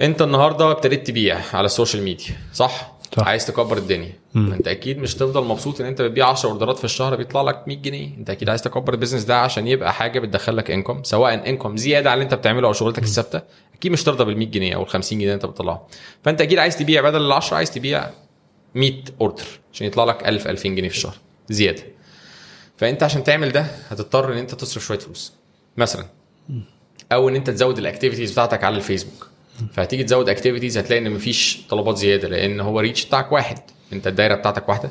أنت النهارده ابتديت تبيع على ال social media صح, صح. عايز تكبر الدنيا مم. انت أكيد مش تفضل مبسوط ان انت بتبيع 10 اوردرات في الشهر بيطلع لك 100 جنيه. انت أكيد عايز تكبر ال business ده عشان يبقى حاجة بتدخل لك income سواء income زيادة على اللي انت بتعمله أو شغلتك الثابتة أكيد مش ترضى بال 100 جنيه أو ال 50 جنيه اللي انت بتطلعها فانت أكيد عايز تبيع بدل ال 10 عايز تبيع 100 order عشان يطلع لك 1000 2000 جنيه في الشهر زيادة. فانت عشان تعمل ده هتضطر ان انت تصرف شوية فلوس. مثلا أو ان انت تزود ال activities بتاعتك على الفيسبوك. فهتيجي تزود activities هتلاقي ان مفيش طلبات زيادة لأن هو reach بتاعك واحد. انت الدايرة بتاعتك واحدة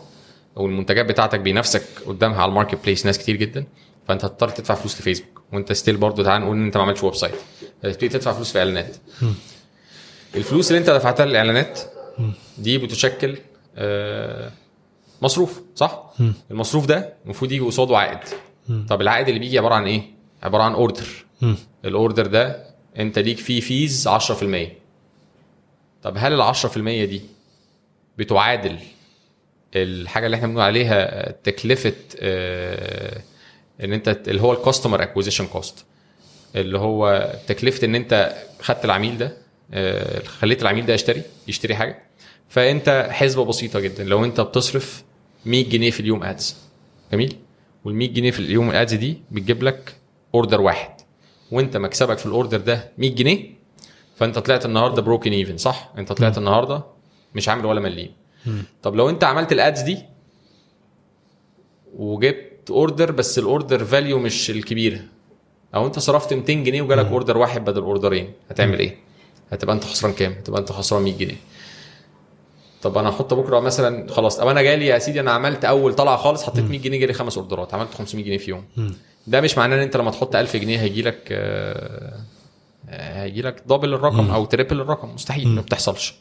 أو المنتجات بتاعتك بينافسك قدامها على ال marketplace ناس كتير جدا فأنت هتضطر تدفع فلوس لفيسبوك. وأنت still برضه تعال نقول إن أنت ما عملتش website هتبتدي تدفع فلوس في إعلانات. الفلوس اللي أنت دفعتها للإعلانات دي بتشكل آه، مصروف صح؟ المصروف ده المفروض يجي قصاده عائد. طب العائد اللي بيجي عبارة عن إيه؟ عبارة عن order. ال order ده أنت ليك فيه fees 10% طب هل ال 10% دي بتعادل الحاجة اللي إحنا بنقول عليها تكلفة آه، ان انت اللي هو ال customer acquisition cost اللي هو تكلفة ان انت خدت العميل ده آه، خليت العميل ده يشتري يشتري حاجة. فانت حسبة بسيطة جدا. لو انت بتصرف 100 جنيه في اليوم ads جميل؟ وال 100 جنيه في اليوم ال ads دي بتجيب لك order واحد. وانت مكسبك في ال order ده 100 جنيه فانت طلعت النهارده broken even صح؟ انت طلعت النهارده مش عامل ولا مليم. طب لو انت عملت ال ads دي وجبت order بس ال order value مش الكبيره أو انت صرفت 200 جنيه وجالك order واحد بدل اوردرين هتعمل إيه؟ هتبقى انت خسران كام؟ هتبقى انت خسران 100 جنيه. طب أنا هحط بكره مثلا خلاص طب أنا جالي يا سيدي أنا عملت اول طلعة خالص حطيت 100 جنيه جالي خمس اوردرات عملت 500 جنيه في يوم. ده مش معناه إن انت لما تحط 1000 جنيه هيجي لك هيجي لك double الرقم أو triple الرقم. مستحيل ما بتحصلش.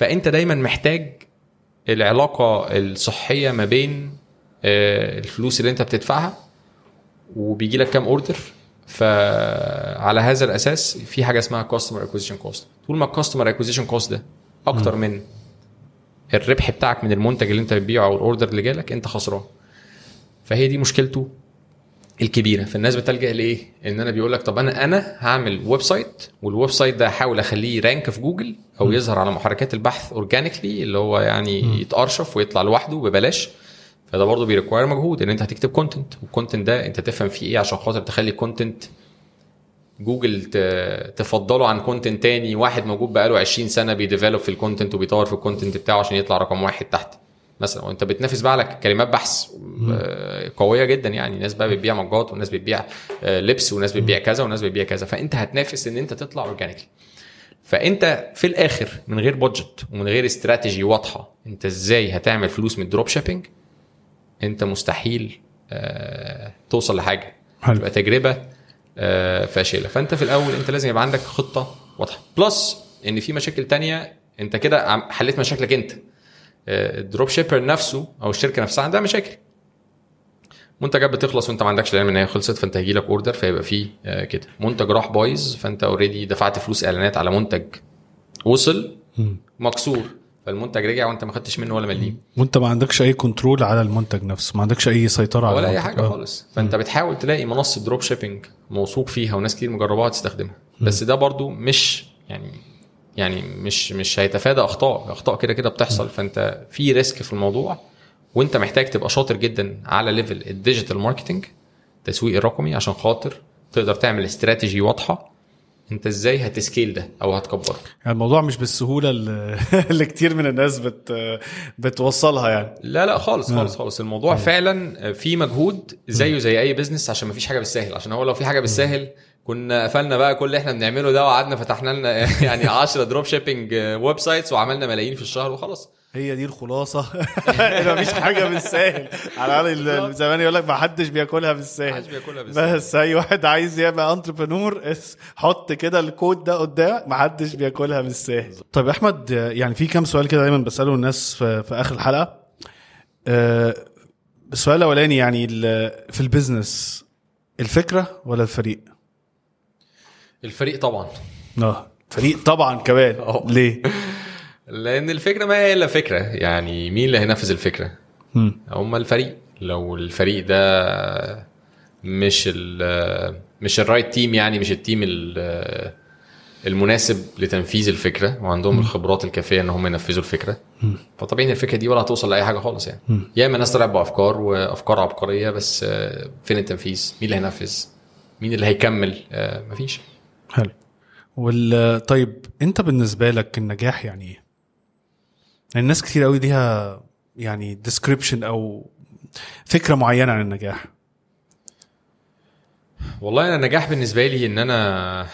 فأنت دايما محتاج العلاقة الصحية ما بين آه، الفلوس اللي أنت بتدفعها وبيجي لك كام order فعلى هذا الأساس في حاجة اسمها customer acquisition cost طول ما ال customer acquisition cost ده أكتر من الربح بتاعك من المنتج اللي أنت بتبيعه أو ال order اللي جالك أنت خسران. فهي دي مشكلته. الكبيرة. فالناس بتلجأ لإيه؟ إن أنا بيقول لك طب أنا أنا هعمل website وال website ده هحاول أخليه rank في جوجل أو يظهر على محركات البحث organically اللي هو يعني يتأرشف ويطلع لوحده ببلاش. فده برضه بي require مجهود إن أنت هتكتب content وال content ده أنت تفهم فيه إيه عشان خاطر تخلي content جوجل تفضله عن content تاني. واحد موجود بقاله 20 سنة بي develop في ال content وبيطور في ال content بتاعه عشان يطلع رقم واحد تحت. مثلا وأنت بتنافس بقى على كلمات بحث آه، قوية جدا يعني. ناس بقى بتبيع mug ات وناس بتبيع آه، لبس وناس بتبيع كذا وناس بتبيع كذا. فأنت هتنافس إن أنت تطلع organically فأنت في الآخر من غير budget ومن غير استراتيجي واضحة أنت إزاي هتعمل فلوس من ال drop shipping أنت مستحيل آه، توصل لحاجة. حلو. تبقى تجربة آه، فاشلة. فأنت في الأول أنت لازم يبقى عندك خطة واضحة. plus إن في مشاكل تانية أنت كده حليت مشاكلك أنت. ال drop shipper نفسه أو الشركة نفسها عندها مشاكل. منتجات بتخلص وأنت ما عندكش العلم إن هي خلصت فأنت هيجي لك order فيبقى فيه آه، كده. منتج راح بايظ فأنت already دفعت فلوس إعلانات على منتج وصل مكسور فالمنتج رجع وأنت ما خدتش منه ولا مليم. وأنت ما عندكش أي control على المنتج نفسه ما عندكش أي سيطرة على ولا أي. حاجة آه. خالص. فأنت بتحاول تلاقي منصة drop shipping موثوق فيها وناس كتير مجرباها تستخدمها. بس ده برضو مش يعني يعني مش مش هيتفادى أخطاء أخطاء كده كده بتحصل. فأنت في risk في الموضوع وأنت محتاج تبقى شاطر جدا على level ال digital marketing التسويق الرقمي عشان خاطر تقدر تعمل استراتيجي واضحة أنت إزاي هت scale ده أو هتكبره. يعني الموضوع مش بالسهولة اللي, (laughs) اللي كتير من الناس بت بتوصلها يعني. لا لا خالص خالص خالص. الموضوع فعلا في مجهود زيه زي أي business عشان ما فيش حاجة بالسهل عشان هو لو في حاجة بالسهل كنا قفلنا بقى كل اللي إحنا بنعمله ده وقعدنا فتحنا لنا (laughs) يعني 10 drop shipping websites وعملنا ملايين في الشهر وخلاص. هي دي الخلاصة. (laughs) مفيش حاجة بالساهل. على الأقل زمان يقول لك ما حدش بياكلها بالساهل. محدش بياكلها بالسهل. بس أي واحد عايز يبقى entrepreneur حط كده ال quote ده قدام ما حدش بياكلها بالساهل. طيب أحمد يعني في كام سؤال كده دايما بسأله الناس في, في آخر الحلقة. آه، السؤال الأولاني يعني في ال business الفكرة ولا الفريق؟ الفريق طبعا. آه فريق طبعا كمان. آه. ليه؟ (laughs) لأن الفكرة ما هي إلا فكرة. يعني مين اللي هينفذ الفكرة. هم الفريق. لو الفريق ده مش ال مش ال right team يعني مش ال team ال- المناسب لتنفيذ الفكرة وعندهم الخبرات الكافية إن هم ينفذوا الفكرة فطبيعي إن الفكرة دي ولا هتوصل لأي حاجة خالص يعني. يا إما ناس طلعت بأفكار وأفكار عبقرية بس آه، فين التنفيذ؟ مين اللي هينفذ؟ مين اللي هيكمل؟ آه، مفيش. حلو وال طيب انت بالنسبة لك النجاح يعني إيه؟ يعني الناس كتير قوي ليها يعني ديسكريبشن أو فكرة معينة عن النجاح والله أنا النجاح بالنسبة لي إن أنا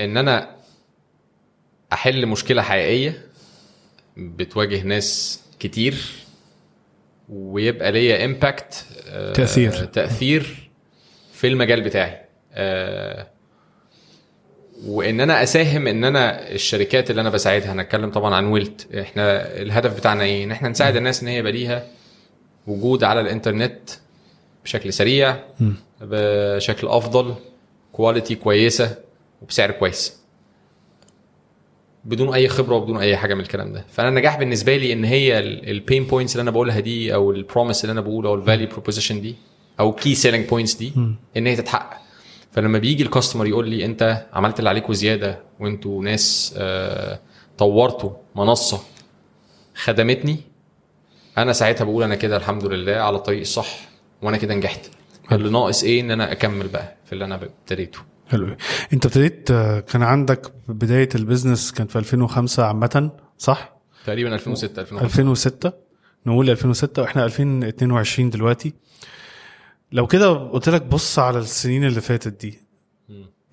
إن أنا أحل مشكلة حقيقية بتواجه ناس كتير ويبقى ليا امباكت تأثير. تأثير في المجال بتاعي. آه، وإن أنا أساهم إن أنا الشركات اللي أنا بساعدها هنتكلم طبعا عن ويلت. إحنا الهدف بتاعنا إيه؟ إن إحنا نساعد الناس إن هي يبقى ليها وجود على الإنترنت بشكل سريع بشكل أفضل quality كويسة وبسعر كويس. بدون أي خبرة وبدون أي حاجة من الكلام ده. فأنا النجاح بالنسبة لي إن هي ال pain points اللي أنا بقولها دي أو ال promise اللي أنا بقوله أو ال value proposition دي أو key selling points دي إن هي تتحقق. فلما بيجي ال customer يقول لي أنت عملت اللي عليك وزيادة وأنتوا ناس آه طورتوا منصة خدمتني أنا ساعتها بقول أنا كده الحمد لله على الطريق الصح وأنا كده نجحت. اللي ناقص إيه؟ إن أنا أكمل بقى في اللي أنا ابتديته. حلو. أنت ابتديت آه، كان عندك بداية البيزنس كان في 2005 عامة صح؟ تقريبا 2006 2005 2006 نقول 2006 وإحنا 2022 دلوقتي. لو كده قلت لك بص على السنين اللي فاتت دي.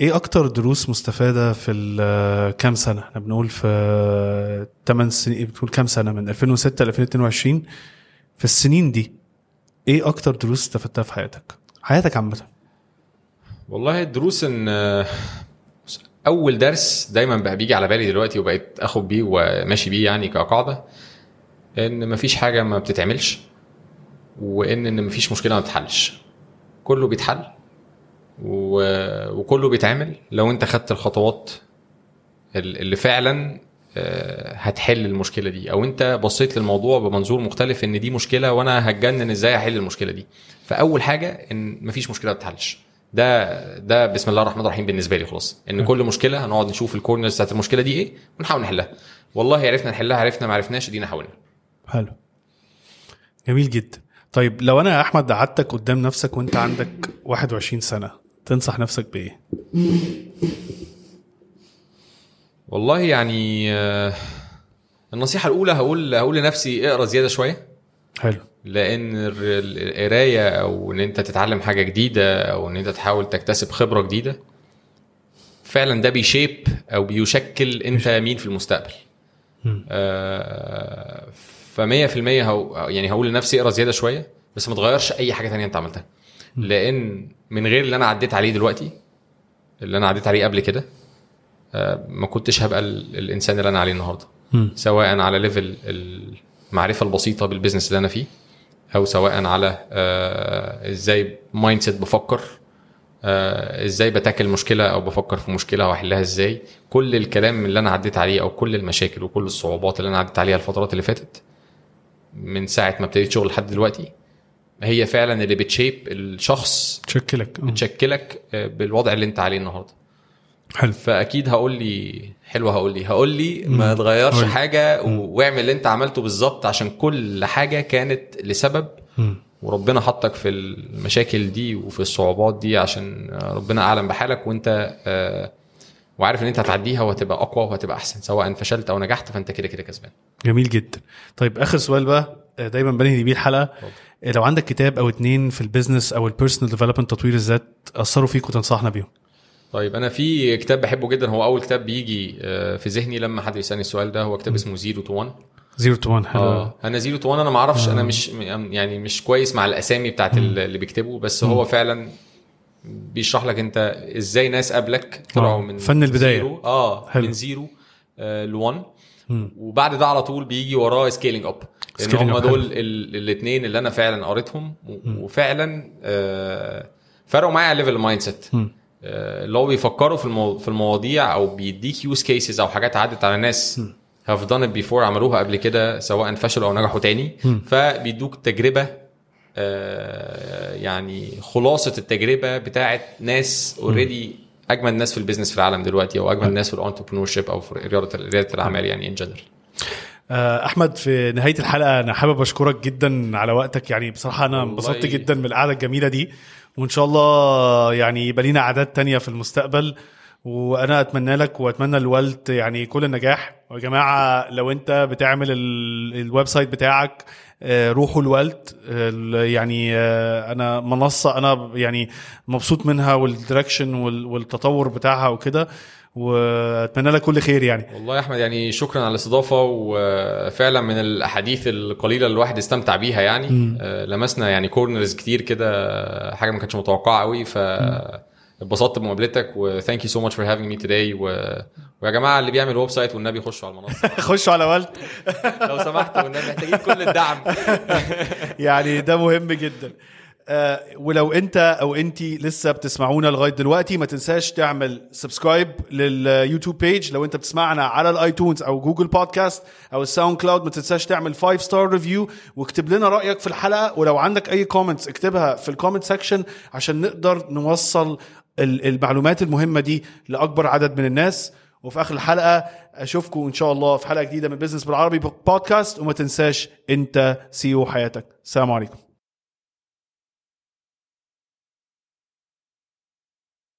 إيه أكتر دروس مستفادة في الكام سنة؟ إحنا بنقول في 8 سنين بتقول كام سنة؟ من 2006 ل 2022 في السنين دي إيه أكتر دروس استفدتها في حياتك؟ حياتك عامة. والله الدروس إن بص، أول درس دايما بقى بيجي على بالي دلوقتي وبقيت أخد بيه وماشي بيه يعني كقاعدة إن مفيش حاجة ما بتتعملش. وإن إن مفيش مشكلة ما بتتحلش كله بيتحل و... وكله بيتعمل. لو أنت خدت الخطوات ال- اللي فعلا آه، هتحل المشكلة دي. أو أنت بصيت للموضوع بمنظور مختلف إن دي مشكلة وأنا هتجنن إزاي أحل المشكلة دي. فأول حاجة إن مفيش مشكلة ما بتتحلش ده ده بسم الله الرحمن الرحيم بالنسبة لي خلاص. إن كل مشكلة هنقعد نشوف الكورنرز بتاعت المشكلة دي إيه ونحاول نحلها. والله عرفنا نحلها عرفنا ما عرفناش دينا حاولنا. حلو. جميل جدا. طيب لو أنا يا أحمد قعدتك قدام نفسك وأنت عندك 21 سنة تنصح نفسك بإيه؟ والله يعني آه، النصيحة الأولى هقول هقول لنفسي اقرأ زيادة شوية. حلو. لأن القراية أو إن أنت تتعلم حاجة جديدة أو إن أنت تحاول تكتسب خبرة جديدة فعلا ده بيشيب أو بيشكل أنت مين في المستقبل. آه ف 100% هو يعني هقول لنفسي اقرأ زيادة شوية بس ما تغيرش أي حاجة تانية أنت عملتها. لأن من غير اللي أنا عديت عليه دلوقتي اللي أنا عديت عليه قبل كده آه ما كنتش هبقى ال- الإنسان اللي أنا عليه النهارده. سواء على level المعرفة البسيطة بال business اللي أنا فيه أو سواء على آه إزاي mindset بفكر آه إزاي ب tackle مشكلة أو بفكر في مشكلة واحلها إزاي. كل الكلام اللي أنا عديت عليه أو كل المشاكل وكل الصعوبات اللي أنا عديت عليها الفترات اللي فاتت من ساعة ما ابتديت شغل لحد دلوقتي هي فعلا اللي بتشيب الشخص تشكلك. آه. بتشكلك آه، بالوضع اللي انت عليه النهارده. حلو. فأكيد هقول لي حلوة هقول لي. هقول لي ما تغيرش. حاجة واعمل اللي انت عملته بالظبط عشان كل حاجة كانت لسبب. مم. وربنا حطك في المشاكل دي وفي الصعوبات دي عشان ربنا أعلم بحالك وانت آه، وعارف إن أنت هتعديها وهتبقى أقوى وهتبقى أحسن سواء فشلت أو نجحت فأنت كده كده كسبان. جميل جدا. طيب آخر سؤال بقى آه، دايما بنهي بيه الحلقة. آه، لو عندك كتاب أو اتنين في ال business أو ال personal development تطوير الذات أثروا فيك وتنصحنا بيهم. طيب أنا في كتاب بحبه جدا. هو أول كتاب بيجي آه، في ذهني لما حد يسالني السؤال ده هو كتاب اسمه زيرو تو 1 0 تو 1 حلو. آه أنا Zero to 1 أنا ما أعرفش أنا مش يعني مش كويس مع الأسامي بتاعت اللي بيكتبوا بس هو فعلا بيشرح لك انت إزاي ناس قبلك طلعوا آه، من فن البداية. zero. آه حلو. من zero آه ل 1 مم. وبعد ده على طول بيجي وراه Scaling Up لأن هم دول. الاثنين اللي أنا فعلا قريتهم. وفعلا آه فرقوا معايا على level ال mindset اللي هو بيفكروا في المو... في المواضيع أو بيديك use cases أو حاجات عدت على ناس have done it before عملوها قبل كده سواء فشلوا أو نجحوا تاني. فبيدوك تجربة يعني خلاصة التجربة بتاعت ناس already أجمل ناس في ال business في العالم دلوقتي أو أجمل ناس في ال entrepreneurship أو في ريادة ريادة الأعمال يعني in general آه، أحمد في نهاية الحلقة أنا حابب أشكرك جدا على وقتك. يعني بصراحة أنا. انبسطت جدا من القعده الجميلة دي وإن شاء الله يعني يبقى لينا قعدات تانية في المستقبل. وأنا أتمنى لك وأتمنى ل Wuilt يعني كل النجاح. ويا جماعة لو أنت بتعمل ال- ال website بتاعك آه، روحوا ل Wuilt ال- يعني آه، أنا منصة أنا يعني مبسوط منها وال direction وال- والتطور بتاعها وكده وأتمنى لك كل خير يعني. والله يا أحمد يعني شكرا على الاستضافة وفعلا من الأحاديث القليلة اللي الواحد استمتع بيها يعني. آه، لمسنا يعني corners كتير كده حاجة ما كانتش متوقعة قوي ف اتبسطت بمقابلتك و thank you so much for having me today ويا جماعة اللي بيعمل website والنبي يخشوا على المنصة. (laughs) خشوا على Wuilt (laughs) لو سمحتوا والنبي محتاجين كل الدعم. (laughs) يعني ده مهم جدا. آه ولو انت أو انت لسه بتسمعونا لغاية دلوقتي ما تنساش تعمل subscribe لل YouTube page لو انت بتسمعنا على ال iTunes أو Google Podcast أو ال SoundCloud ما تنساش تعمل 5 star review واكتب لنا رأيك في الحلقة. ولو عندك أي comments اكتبها في ال comment section عشان نقدر نوصل المعلومات المهمة دي لأكبر عدد من الناس. وفي آخر الحلقة أشوفكم إن شاء الله في حلقة جديدة من business بالعربي بودكاست وما تنساش أنت CEO حياتك. السلام عليكم.